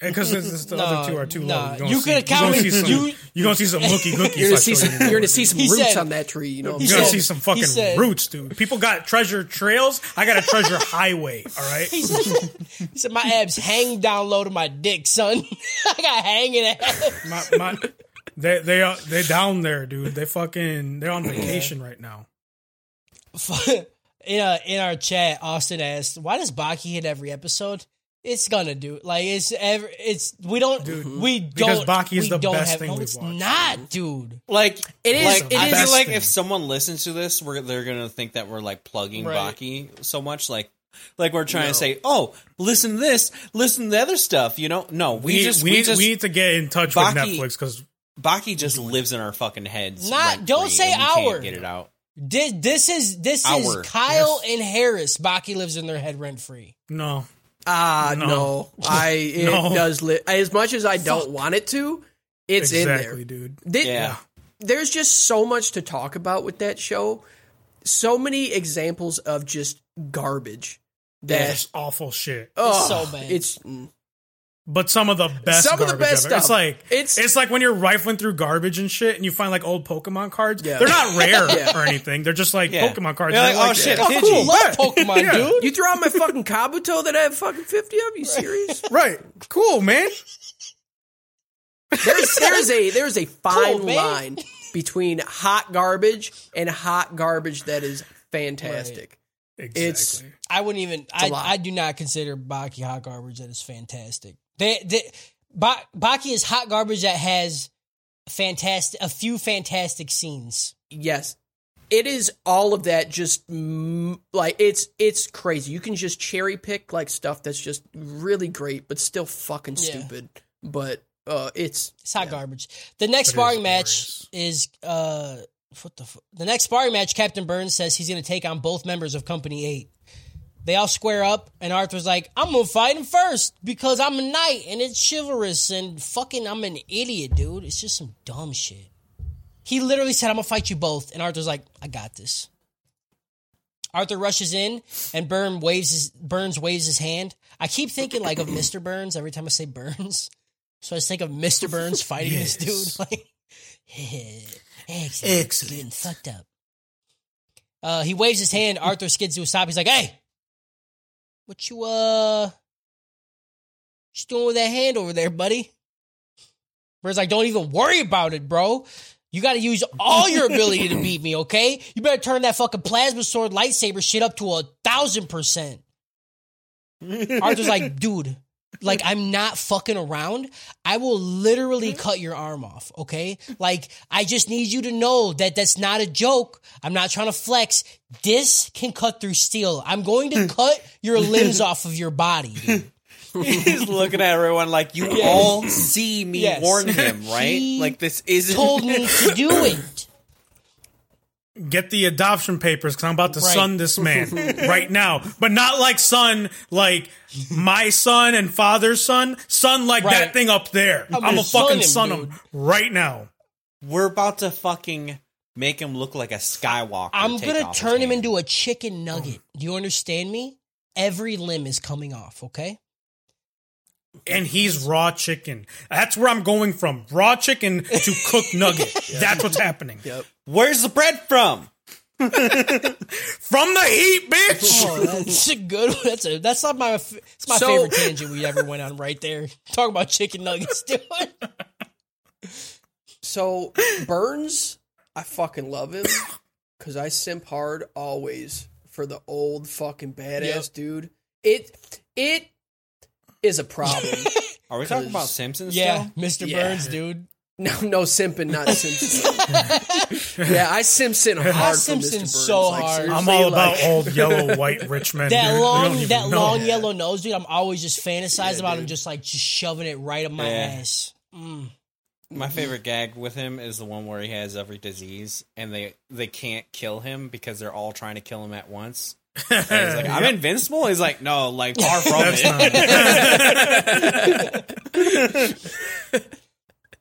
Because the Nah, other two are too nah. low. You're You gonna could've see- you're gonna counted- see some- you- You're gonna see some looky cookies. You're gonna see some. you. You're gonna see some roots said- on that tree. You know. what I'm he You're gonna see some fucking said- roots, dude. People got treasure trails. I got a treasure *laughs* highway. All right. He said, he said my abs hang down low to my dick, son. *laughs* I got hanging abs. My, my, they they are they down there, dude. They fucking they're on vacation right now. *laughs* in uh, in our chat, Austin asked, "Why does Baki hit every episode?" It's gonna do like it's ever. It's we don't Dude, we don't Baki is we the don't best have, thing no, we've it's watched. not, dude. Like It is- Like, it I is- feel like thing. if someone listens to this, we're they're gonna think that we're like plugging Right. Baki so much, like like we're trying to say, oh, listen to this, listen to the other stuff. You know, no, we, We, just we, we, need, just we need to get in touch Baki- with Netflix because Baki just lives in our fucking heads. Not- don't say and our. Get it out. This, this is this Our. is Kyle and Harris. Baki lives in their head rent free. no, Ah, No. no. I *laughs* it No. does li- as much as I don't want it to. It's in there. exactly, dude. Thi- Yeah. There's just so much to talk about with that show. So many examples of just garbage. That's awful shit. oh, so bad. It's mm. But some of the best, Some of the best ever. It's like It's- it's like when you're rifling through garbage and shit, and you find like old Pokemon cards. Yeah. They're not rare *laughs* Yeah. or anything. They're just like Yeah. Pokemon cards. You're like, I oh, shit, that. Cool, love Pokemon, Yeah. dude. you throw out my fucking Kabuto that I have fucking fifty of. You serious? *laughs* Right. Cool, man. There's there's a there's a fine Cool, line between hot garbage and hot garbage that is fantastic. Exactly. It's- I wouldn't even. I. I do not consider Baki hot garbage that is fantastic. They, they, ba- Baki is hot garbage that has fantastic, a few fantastic scenes. Yes. It is all of that just like it's it's crazy. You can just cherry pick like stuff that's just really great but still fucking Yeah. stupid. But uh it's It's hot garbage. The next sparring match is uh, what the fu- the next sparring match. Captain Burns says he's going to take on both members of Company Eight. They all square up, and Arthur's like, "I'm gonna fight him first because I'm a knight and it's chivalrous and fucking I'm an idiot, dude. It's just some dumb shit." He literally said, "I'm gonna fight you both," and Arthur's like, "I got this." Arthur rushes in, and Burn waves his, Burns waves his hand. I keep thinking like of *clears throat* Mr. Burns every time I say Burns. So I just think of Mr. Burns *laughs* fighting this dude. *laughs* Like, excellent. Excellent. Getting fucked up. Uh, he waves his hand. Arthur skids to a stop. He's like, "Hey, what you uh, what you doing with that hand over there, buddy?" Burns like, "Don't even worry about it, bro. You got to use all your ability to beat me, *laughs* okay? You better turn that fucking plasma sword lightsaber shit up to a thousand percent." Arthur's like, dude, like I'm not fucking around. I will literally mm-hmm. cut your arm off, okay? Like I just need you to know that that's not a joke. I'm not trying to flex. This can cut through steel. I'm going to *laughs* cut your limbs off of your body. dude. *laughs* He's looking at everyone like you all see me Yes. warn him, *laughs* right? He like this isn't Told me to do it. Get the adoption papers because I'm about to Right. son this man *laughs* right now. But not like son, like my son and father's son. Son like Right. that thing up there. I'm, gonna a fucking son son him, him right now. We're about to fucking make him look like a Skywalker. I'm gonna turn him hand. into a chicken mm. nugget. Do you understand me? Every limb is coming off, okay? And he's raw chicken. That's where I'm going from. Raw chicken to cooked nugget. *laughs* That's what's happening. yep. Where's the bread from? *laughs* From the heat, bitch. Oh, that's a good. one. That's a. That's not my. It's my So- favorite tangent we ever went on right there. Talk about chicken nuggets, dude. So Burns, I fucking love him because I simp hard always for the old fucking badass Yep. dude. It it is a problem. *laughs* Are we talking *laughs* about Simpsons? Yeah, still? Mr. Yeah. Burns, dude. No, no simping, not simping. *laughs* yeah, I simpson hard for Mr. Simpson so like, hard. I'm all about like- old yellow *laughs* white rich men. That dude. They don't long, that know. long yellow nose, dude. I'm always just fantasizing Yeah, about him, just like just shoving it right up my Yeah. ass. Mm. My favorite gag with him is the one where he has every disease and they they can't kill him because they're all trying to kill him at once. And he's like, *laughs* I'm invincible. He's like, no, like far from That's it.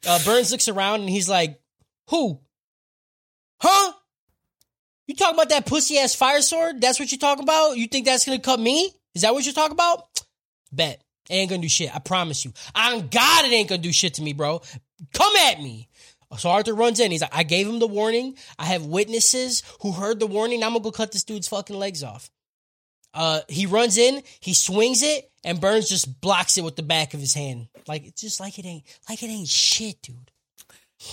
Uh, Burns looks around and he's like, "Who? Huh? You talking about that pussy ass fire sword? That's what you talking about? You think that's gonna cut me? Is that what you're talking about? Bet it ain't gonna do shit. I promise you. On God, it ain't gonna do shit to me, bro. Come at me." So Arthur runs in. He's like, "I gave him the warning. I have witnesses who heard the warning. I'm gonna go cut this dude's fucking legs off." Uh, he runs in, he swings it, and Burns just blocks it with the back of his hand. Like it's just like it ain't like it ain't shit, dude.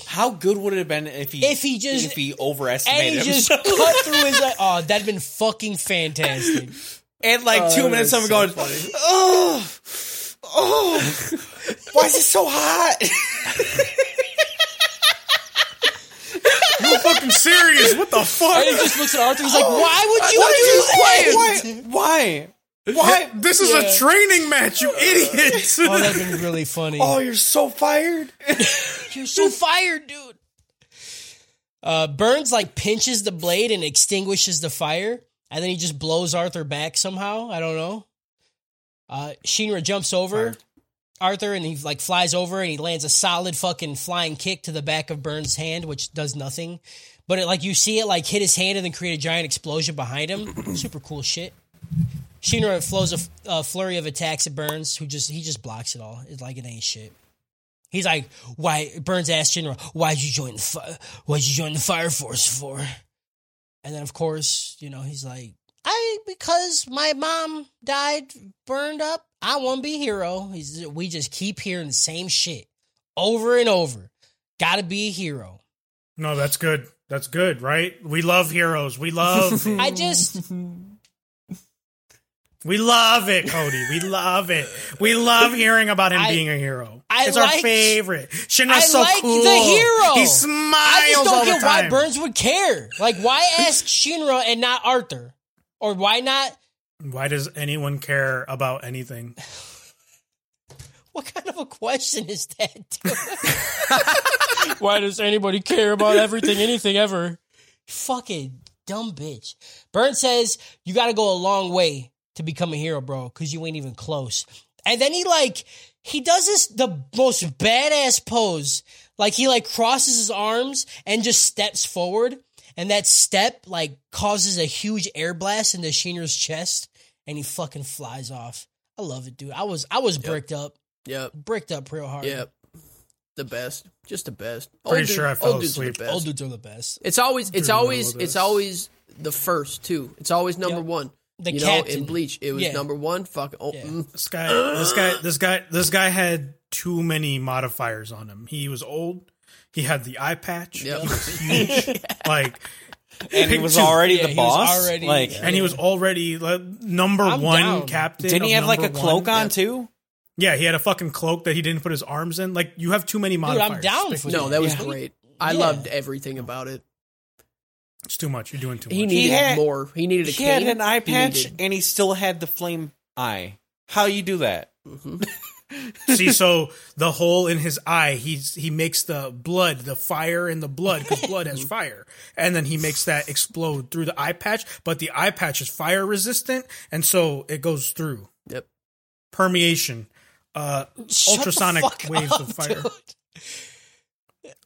How good would it have been if he If he just- if he And he just *laughs* cut through his like, oh, that'd been fucking fantastic. and like Oh, two minutes, is someone so going, funny. oh, oh, why is it so hot? *laughs* You fucking serious? What the fuck? And he just looks at Arthur. He's like, why would you Why do did that? you- Why? Why? Why? This is Yeah. a training match, you idiots. Oh, that'd been really funny. Oh, you're so fired. *laughs* You're so fired, dude. Uh, Burns like pinches the blade and extinguishes the fire, and then he just blows Arthur back somehow. I don't know. Uh, Shinra jumps over Arthur and he like flies over and he lands a solid fucking flying kick to the back of Burns' hand, which does nothing. But it, like you see it like hit his hand and then create a giant explosion behind him. *clears throat* Super cool shit. Shinra flows a, flurry of attacks at Burns, who just he just blocks it all. It's like it ain't shit. He's like, "Why?" Burns asked Shinra, "Why'd you join the fi- Why'd you join the fire force for?" And then, of course, you know, he's like, "I because my mom died, burned up. I want to be a hero." We just keep hearing the same shit over and over. Got to be a hero. no, that's good. That's good, right? We love heroes. We love. *laughs* I just We love it, Cody. We love it. We love hearing about him I- being a hero. I it's our favorite. Shinra's I so like cool. the hero. He smiles. I just don't the get why. Burns would care. Like, why ask Shinra and not Arthur, or why not? Why does anyone care about anything? *laughs* What kind of a question is that? *laughs* Why does anybody care about everything, anything ever? Fucking dumb bitch. Burn says you got to go a long way to become a hero, bro, because you ain't even close. And then he like he does this the most badass pose. Like he like crosses his arms and just steps forward, and that step like causes a huge air blast into Shinra's chest, and he fucking flies off. I love it, dude. I was I was bricked up Yep. bricked up real hard. Yep. The best. Just the best. Pretty Old dude- sure I fell old dudes are the asleep. best. Old dudes are the best. It's always it's always it's always the first too. It's always number Yep. one. The you captain. know, in Bleach, it was Yeah. number one. Fuck. Oh, Yeah. mm. This guy, this guy, this guy, this guy had too many modifiers on him. He was old. He had the eye patch. Yep. He was huge. *laughs* like, And he was two. already Yeah, the he was boss. already- like, yeah. and he was already like, number I'm one down. captain. didn't he have like a cloak one. on too? Yeah, he had a fucking cloak that he didn't put his arms in. Like, you have too many Dude, modifiers. I'm down for. No, that was Yeah. great. I Yeah. loved everything about it. It's too much. You're doing too much. He needed had- more. He needed a He had an eye patch needed- and he still had the flame eye. How you do that? Mm-hmm. *laughs* See, so the hole in his eye, he's he makes the blood, the fire in the blood, because blood has *laughs* fire, and then he makes that explode through the eye patch. But the eye patch is fire resistant, and so it goes through Yep. permeation, uh, Shut ultrasonic waves up, of fire. dude.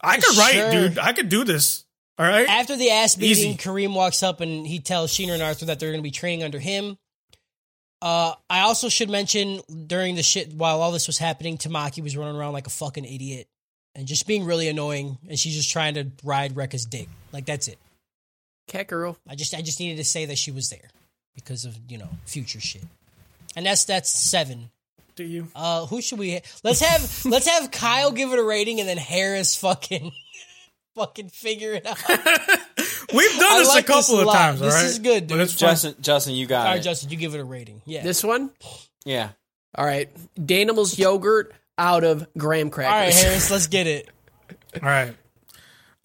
I could write, Sure. dude. I could do this. All right. After the ass beating, Easy. Karim walks up and he tells Shinra and Arthur that they're going to be training under him. Uh, I also should mention during the shit while all this was happening, Tamaki was running around like a fucking idiot and just being really annoying, and she's just trying to ride Rekka's dick. Like that's it. Cat girl. I just I just needed to say that she was there because of you know future shit. And that's that's seven. Do you? Uh, who should we? Let's have let's have Kyle give it a rating, and then Harris fucking fucking figure it out. *laughs* We've done I this like a couple this of lot. times. This all right? is good, But dude. it's. Justin, Justin, you got All right, it. Justin, you give it a rating. Yeah. This one. Yeah. All right. Danimals yogurt out of graham crackers. All right, Harris, let's get it. *laughs* All right.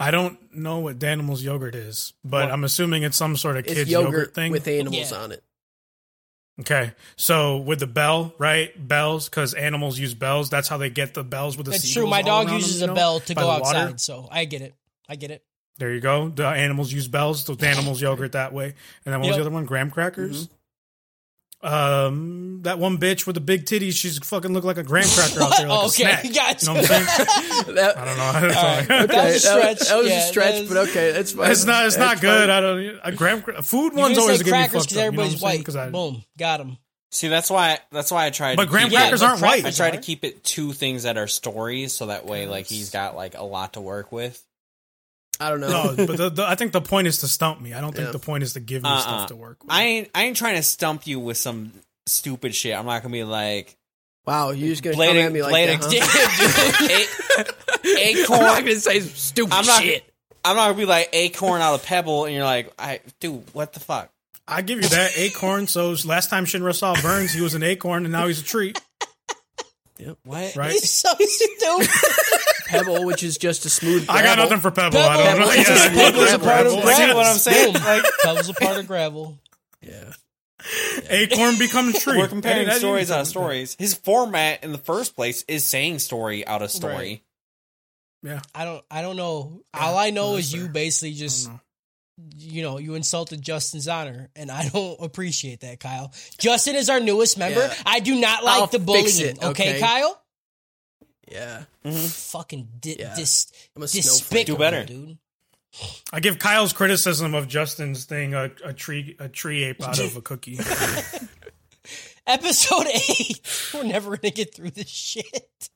I don't know what Danimals yogurt is, but I'm assuming it's some sort of it's kids yogurt, yogurt, thing. with animals Yeah. on it. Okay, so with the bell, right? Bells, because animals use bells. That's how they get the bells with the. That's seagulls true. My dog uses them, a you know, bell to go the water. outside, so I get it. I get it. There you go. The animals use bells. The *laughs* animals yogurt that way. And then what was the other one? Graham crackers. Mm-hmm. Um, that one bitch with the big titties. She's fucking look like a graham cracker out there, like Oh, a *laughs* okay, snack. gotcha. You know what I'm saying? *laughs* That, I don't know. *laughs* That's all right. I- That was a okay, that, stretch. that was Yeah, a stretch, that but okay, that's fine. It's not. It's That's not good. fine. I don't. A graham cra- food You ones can always say get me crackers fucked up. You know what I'm everybody's saying? white. 'Cause I, Boom, got him. See, that's why. That's why I tried. but to graham keep Yeah, crackers but aren't white. I try to keep it two things that are stories, so that way, like he's got like a lot to work with. I don't know. No, *laughs* but the, the, I think the point is to stump me. I don't think Yeah. the point is to give me Uh-uh. stuff to work with. I ain't. I ain't trying to stump you with some stupid shit. I'm not gonna be like Wow, you're just gonna Blade, come at me like Blade that, huh? A- *laughs* *laughs* I'm acorn. not gonna say stupid I'm not. shit. I'm not gonna be like acorn out of pebble, and you're like, I dude, what the fuck? I give you that acorn. So last time Shinra saw Burns, he was an acorn, and now he's a tree. What? Right? *laughs* He's so stupid. *laughs* Pebble, which is just a smooth. I got nothing for Pebble. I don't Pebble know. is Yeah, just- *laughs* Pebble is a part of Gravel. gravel. What I'm saying? Boom. Like That was a part of gravel. Yeah. Acorn becomes tree. we're comparing That- that stories out of stories. His format in the first place is saying story out of story. Right. Yeah. I don't. I don't know. All I know is that's you fair. basically I don't just, know. You know, you insulted Justin's honor, and I don't *laughs* appreciate that, Kyle. Justin is our newest member. Yeah. I do not like I'll the bullying. it, okay? okay? Kyle. Yeah. Mm-hmm. Fucking di- Yeah. dis- I'm a despicable, Do better. dude. I give Kyle's criticism of Justin's thing a, a tree a tree ape out of a cookie. *laughs* *laughs* Episode eight. We're never gonna get through this shit.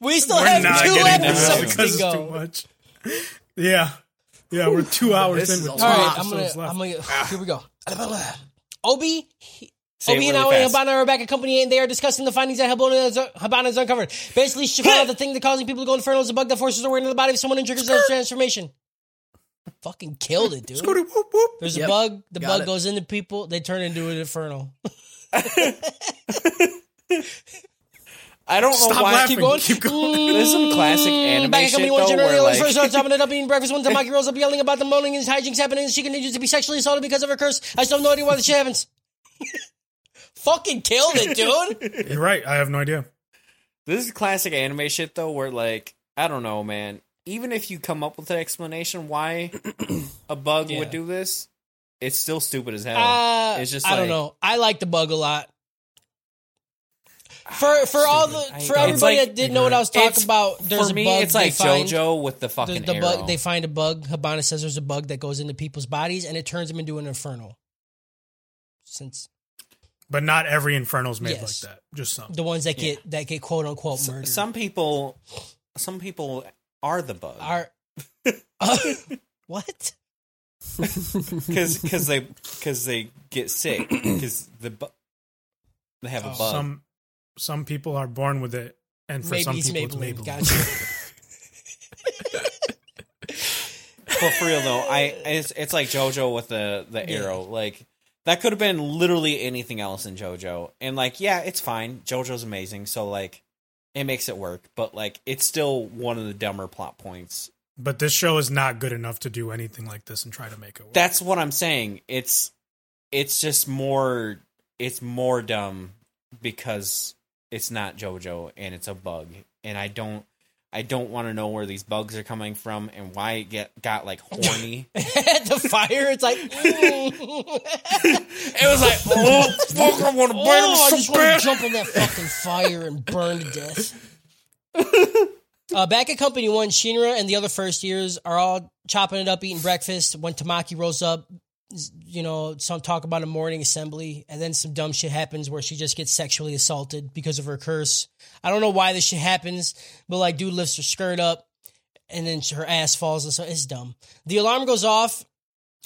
We still We're have not two episodes this to because it's too go. much. Yeah, yeah, we're two hours This in is with a two All lot. right, I'm gonna. left. I'm gonna. Ah. Here we go. Obi. Say it Obi and really Aoi and fast. Hibana are back at company and they are discussing the findings that Hibana has, Hibana has uncovered. Basically, she found *laughs* out the thing that causing people to go inferno is a bug that forces her way into the body of someone and triggers their transformation. Fucking killed it, dude. Scooty, whoop, whoop. There's Yep. a bug. The Got bug it. goes into people. They turn into an inferno. *laughs* *laughs* I don't know why. laughing. Keep going. Keep going. *laughs* There's some classic anime Back at shit company one though, generally where like, first starts chopping it up, eating breakfast. One Tamaki rolls up yelling about the moaning and hijinks happening. and She continues to be sexually assaulted because of her curse. I still have no idea why this shit happens. *laughs* Fucking killed it, dude. *laughs* You're right. I have no idea. this is classic anime shit though, where like I don't know, man. Even if you come up with an explanation why *clears throat* a bug Yeah. would do this, it's still stupid as hell. Uh, It's just I don't know. I like the bug a lot. For for all the for everybody like- that didn't know what I was talking about, there's For me, a bug. it's like they find, JoJo with the the, fucking the arrow. bug. They find a bug. Hibana says there's a bug that goes into people's bodies and it turns them into an inferno. Since But not every Inferno's made Yes. like that. Just some. the ones that get that get quote unquote S- murdered some people, some people are the bug are *laughs* what? because because they because they get sick *coughs* because the bu- they have a Oh. bug. Some some people are born with it, and for Maybe some it's people Maybelline. it's Maybelline. Gotcha. *laughs* But for real though, I it's it's like JoJo with the the Yeah. arrow. Like that could have been literally anything else in JoJo, and like yeah, it's fine. JoJo's amazing, so like it makes it work. But like it's still one of the dumber plot points. But this show is not good enough to do anything like this and try to make it work. That's what I'm saying. It's it's just more it's more dumb because it's not JoJo and it's a bug, and I don't. I don't want to know where these bugs are coming from and why it get got like horny. At *laughs* the fire, it's like. *laughs* it was like, oh fuck, I want to bite Oh, I just want bad. to jump in that fucking fire and burn to death. *laughs* uh, back at Company One, Shinra and the other first years are all chopping it up, eating breakfast. When Tamaki rolls up, you know, some talk about a morning assembly, and then some dumb shit happens where she just gets sexually assaulted because of her curse. I don't know why this shit happens, but like, dude lifts her skirt up, and then her ass falls, and so it's dumb. The alarm goes off.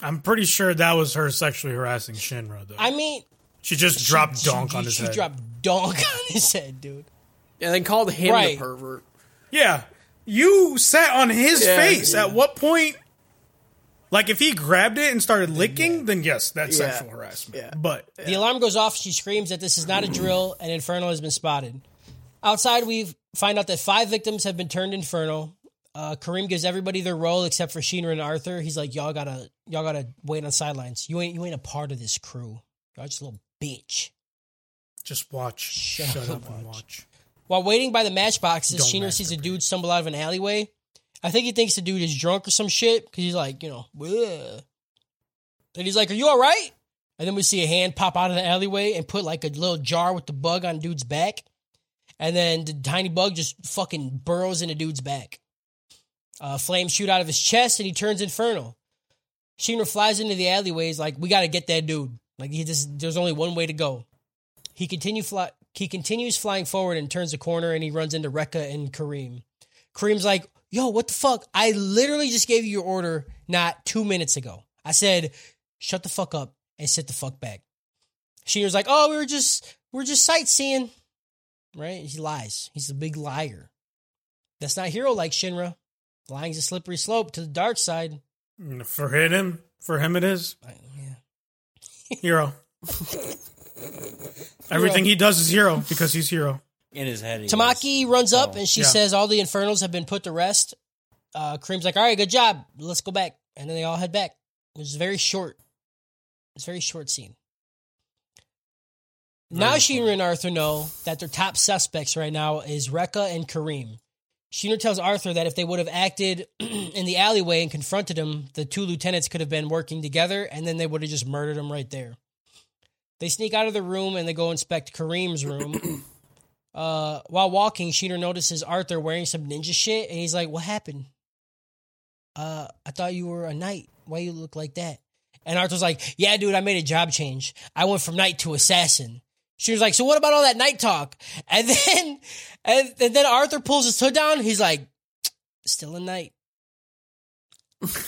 I'm pretty sure that was her sexually harassing Shinra, though. I mean, she just dropped donk she, on his she head. She dropped donk on his head, dude. And then called him Right. the pervert. Yeah. You sat on his Yeah, face. yeah. At what point? Like, if he grabbed it and started licking, then yes, that's Yeah. sexual harassment. Yeah. But The alarm goes off. She screams that this is not a drill and Inferno has been spotted. Outside, we find out that five victims have been turned Inferno. Uh, Karim gives everybody their role except for Shinra and Arthur. He's like, y'all gotta, y'all gotta wait on sidelines. You ain't, you ain't a part of this crew. Y'all just a little bitch. just watch. Shut Shut, up up and watch. watch. While waiting by the matchboxes, Don't Shinra sees a dude stumble out of an alleyway. I think he thinks the dude is drunk or some shit because he's like, you know, "Bleh." and he's like, "Are you all right?" And then we see a hand pop out of the alleyway and put like a little jar with the bug on dude's back, and then the tiny bug just fucking burrows into dude's back. Uh, flames shoot out of his chest and he turns infernal. Shinra flies into the alleyways like, "We got to get that dude." Like he just, there's only one way to go. He continue fly, he continues flying forward and turns the corner and he runs into Rekka and Karim. Karim's like, "Yo, what the fuck? I literally just gave you your order not two minutes ago. I said, shut the fuck up and sit the fuck back." Shinra's like, "Oh, we were just we we're just sightseeing." Right? He lies. He's a big liar. That's not hero like Shinra. Lying's a slippery slope to the dark side. For him, for him, it is yeah. hero. *laughs* Everything he does is hero because he's hero. In his head. he is. Tamaki runs up Oh, and she yeah. says all the infernals have been put to rest. Uh, Karim's like, all right, good job. Let's go back. And then they all head back. It was very short. It's a very short scene. now Very Shinra and Arthur know that their top suspects right now is Rekka and Karim. Shinra tells Arthur that if they would have acted *clears throat* in the alleyway and confronted him, the two lieutenants could have been working together and then they would have just murdered him right there. They sneak out of the room and they go inspect Karim's room. *clears throat* Uh, while walking, Shinra notices Arthur wearing some ninja shit, and he's like, "What happened? Uh, I thought you were a knight. Why you look like that?" And Arthur's like, "Yeah, dude, I made a job change. I went from knight to assassin." Shinra's like, "So what about all that night talk?" *laughs* And then, and, and then Arthur pulls his hood down. He's like, "Still a knight."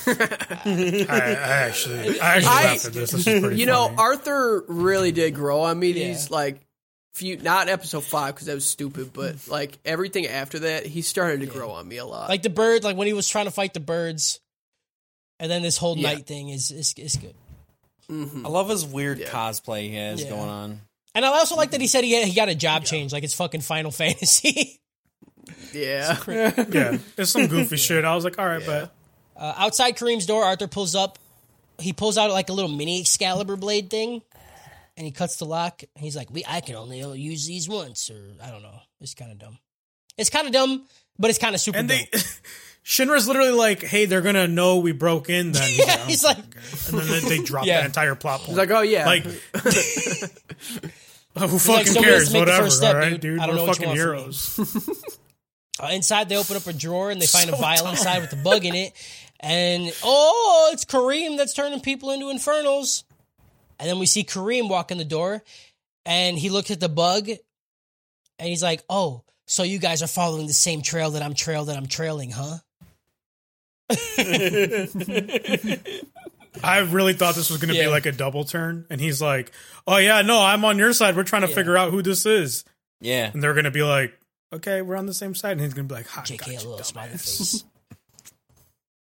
I, I actually, I actually I- laughed at this. This is pretty. You know. Arthur really did grow on me. Yeah. These like few, not episode five because that was stupid, but like everything after that, he started to grow on me a lot. Like the bird, like when he was trying to fight the birds, and then this whole Yeah. night thing is is is good. Mhm. I love his weird Yeah. cosplay he has Yeah. going on. And I also like that he said he he got a job change, like it's fucking Final *laughs* Fantasy. yeah, *laughs* yeah, it's some goofy *laughs* shit. I was like, all right, but Uh, outside Karim's door, Arthur pulls up. He pulls out like a little mini Excalibur blade thing, and he cuts the lock. He's like, "We, I can only use these once," or I don't know. It's kind of dumb. It's kind of dumb, but it's kind of super and dumb. they. *laughs* Shinra's literally like, "Hey, they're gonna know we broke in." Then He's *laughs* Yeah, "Oh, he's like- and then they, they drop Yeah. that entire plot point. he's like, oh yeah, like, oh, *laughs* who fucking somebody has cares? to make the Whatever, first step, all right, dude. dude. I don't We're know what you fucking want from me. heroes. Uh, inside, they open up a drawer and they find So a vial dumb. inside with a bug in it. And oh, it's Karim that's turning people into infernals. And then we see Karim walk in the door and he looks at the bug and he's like, "Oh, so you guys are following the same trail that I'm trail that I'm trailing, huh?" *laughs* I really thought this was gonna Yeah. be like a double turn, and he's like, "Oh yeah, no, I'm on your side. We're trying to Yeah. figure out who this is." Yeah. And they're gonna be like, "Okay, we're on the same side," and he's gonna be like, "Ha, JK, gotcha, a little dumbass." smiley face. *laughs*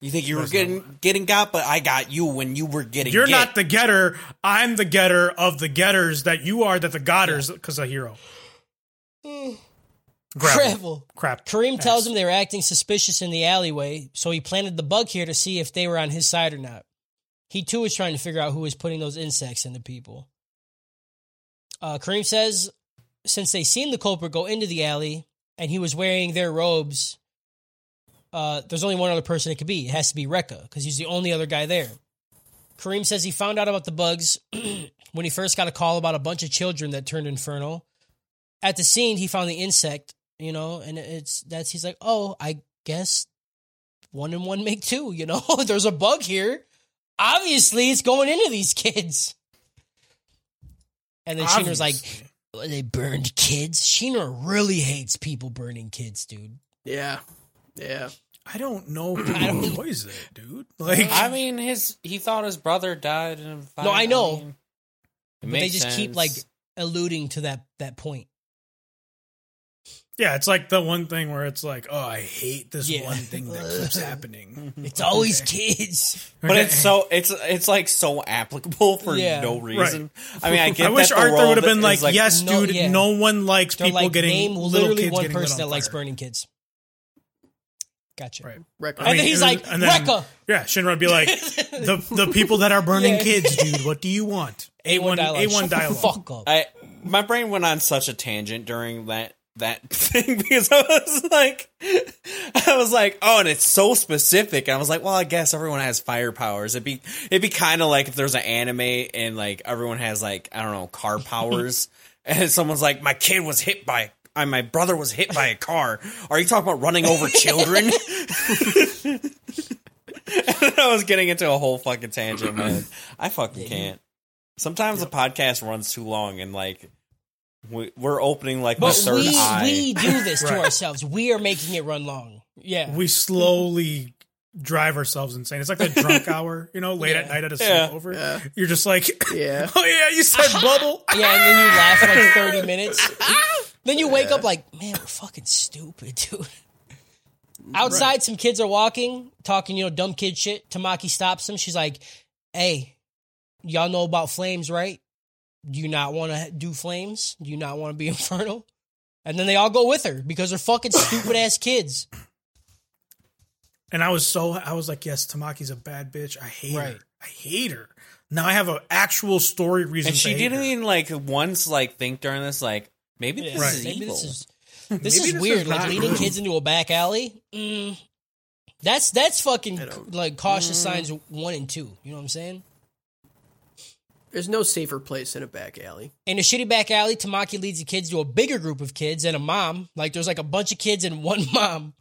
You think you were That's getting getting got, but I got you when you were getting. You're get. not the getter. I'm the getter of the getters that you are. That the godders because a hero. Gravel. Gravel. Crap. Karim tells him they were acting suspicious in the alleyway, so he planted the bug here to see if they were on his side or not. He too is trying to figure out who is putting those insects into people. Uh, Karim says since they seen the culprit go into the alley and he was wearing their robes, uh, there's only one other person it could be. It has to be Rekka because he's the only other guy there. Karim says he found out about the bugs *clears throat* when he first got a call about a bunch of children that turned infernal. At the scene, he found the insect, you know, and it's that's he's like, oh, I guess one and one make two, you know. *laughs* There's a bug here. Obviously, it's going into these kids. And then Shinra's like, they burned kids. Shinra really hates people burning kids, dude. yeah, yeah. I don't know *clears throat* who enjoys that dude. Like, I mean, his he thought his brother died in a fight. No, I know. mean, it But they makes just keep like alluding to that that point. yeah, it's like the one thing where it's like, oh, I hate this Yeah. one thing that keeps *laughs* happening. It's always kids. But it's so it's it's like so applicable for Yeah. no reason. I mean, I *laughs* get. I wish that the Arthur world would have been is like, yes, No, dude, yeah. no one likes They're people like getting name little literally kids one person on that likes burning kids. Gotcha. Right. Record. And then he's like, and then- Rekka. Yeah, Shinra would be like, *laughs* the the people that are burning Yeah. kids, dude. What do you want? A one dialogue. A one dialogue. Fuck up. I my brain went on such a tangent during that that *laughs* thing because I was like, I was like, oh, and it's so specific. I was like, well, I guess everyone has fire powers. It'd be it'd be kind of like if there's an anime and like everyone has like I don't know car powers, *laughs* and someone's like, my kid was hit by. I, my brother was hit by a car. Are you talking about running over children? *laughs* *laughs* I was getting into a whole fucking tangent, man. I fucking can't. Sometimes the podcast runs too long, and like we, we're opening like But the third we eye. we do *laughs* this to Right. ourselves. We are making it run long. Yeah. We slowly drive ourselves insane. It's like that drunk hour, you know, late at night at a Yeah. sleepover. Yeah. You're just like, Yeah. oh yeah, you said bubble. Yeah, and then you laugh like 30 minutes. Then you wake up like, man, we're fucking stupid, *laughs* dude. Outside, some kids are walking, talking, you know, dumb kid shit. Tamaki stops them. She's like, hey, y'all know about flames, right? Do you not want to do flames? Do you not want to be *laughs* infernal? And then they all go with her because they're fucking *coughs* stupid ass kids. And I was so I was like, yes, Tamaki's a bad bitch. I hate Right. her. I hate her. Now I have an actual story reason. and she to hate didn't her. even like once like think during this like maybe this Yeah, is Maybe evil. this is this is this weird. is like leading good. kids into a back alley. Mm, that's that's fucking like cautious signs one and two. You know what I'm saying? There's no safer place in a back alley. In a shitty back alley, Tamaki leads the kids to a bigger group of kids and a mom. Like there's like a bunch of kids and one *laughs* mom.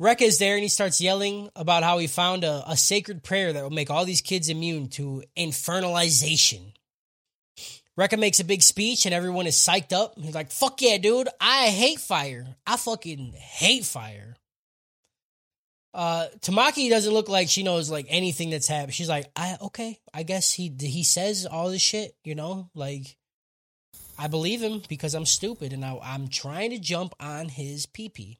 Rekka is there and he starts yelling about how he found a, a sacred prayer that will make all these kids immune to infernalization. Rekka makes a big speech and everyone is psyched up. He's like, fuck yeah, dude. I hate fire. I fucking hate fire. Uh, Tamaki doesn't look like she knows like anything that's happened. She's like, I okay, I guess he he says all this shit, you know, like I believe him because I'm stupid and I, I'm trying to jump on his pee pee.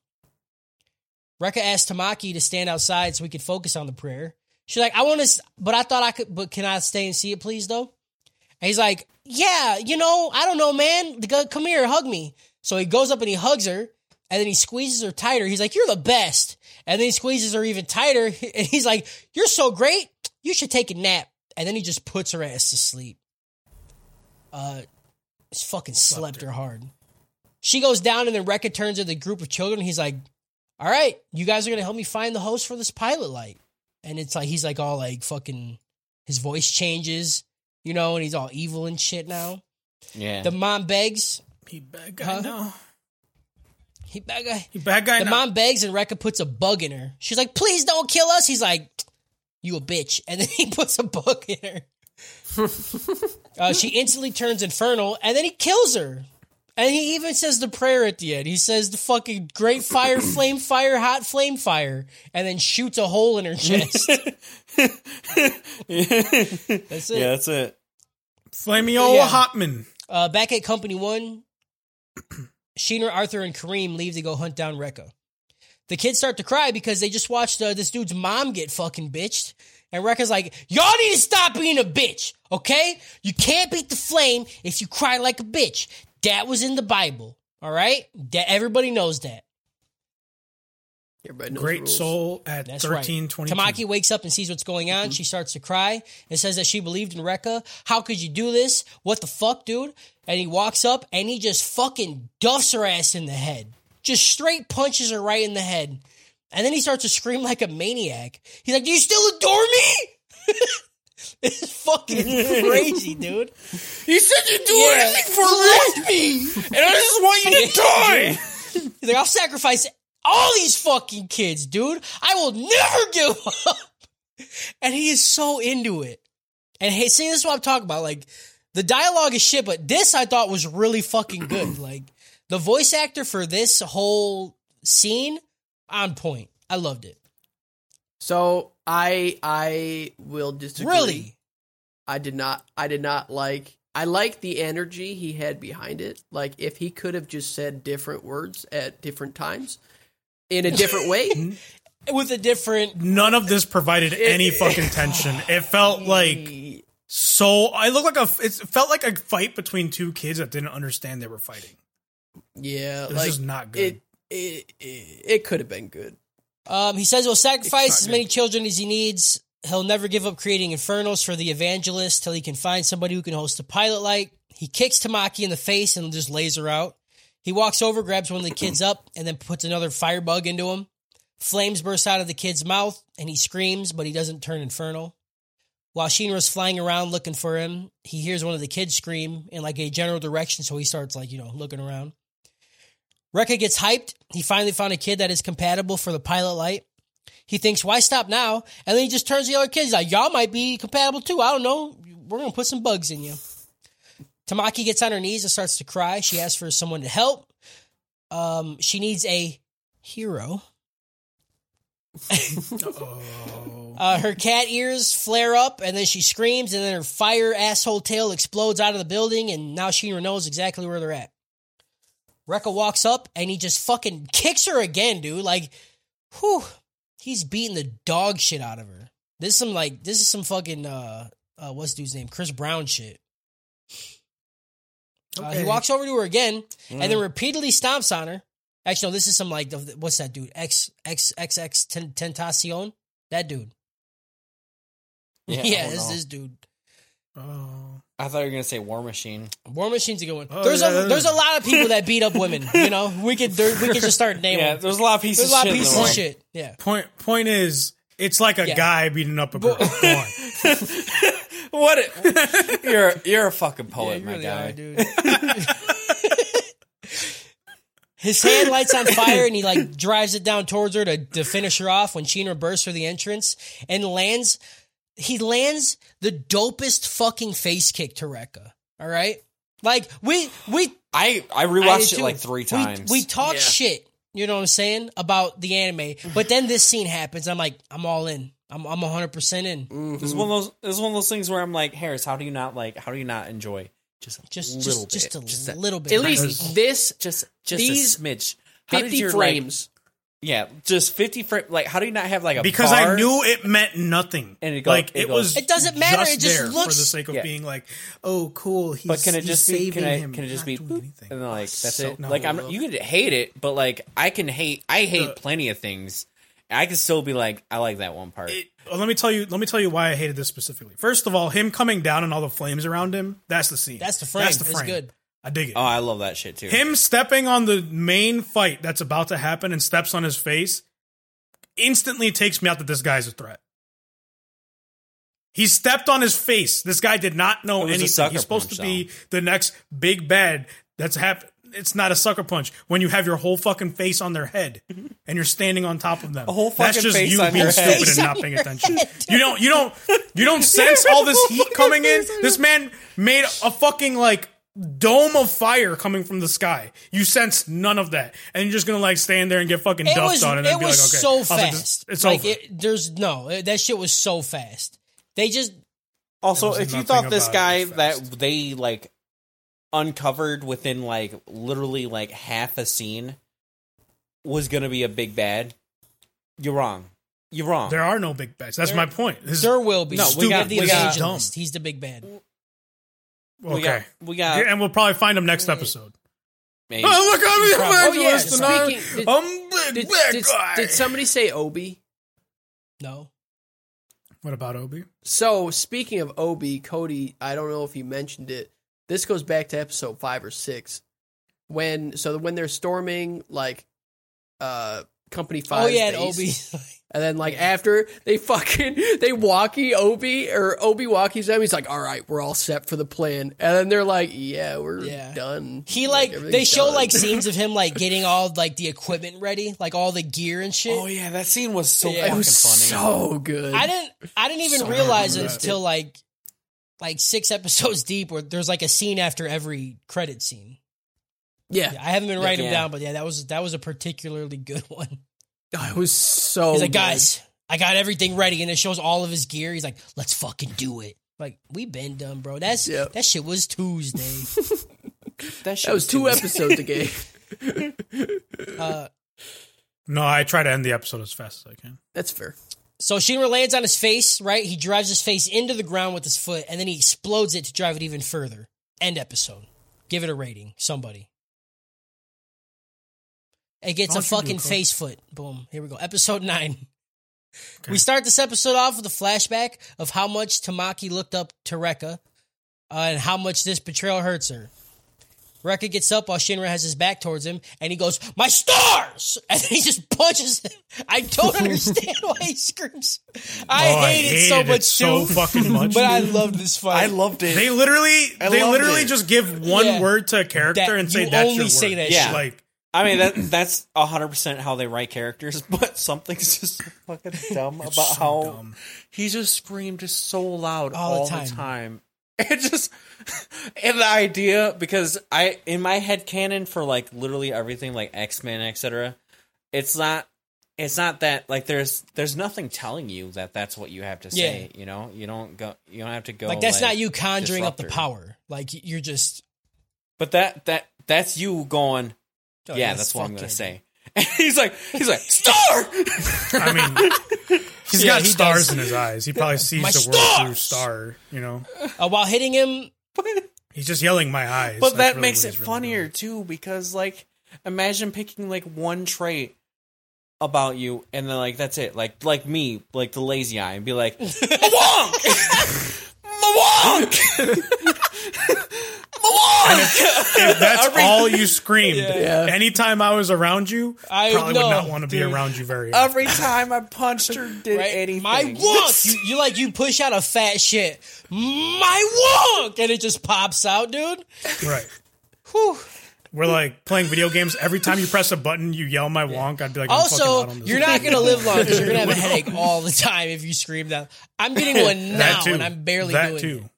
Rekka asked Tamaki to stand outside so we could focus on the prayer. She's like, I want to, but I thought I could, but can I stay and see it, please, though? And he's like, Yeah, you know, I don't know, man. Come here, hug me. So he goes up and he hugs her, and then he squeezes her tighter. He's like, You're the best. And then he squeezes her even tighter, *laughs* and he's like, You're so great. You should take a nap. And then he just puts her ass to sleep. Uh, just fucking slept her hard. She goes down, and then Rekka turns to the group of children. He's like, All right, you guys are gonna help me find the host for this pilot light. And it's like he's like all like fucking his voice changes, you know, and he's all evil and shit now. yeah. The mom begs. He bad guy Huh? now. He bad guy. He bad guy The now. mom begs and Rekka puts a bug in her. She's like, please don't kill us. He's like, you a bitch. And then *laughs* he puts a bug in her. *laughs* uh, she instantly turns infernal and then he kills her. And he even says the prayer at the end. He says the fucking great fire, *clears throat* flame fire, hot flame fire, and then shoots a hole in her chest. *laughs* That's it. yeah, that's it. Flamio Yeah. Hotman. Uh, back at Company One, *clears throat* Shinra, Arthur, and Karim leave to go hunt down Rekka. The kids start to cry because they just watched uh, this dude's mom get fucking bitched. And Rekka's like, y'all need to stop being a bitch, okay? You can't beat the flame if you cry like a bitch. That was in the Bible, all right? That everybody knows that. Everybody knows the Great soul at That's thirteen right. twenty. Tamaki wakes up and sees what's going on. She starts to cry and says that she believed in Rekka. How could you do this? What the fuck, dude? And he walks up and he just fucking duffs her ass in the head. Just straight punches her right in the head. And then he starts to scream like a maniac. He's like, Do you still adore me? *laughs* it's fucking *laughs* crazy, dude. You said you'd do Yeah. anything for me, and I just want you to *laughs* die. He's like, I'll sacrifice all these fucking kids, dude. I will never give up. *laughs* And he is so into it. And hey, see, this is what I'm talking about. Like, the dialogue is shit, but this I thought was really fucking good. *clears throat* like, the voice actor for this whole scene, on point. I loved it. So I I will disagree. Really? I did not I did not like I like the energy he had behind it. Like if he could have just said different words at different times in a different way. *laughs* With a different None of this provided any fucking tension. It felt like so. I look like a. It felt like a fight between two kids that didn't understand they were fighting. yeah, It was like just not good. it it it, it could have been good. Um, he says he'll sacrifice as many children as he needs. He'll never give up creating infernos for the evangelist till he can find somebody who can host a pilot light. He kicks Tamaki in the face and just lays her out. He walks over, grabs one of the kids up, and then puts another firebug into him. Flames burst out of the kid's mouth, and he screams, but he doesn't turn infernal. While Shinra's flying around looking for him, he hears one of the kids scream in like a general direction, so he starts like, you know, looking around. Rekka gets hyped. He finally found a kid that is compatible for the pilot light. He thinks, why stop now? And then he just turns to the other kids. Like, y'all might be compatible too. I don't know. We're going to put some bugs in you. Tamaki gets on her knees and starts to cry. She asks for someone to help. Um, she needs a hero. Uh, her cat ears flare up, and then she screams, and then her fire asshole tail explodes out of the building, and now Shinra knows exactly where they're at. Rekka walks up, and he just fucking kicks her again, dude. Like, whew, he's beating the dog shit out of her. This is some like, this is some fucking uh, uh what's the dude's name? Chris Brown shit. Uh, he walks over to her again, and then repeatedly stomps on her. Actually, no, this is some like the, what's that dude? X X X X Tentacion. That dude. Yeah, *laughs* Yeah, this this dude. Oh. I thought you were gonna say War Machine. War Machine's a good one. Oh, there's yeah, a that there's a lot of people that beat up *laughs* women. You know, we could there, we could just start *laughs* naming. Yeah, there's a lot of pieces. There's a lot of of shit in the pieces of shit. Yeah. Point point is, it's like a Yeah. guy beating up a girl. Go on. What? A, *laughs* you're you're a fucking poet, you my really guy. are, dude. *laughs* His hand lights on fire and he like drives it down towards her to, to finish her off when Shinra bursts through the entrance and lands. He lands the dopest fucking face kick to Rekka. All right, like we we I I I rewatched did it too. like three We- times. We, talk Yeah. shit, you know what I'm saying, about the anime. But then this scene happens. I'm like, I'm all in. I'm I'm 100 percent in. Mm-hmm. This is one of those. This is one of those things where I'm like, Harris, how do you not like? How do you not enjoy just a Just little just bit, just a that- little bit. At least this just just These a smidge. How did 50 your, like- frames. yeah, just fifty frames. Like, how do you not have like a Because bar? I knew it meant nothing. And it go- like it it, was. It doesn't matter, Just it just there looks- for the sake of Yeah. being like, oh, cool. He's, But can it just be? Can I? Can it just be? anything. and then like that's So- it. no. like I'm. You can hate it, but like I can hate. I hate The- plenty of things. I can still be like, I like that one part. It- well, let me tell you. Let me tell you why I hated this specifically. First of all, him coming down and all the flames around him. That's the scene. That's the frame. That's the It's good. I dig it. oh, I love that shit too. him stepping on the main fight that's about to happen and steps on his face instantly takes me out that this guy's a threat. He stepped on his face. This guy did not know It was a anything. He's supposed punch, to be the next big bad that's happened. It's not a sucker punch when you have your whole fucking face on their head and you're standing on top of them. A whole fucking That's fucking just face you on being stupid head. and not paying attention. *laughs* head, You don't you don't you don't *laughs* sense all this heat coming in. This man made a fucking like dome of fire coming from the sky. You sense none of that, and you're just gonna like stand there and get fucking It dumped was on, and it then be like, was okay, so I was like, fast. it's like over. it, there's no it- that shit was so fast. They just Also, if you thought this guy that they like uncovered within like literally like half a scene was gonna be a big bad, you're wrong. You're wrong. there are no big bads. That's my point. His- there will be. No, we we got- the we got- evangelist. He's the big bad. we okay, got we got Yeah, and we'll probably find him next episode. maybe. Oh, look, I'm the Probably. Oh, yeah, evangelist, and I- speaking- did- I'm big Did, bad did, guy. did somebody say Obi? No, what about Obi? So speaking of Obi, Cody, I don't know if you mentioned it. This goes back to episode five or six, when so when they're storming like uh company five. oh yeah, and Obi. *laughs* and then like after they fucking they walkie Obi or Obi walkies them, he's like, "All right, we're all set for the plan," and then they're like, "Yeah, we're Yeah. done." He like they show done. like scenes of *laughs* him like getting all like the equipment ready, like all the gear and shit. Oh yeah, that scene was so Yeah. it fucking was funny. so good. I didn't I didn't even Sorry, realize it until like like six *laughs* episodes deep where there's like a scene after every credit scene. yeah. Yeah, I haven't been writing Yeah. them down, but yeah, that was that was a particularly good *laughs* one. Oh, it was so. He's like, good. guys, I got everything ready, and it shows all of his gear. He's like, let's fucking do it. Like we been done, bro. That's Yep. that shit was Tuesday. *laughs* That, shit that was two episodes ago. uh, No, I try to end the episode as fast as I can. That's fair. So Shinra lands on his face, right? He drives his face into the ground with his foot, and then he explodes it to drive it even further. End episode. Give it a rating, somebody. It gets Why a don't you do fucking face foot. Boom. Here we go. Episode nine. Okay. We start this episode off with a flashback of how much Tamaki looked up to Rekka uh, and how much this betrayal hurts her. Rekka gets up while Shinra has his back towards him, and he goes, "My stars!" *laughs* And he just punches him. I don't *laughs* understand why he screams. I Oh, hate it so hated much so too, fucking much. *laughs* but I loved this fight. I loved it. They literally, I they literally it. just give one Yeah. word to a character That- and say you that's only your say word. that Yeah. shit. Like I mean that that's hundred percent how they write characters, but something's just fucking dumb about so how dumb. he just screamed just so loud All all, the the, time. *laughs* It just and the idea because I in my head canon for like literally everything like X Men etc. It's not it's not that like there's there's nothing telling you that that's what you have to say. You know you don't go you don't have to go like that's not you conjuring up the power. Like you're just But that that that's you going. oh, yeah, that's that's what I'm gonna say. And *laughs* he's like, he's like, star. *laughs* I mean, he's Yeah, got he stars does. in his eyes. He probably sees My the world through star. You know, Uh, while hitting him, he's just yelling my eyes. But That's that really makes what it he's really funnier doing. too, because like, imagine picking like one trait about you, and then like that's it. Like like me, like the lazy eye, and be like, *laughs* Mawonk, Mawonk, Mawonk. If *laughs* that's Every- all you screamed, Yeah. anytime I was around you, I probably know, would not want to be dude. around you very often. Every *laughs* time I punched or did right? anything, My wonk. You, you like you push out a fat shit. My wonk, and it just pops out, dude. Right. Whew. We're like playing video games. Every time you press a button, you yell my wonk. I'd be like, I'm Also, out on this. you're not gonna live long because you're gonna have a *laughs* headache all the time if you scream that. I'm getting one now, that too. and I'm barely that doing too. it.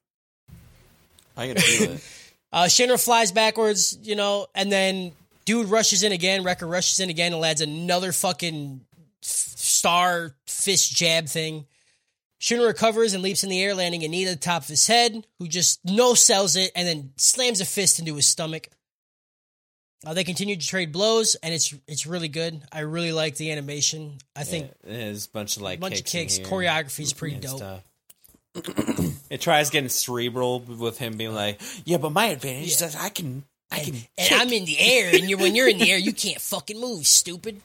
I can feel it. *laughs* Uh, Shinra flies backwards, you know, and then dude rushes in again. Rekka rushes in again and lands another fucking f- star fist jab thing. Shinra recovers and leaps in the air, landing a knee to the top of his head, who just no sells it and then slams a fist into his stomach. Uh, they continue to trade blows, and it's it's really good. I really like the animation. I think Yeah, there's a bunch of like a bunch kicks of kicks, choreography is pretty dope. stuff. It tries getting cerebral with him being like, "Yeah, but my advantage is that I can, I can." And kick." I'm in the air, and you're when you're in the air, you can't fucking move, stupid.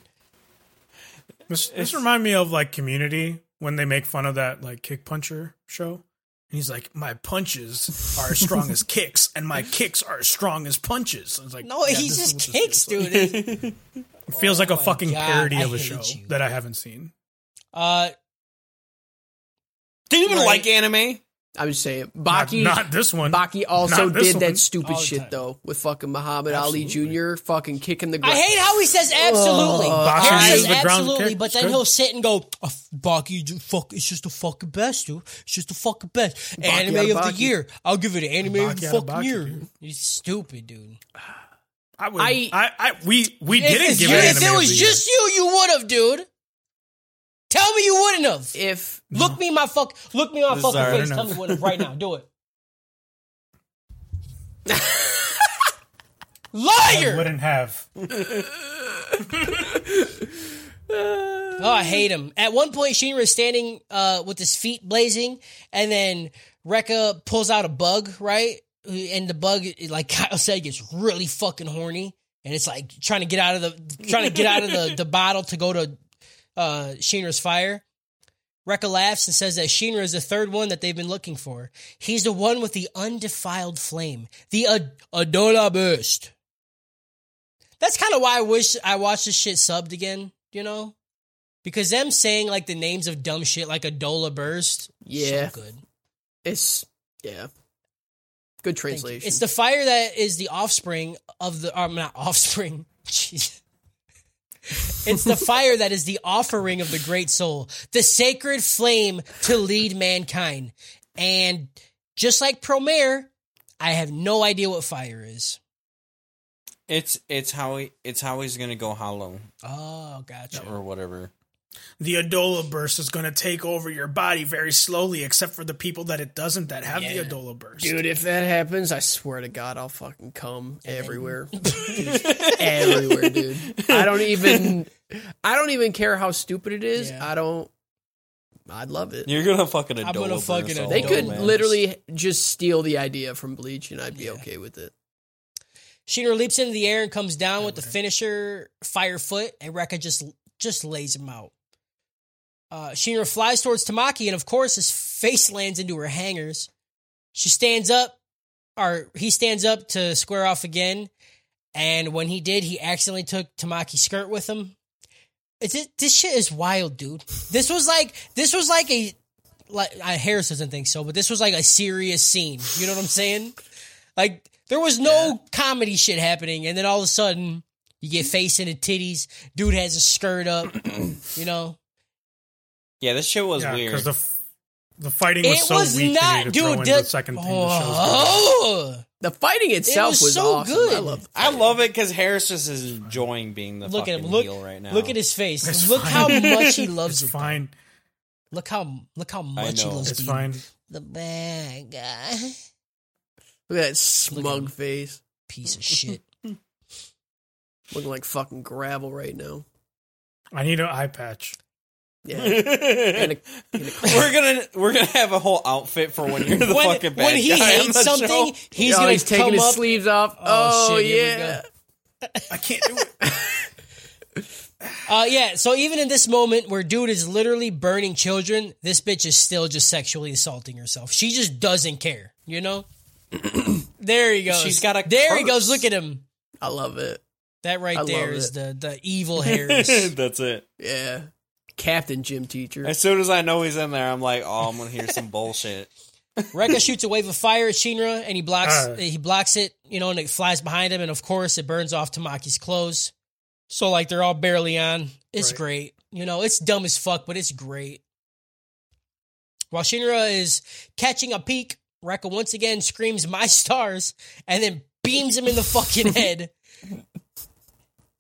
This, this remind me of like Community when they make fun of that like kick puncher show. And he's like, my punches are as strong as kicks, and my kicks are as strong as punches. I was like, No, yeah, he just what this kicks, feels like. dude. It feels like a Oh fucking God, parody I of a show you. that I haven't seen. Uh, Do you even Right. like anime? I'm just saying, Not, Baki. not this one. Baki also Not this did that stupid shit time. though with fucking Muhammad Ali Jr. fucking kicking the ground. I hate how he says absolutely. Boxer Harry uses says the absolutely, but then good. he'll sit and go, oh, "Baki, fuck, it's just the fucking best, dude. It's just the fucking best anime of of the year. I'll give it an anime of the Baki of fucking Baki, year." dude. He's stupid, dude. I, would, I- I, I, we, we didn't if give you- it. if anime it of was the year. just you, you would have, dude. Tell me you wouldn't have. If Look me in my fuck. Look me in my This fucking alright face. Tell me enough. you wouldn't have right now. Do it. *laughs* I Liar! wouldn't have. *laughs* Oh, I hate him. At one point, Shinra is standing uh, with his feet blazing, and then Rekka pulls out a bug, right? And the bug, like Kyle said, gets really fucking horny, and it's like trying to get out of the trying to get out of the, the *laughs* bottle to go to uh, Shinra's fire. Rekka laughs and says that Shinra is the third one that they've been looking for. He's the one with the undefiled flame, the Ad- Adolla burst. That's kind of why I wish I watched this shit subbed again, you know? Because them saying like the names of dumb shit like Adolla Burst, Yeah. so good. it's yeah, good translation. It's the fire that is the offspring of the, um, not offspring. *laughs* Jeez. It's the fire that is the offering of the great soul, the sacred flame to lead mankind. And just like Promare, I have no idea what fire is. It's it's how he it's how he's gonna go hollow Oh, gotcha. or whatever. The Adolla burst is going to take over your body very slowly, except for the people that it doesn't that have Yeah. the Adolla burst. Dude, if that happens, I swear to God, I'll fucking come everywhere. *laughs* everywhere, dude. I don't *laughs* even I don't even care how stupid it is. Yeah. I don't I'd love it. You're gonna fucking I'm gonna fucking all They could man. literally just steal the idea from Bleach and I'd be okay with it. Shinra leaps into the air and comes down with the finisher fire foot, and Rekka just just lays him out. Uh, Shinra flies towards Tamaki, and of course, his face lands into her hangers. She stands up, or he stands up to square off again. And when he did, he accidentally took Tamaki's skirt with him. It's it, this shit is wild, dude. This was like this was like a like uh, Harris doesn't think so, but this was like a serious scene. You know what I'm saying? Like there was no comedy shit happening, and then all of a sudden you get face into titties. Dude has a skirt up. *clears throat* you know, Yeah, this shit was yeah, weird. because the f- the fighting was it so was weak. not, to throw dude. in The, the second thing the show's good. oh, *laughs* The fighting it itself was, was, so awesome. good. I love I love it because Harris just is enjoying being the Look at fucking him. Look, heel right now. look at his face. It's look fine. how much he *laughs* loves It's it. fine. Look how look how much he know. loves It's being fine. the bad guy. Look at that smug him. face. Piece of shit. *laughs* Looking like fucking gravel right now. I need an eye patch. Yeah. *laughs* and a, and a *laughs* we're gonna we're gonna have a whole outfit for when you're the when, fucking bad when he guy hates something, show. he's oh, gonna he's taking come his up. sleeves off. Oh, Oh, shit, yeah. I can't do it. *laughs* Uh, yeah, so even in this moment where dude is literally burning children, this bitch is still just sexually assaulting herself. She just doesn't care, you know? *clears throat* there he goes. She's got a There he goes. Look at him. I love it. That right I there love is it. the the evil Harris. That's it. Yeah. Captain gym teacher. As soon as I know he's in there, I'm like, oh, I'm gonna hear some *laughs* bullshit. Rekka shoots a wave of fire at Shinra and he blocks Uh. he blocks it, you know, and it flies behind him, and of course it burns off Tamaki's clothes. So like they're all barely on. It's Right. great. You know, it's dumb as fuck, but it's great. While Shinra is catching a peek, Rekka once again screams "My stars" and then beams him in the fucking *laughs* head.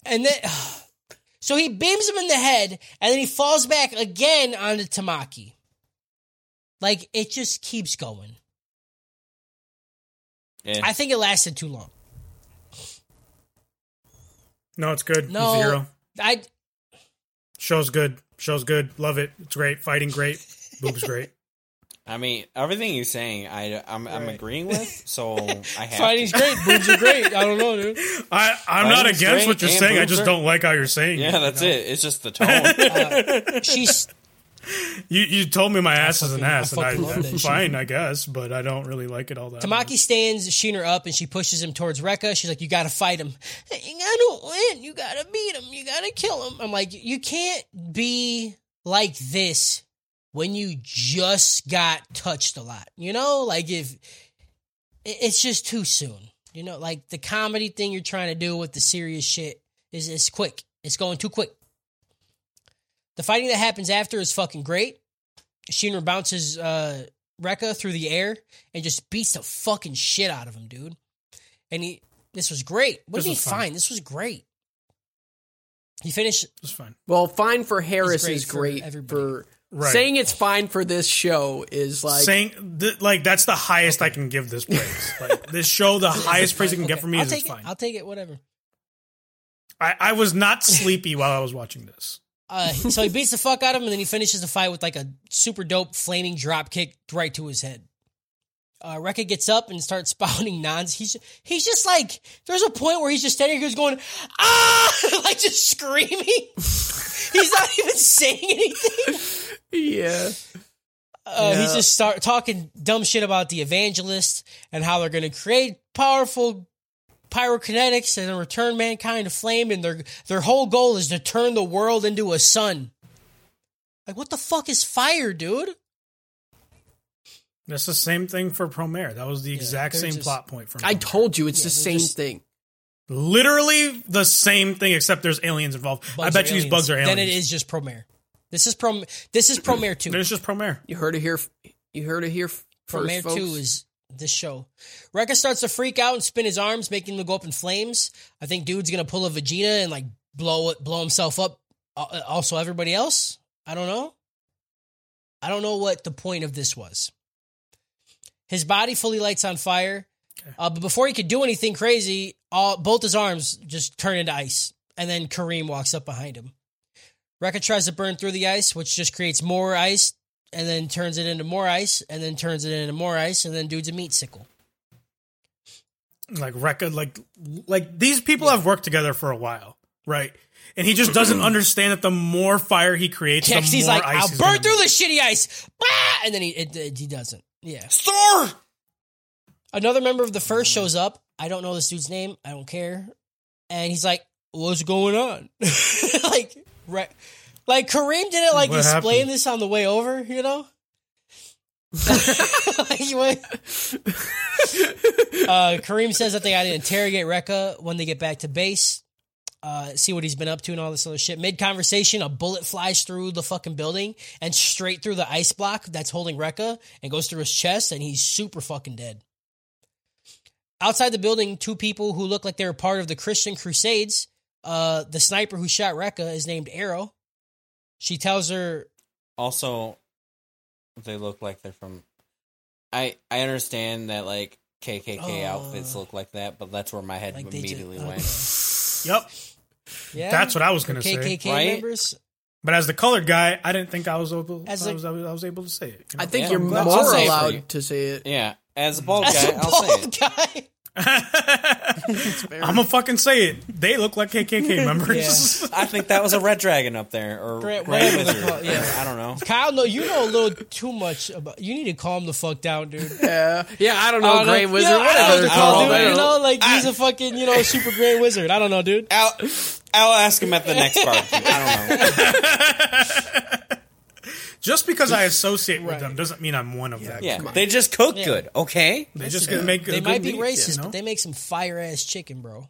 And then, *sighs* so he beams him in the head, and then he falls back again onto Tamaki. Like it just keeps going. Yeah. I think it lasted too long. No, it's good. No. Zero. I Show's good. Show's good. Love it. It's great. Fighting great. Boobs great. I mean, everything you're saying, I I'm, I'm agreeing with. So *laughs* I have fighting's to. great, boobs are great. I don't know, dude. I, I'm not against what you're saying. I just are- don't like how you're saying it. Yeah, it. that's you know? it. It's just the tone. *laughs* Uh, she's You, you told me my ass is an fucking- I ass, and I, fucking love that I'm *laughs* shit. fine, I guess, but I don't really like it all that much. Tamaki stands Shinra up and she pushes him towards Rekka. She's like, "You got to fight him. You got to win. You got to beat him. You got to kill him." I'm like, "You can't be like this when you just got touched a lot. You know, like if it's just too soon. You know, like the comedy thing you're trying to do with the serious shit is is quick. It's going too quick. The fighting that happens after is fucking great. Shinra bounces uh, Rekka through the air and just beats the fucking shit out of him, dude. And he, this was great. What This do you mean fine? This was great. He finished. It was fine. well, fine for Harris great is for great everybody. for Right. saying it's fine for this show is like saying th- like that's the highest I can give this praise. like this show, the *laughs* highest praise you can get Okay, from me I'll is take it's it. fine. I'll take it. Whatever. I, I was not *laughs* sleepy while I was watching this. Uh, so he beats the fuck out of him, and then he finishes the fight with like a super dope flaming drop kick right to his head. Uh, Rekka gets up and starts *laughs* spouting nons. He's he's just like there's a point where he's just standing here, just going ah, like just screaming. he's not even saying anything. Yeah. Uh, He's just start talking dumb shit about the evangelists and how they're going to create powerful pyrokinetics and return mankind to flame, and their their whole goal is to turn the world into a sun. Like, what the fuck is fire, dude? That's the same thing for Promare. That was the exact they're same just- plot point from. I told you it's Yeah, the same just- thing. literally the same thing, except there's aliens involved. I bet are you these bugs are aliens. Then it is just Promare. This is Prom. This is Promare two. Then it's just Promare. You heard it here. You heard it here first, Promare folks. two is this show. Rekka starts to freak out and spin his arms, making them go up in flames. I think dude's gonna pull a Vegeta and like blow it, blow himself up. Uh, also, everybody else. I don't know. I don't know what the point of this was. His body fully lights on fire, uh, but before he could do anything crazy, all both his arms just turn into ice, and then Karim walks up behind him. Rekka tries to burn through the ice, which just creates more ice, and then turns it into more ice, and then turns it into more ice, and then dude's a meat sickle. like Rekka, like like these people have worked together for a while, right? And he just doesn't *clears throat* understand that the more fire he creates, the he's more like, ice "I'll burn through the shitty ice," bah! and then he it, it- he doesn't. Yeah. Thor. Another member of the first shows up. I don't know this dude's name. I don't care. And he's like, "What's going on?" *laughs* like, right, like Karim didn't like What explain happened? this on the way over. You know. *laughs* *laughs* Went- *laughs* uh, Karim says that they got to interrogate Rekka when they get back to base. Uh, see what he's been up to and all this other shit. Mid conversation, a bullet flies through the fucking building and straight through the ice block that's holding Rekka and goes through his chest, and he's super fucking dead. Outside the building, two people who look like they were part of the Christian Crusades. Uh, the sniper who shot Rekka is named Arrow. She tells her, Also, they look like they're from. I I understand that like KKK Uh, outfits look like that, but that's where my head like they just, immediately okay. went. *laughs* Yep, yeah, that's what I was gonna say. KKK Right? members. But as the colored guy, I didn't think I was able. As I, a- was, I was I was able to say it. you know? I think Yeah, you're more I'll say it for you. allowed to say it. Yeah, as a bald As guy, I'll say it. guy. *laughs* I'm gonna fucking say it. They look like KKK *laughs* members. *laughs* I think that was a red dragon up there, or Grand- grand, whatever wizard. Uh, yeah. I don't know. Kyle, no, you know a little too much about. You need to calm the fuck down, dude. Yeah, yeah. I don't know, I don't know. Wizard, Yeah, I whatever don't they're know, called. dude, I don't You know. know, like he's a fucking, you know, super grand wizard. I don't know, dude. I'll, I'll ask him at the next barbecue. I don't know. Just because I associate with Right. them doesn't mean I'm one of them. Yeah, they just cook good, okay? They just gonna make. They good might be meat, racist, you know? but they make some fire ass chicken, bro.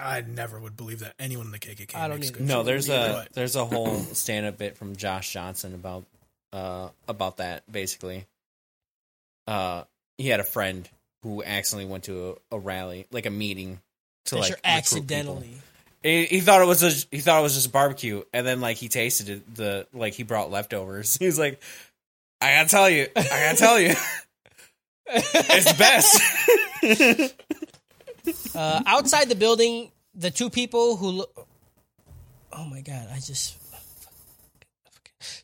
I never would believe that anyone in the KKK. I don't makes either. good No, there's a But there's a whole *clears throat* stand up bit from Josh Johnson about uh about that basically. Uh he had a friend who accidentally went to a, a rally, like a meeting to That like you're recruit people. accidentally. He, he thought it was a, he thought it was just barbecue, and then like he tasted it. The like he brought leftovers. *laughs* He was like, "I gotta tell you, I gotta tell you, *laughs* it's best." *laughs* Uh, outside the building, the two people who look. Oh my god! I just.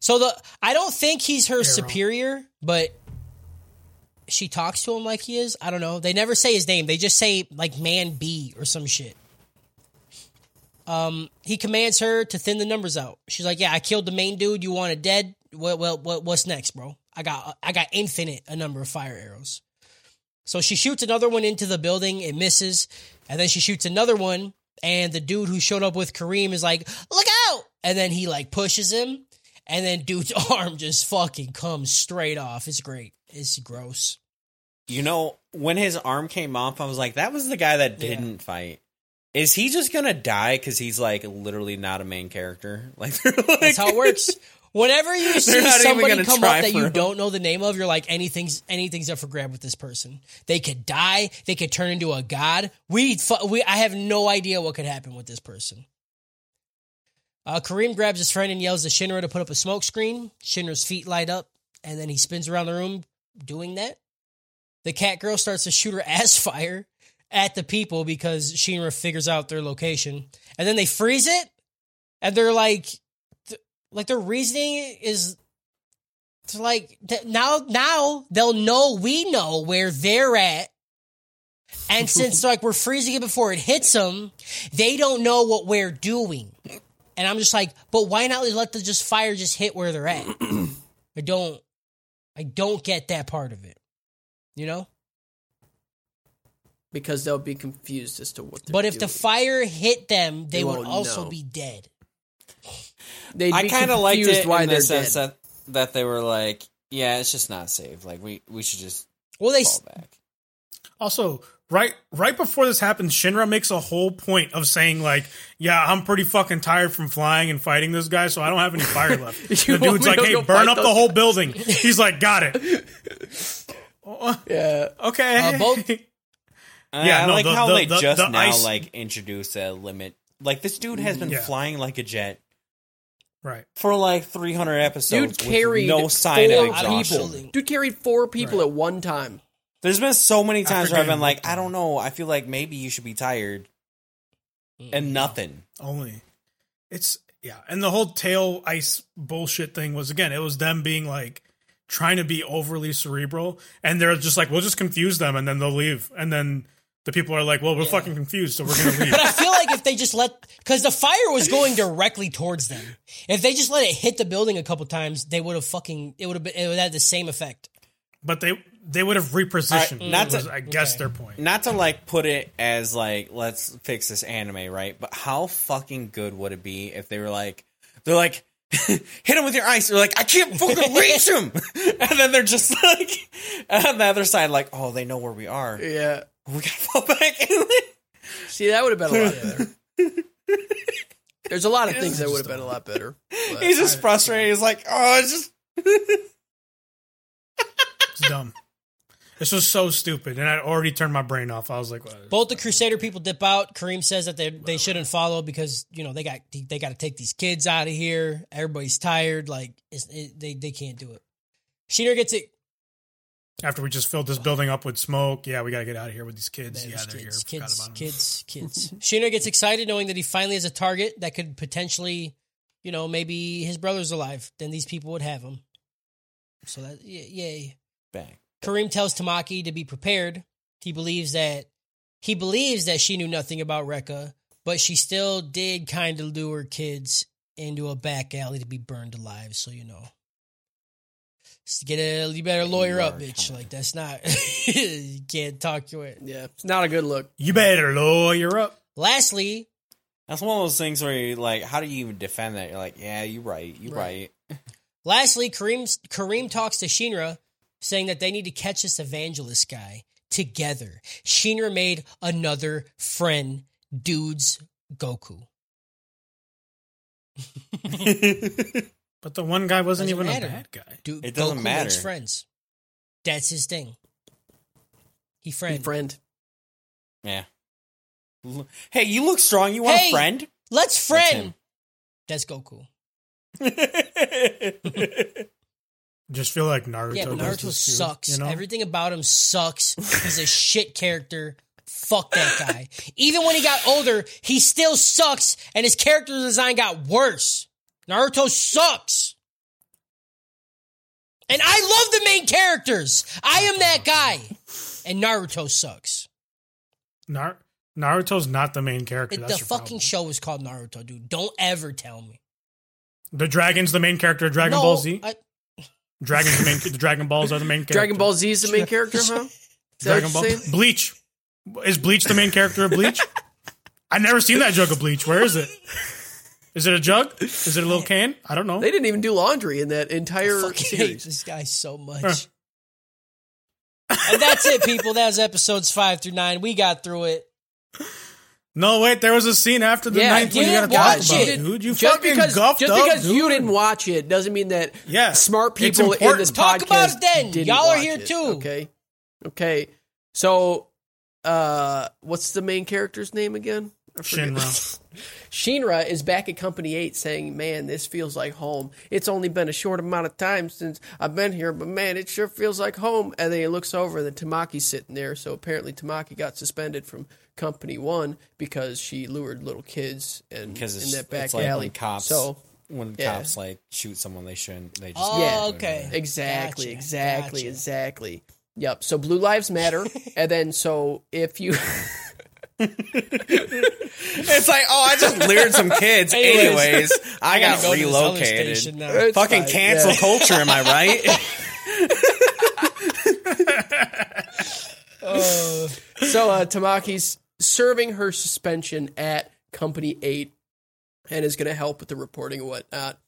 So the I don't think he's her superior, but she talks to him like he is. I don't know. They never say his name. They just say like man B or some shit. Um, he commands her to thin the numbers out. She's like, "Yeah, I killed the main dude. You want it dead? Well, well, what, what's next, bro? I got I got infinite a number of fire arrows." So she shoots another one into the building. It misses. And then she shoots another one. And the dude who showed up with Karim is like, look out. And then he like pushes him. And then dude's *laughs* arm just fucking comes straight off. It's great. It's gross. you know, when his arm came off, I was like, "That was the guy that didn't fight." Is he just gonna die because he's like literally not a main character? *laughs* Like, like That's how it works. *laughs* Whenever you see somebody come up that you him. don't know the name of, you're like anything's anything's up for grab with this person. They could die. They could turn into a god. We, we I have no idea what could happen with this person. Uh, Karim grabs his friend and yells to Shinra to put up a smoke screen. Shinra's feet light up, and then he spins around the room doing that. The cat girl starts to shoot her *laughs* ass fire at the people because Shinra figures out their location, and then they freeze it, and they're like, th- like their reasoning is to like th- now now they'll know we know where they're at. And *laughs* since like we're freezing it before it hits them, they don't know what we're doing. And I'm just like, but why not let the just fire just hit where they're at? *clears throat* I don't I don't get that part of it. You know? Because they'll be confused as to what. They're But if the fire hit them, they, They would won't also know. be dead. they'd I kind of liked confused it why in they're the sense dead. that that they were like, "Yeah, it's just not safe. Like, we we should just Well, they fall back." Also, right right before this happens, Shinra makes a whole point of saying like, "Yeah, I'm pretty fucking tired from flying and fighting this guy, so I don't have any fire left." *laughs* The dude's like, "Hey, burn up the those whole building." He's like, "Got it." *laughs* *laughs* Oh, Yeah. okay. Uh, both- Yeah, I no, like the- how the- they the- just the now ice- like introduce a limit. Like this dude has been Yeah. flying like a jet right. for like 300 episodes. Dude with carried no sign of four exhaustion. people. Dude carried four people at one time. There's been so many times where I've been like, I don't know. I feel like maybe you should be tired mm-hmm. and nothing. Only. It's yeah, and the whole tail ice bullshit thing was again, it was them being like trying to be overly cerebral, and they're just like, we'll just confuse them, and then they'll leave, and then the people are like, well, we're fucking confused, so we're gonna leave. *laughs* But I feel like if they just let, because the fire was going directly towards them. If they just let it hit the building a couple times, they would have fucking, it would have been, it would have had the same effect. but they they would have repositioned. Alright, not to- I guess okay. their point. Not to like put it as like let's fix this anime, right? But how fucking good would it be if they were like they're like *laughs* hit him with your ice. They're like I can't fucking *laughs* reach him, and then they're just like on the other side, like oh they know where we are. Yeah. We gotta fall back. See, that would have been a lot *laughs* better. There's a lot of things that would have been a lot better. He's just frustrated. He's like oh it's just *laughs* It's dumb. This was so stupid, and I'd already turned my brain off. I was like, well, Both the Crusader people dip out. Karim says that they they shouldn't follow because you know they got they got to take these kids out of here. Everybody's tired. Like it's, it, they they can't do it. Shinra gets it. After we just filled this building up with smoke, yeah, we got to get out of here with these kids. yeah, they're kids, here. Forgot kids, about 'em. kids, *laughs* kids. Shinra gets excited knowing that he finally has a target that could potentially, you know, maybe his brother's alive. Then these people would have him. So that yay. bang. Karim tells Tamaki to be prepared. He believes that he believes that she knew nothing about Rekka, but she still did kind of lure kids into a back alley to be burned alive. So you know, Just get a you better lawyer up, bitch. Like that's not *laughs* you can't talk to it. yeah, it's not a good look. You better lawyer up. Lastly, That's one of those things where you're like, how do you even defend that? You're like, yeah, you're right, you're Right. right. *laughs* Lastly, Karim Karim talks to Shinra, saying that they need to catch this evangelist guy together. Shinra made another friend, dudes Goku. *laughs* But the one guy wasn't Doesn't even matter. a bad guy. Dude, It doesn't Goku matter. makes friends. That's his thing. He friend. Friend. Yeah. Hey, you look strong. You want Hey! a friend? Let's friend. him. That's Goku. *laughs* Just feel like Naruto. Yeah, Naruto this too, sucks. You know? Everything about him sucks. He's a *laughs* shit character. Fuck that guy. Even when he got older, he still sucks, and his character design got worse. Naruto sucks. And I love the main characters. I am that guy. And Naruto sucks. Nar- Naruto's not the main character. It- That's the fucking problem. show is called Naruto, dude. Don't ever tell me. The dragon's the main character. of Dragon no, Ball Z. I- Dragon's the main. The Dragon Balls are the main character. *laughs* Dragon Ball Z is the main character, huh? *laughs* Dragon Ball. saying? Bleach. Is Bleach the main character of Bleach? *laughs* I've never seen that joke of Bleach. Where is it? Is it a jug? Is it a little can? I don't know. They didn't even do laundry in that entire fucking hate series. this guy so much. Huh. and that's it, people. That was episodes five through nine. We got through it. No, wait. There was a scene after the Yeah, ninth one you gotta talk watch about, it. dude. You just fucking because, guffed just up, because you didn't watch it doesn't mean that Yeah, smart people in this Talk podcast about it then. didn't Y'all are here it. too. Okay, okay. So, uh, what's the main character's name again? I. Shinra. *laughs* Shinra is back at Company 8 saying, Man, this feels like home. It's only been a short amount of time since I've been here, but man, it sure feels like home. And then he looks over, and then Tamaki's sitting there. So apparently, Tamaki got suspended from Company 1 because she lured little kids and Because in it's, that back it's like alley. when cops, So, when yeah. cops like shoot someone, they shouldn't. They just Oh, Yeah. okay. exactly, Gotcha, exactly, gotcha. exactly. Yep. So Blue Lives Matter. *laughs* and then, so if you. *laughs* It's like, oh, I just lured some kids. *laughs* Anyways, Anyways, I, gotta got go to this other relocated. now. Fucking fine, cancel yeah. culture, am I right? *laughs* So uh, Tamaki's serving her suspension at Company 8 and is going to help with the reporting and whatnot.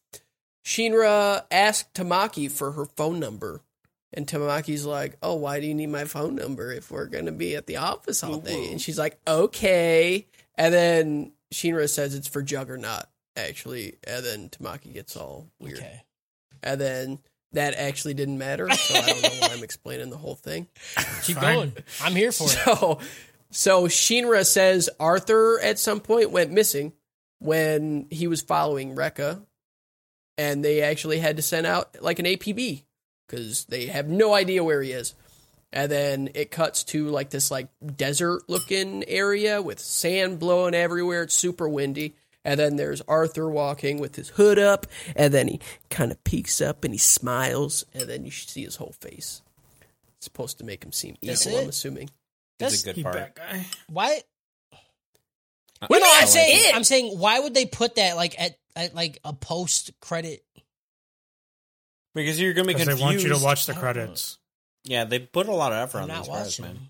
Shinra asked Tamaki for her phone number. And Tamaki's like, Oh, why do you need my phone number if we're going to be at the office all day? Mm-hmm. And she's like, Okay. And then Shinra says it's for Juggernaut, actually. And then Tamaki gets all weird. Okay. And then that actually didn't matter. So I don't know why I'm *laughs* explaining the whole thing. Keep Fine. going. I'm here for it. *laughs* So, so Shinra says Arthur at some point went missing when he was following Rekka, and they actually had to send out like an APB because they have no idea where he is. And then it cuts to like this like desert looking area with sand blowing everywhere. It's super windy. And then there's Arthur walking with his hood up, and then he kind of peeks up and he smiles, and then you see his whole face. It's supposed to make him seem evil, I'm assuming. That's It's a good He part. bad guy. why. I- No, no, I I'm saying, it. I'm saying, why would they put that like at, at like a post credit? Because you're gonna be confused. they want you to watch the oh. credits. Yeah, they put a lot of effort I'm on not these credits, watching. man.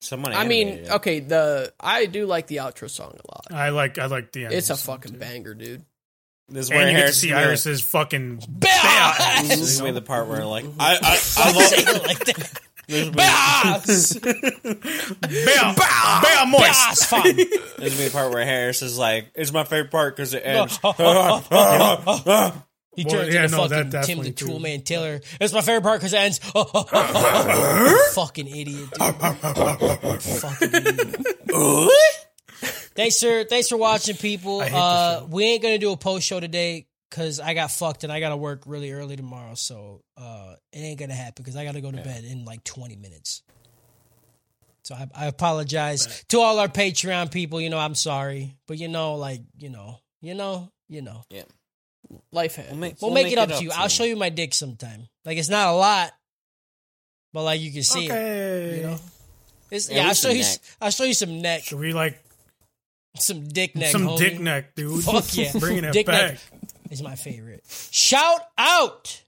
Someone. I mean, it. okay, the I do like the outro song a lot. I like I like the end. It's a fucking banger, dude. this is where And you get to see is gonna- Iris's fucking Bass! This is the part where like I I, *laughs* I love it like that. *laughs* this is Bass! bam, bam, moist. Bass! Fun. *laughs* This is the part where Harris is like, "It's my favorite part because it ends." He Well, turns yeah, into no, that fucking Tim the too. Tool Man Taylor. It's my favorite part because it ends. *laughs* *laughs* fucking idiot, dude. fucking idiot. *laughs* thanks for thanks for watching, people. Uh, we ain't gonna do a post show today because I got fucked and I gotta work really early tomorrow. So uh, it ain't gonna happen because I gotta go to bed in like twenty minutes. So I, I apologize to all our Patreon people. You know, I'm sorry, but you know, like you know, you know, you know. Life hack. We'll make, We'll, make, it up to you. I'll show you my dick sometime. Like it's not a lot, but like you can see it. You know, it's, Yeah, yeah. I'll show you. neck. I'll show you some neck, Should we like some dick neck, some homie. dick neck, dude? *laughs* Fuck yeah, *laughs* bringing it dick back. neck is my favorite. Shout out,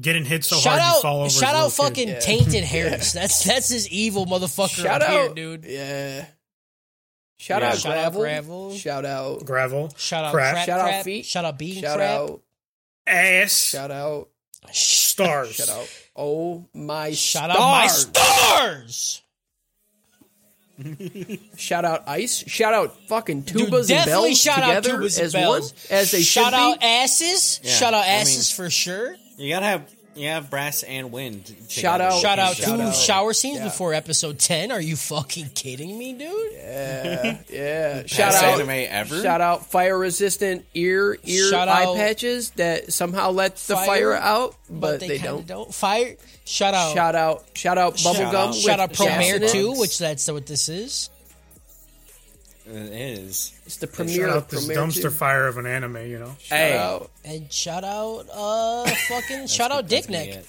Getting hit so shout hard you fall out, over. shout out, little kid. fucking Yeah. tainted *laughs* Harris. That's that's his evil motherfucker Shout up out, here, dude. Yeah. Shout Yeah, out shout out gravel. Gravel. Shout out. gravel, Shout out, Crap. crap, Shout out feet. Shout out bean Shout crap. out. ass, Shout out. stars. Shout out. Oh my Shout stars. out my stars. Shout out ice. Shout out fucking Dude, tubas and bells shout out together tubas and as bells. one, as they shout should out be. asses. Yeah, shout out I mean- asses for sure. You gotta have you have brass and wind. together. Shout out- Shout out shout two out. shower scenes Yeah. before episode ten. Are you fucking kidding me, dude? Yeah, yeah. Shout Best out. anime ever. Shout out fire resistant ear ear Shout eye out- patches that somehow let the Fire, fire, out, But, but, they, they, don't. of don't. Fire. Shout out. Shout out, shout out Shout bubblegum. out- with Shout out Premiere gas in it. Two, which that's what this is. It is. It's the premiere. Shout out this dumpster fire of an anime, you know. Shout hey. out. and shout out, uh, fucking shout out, Dick Nick.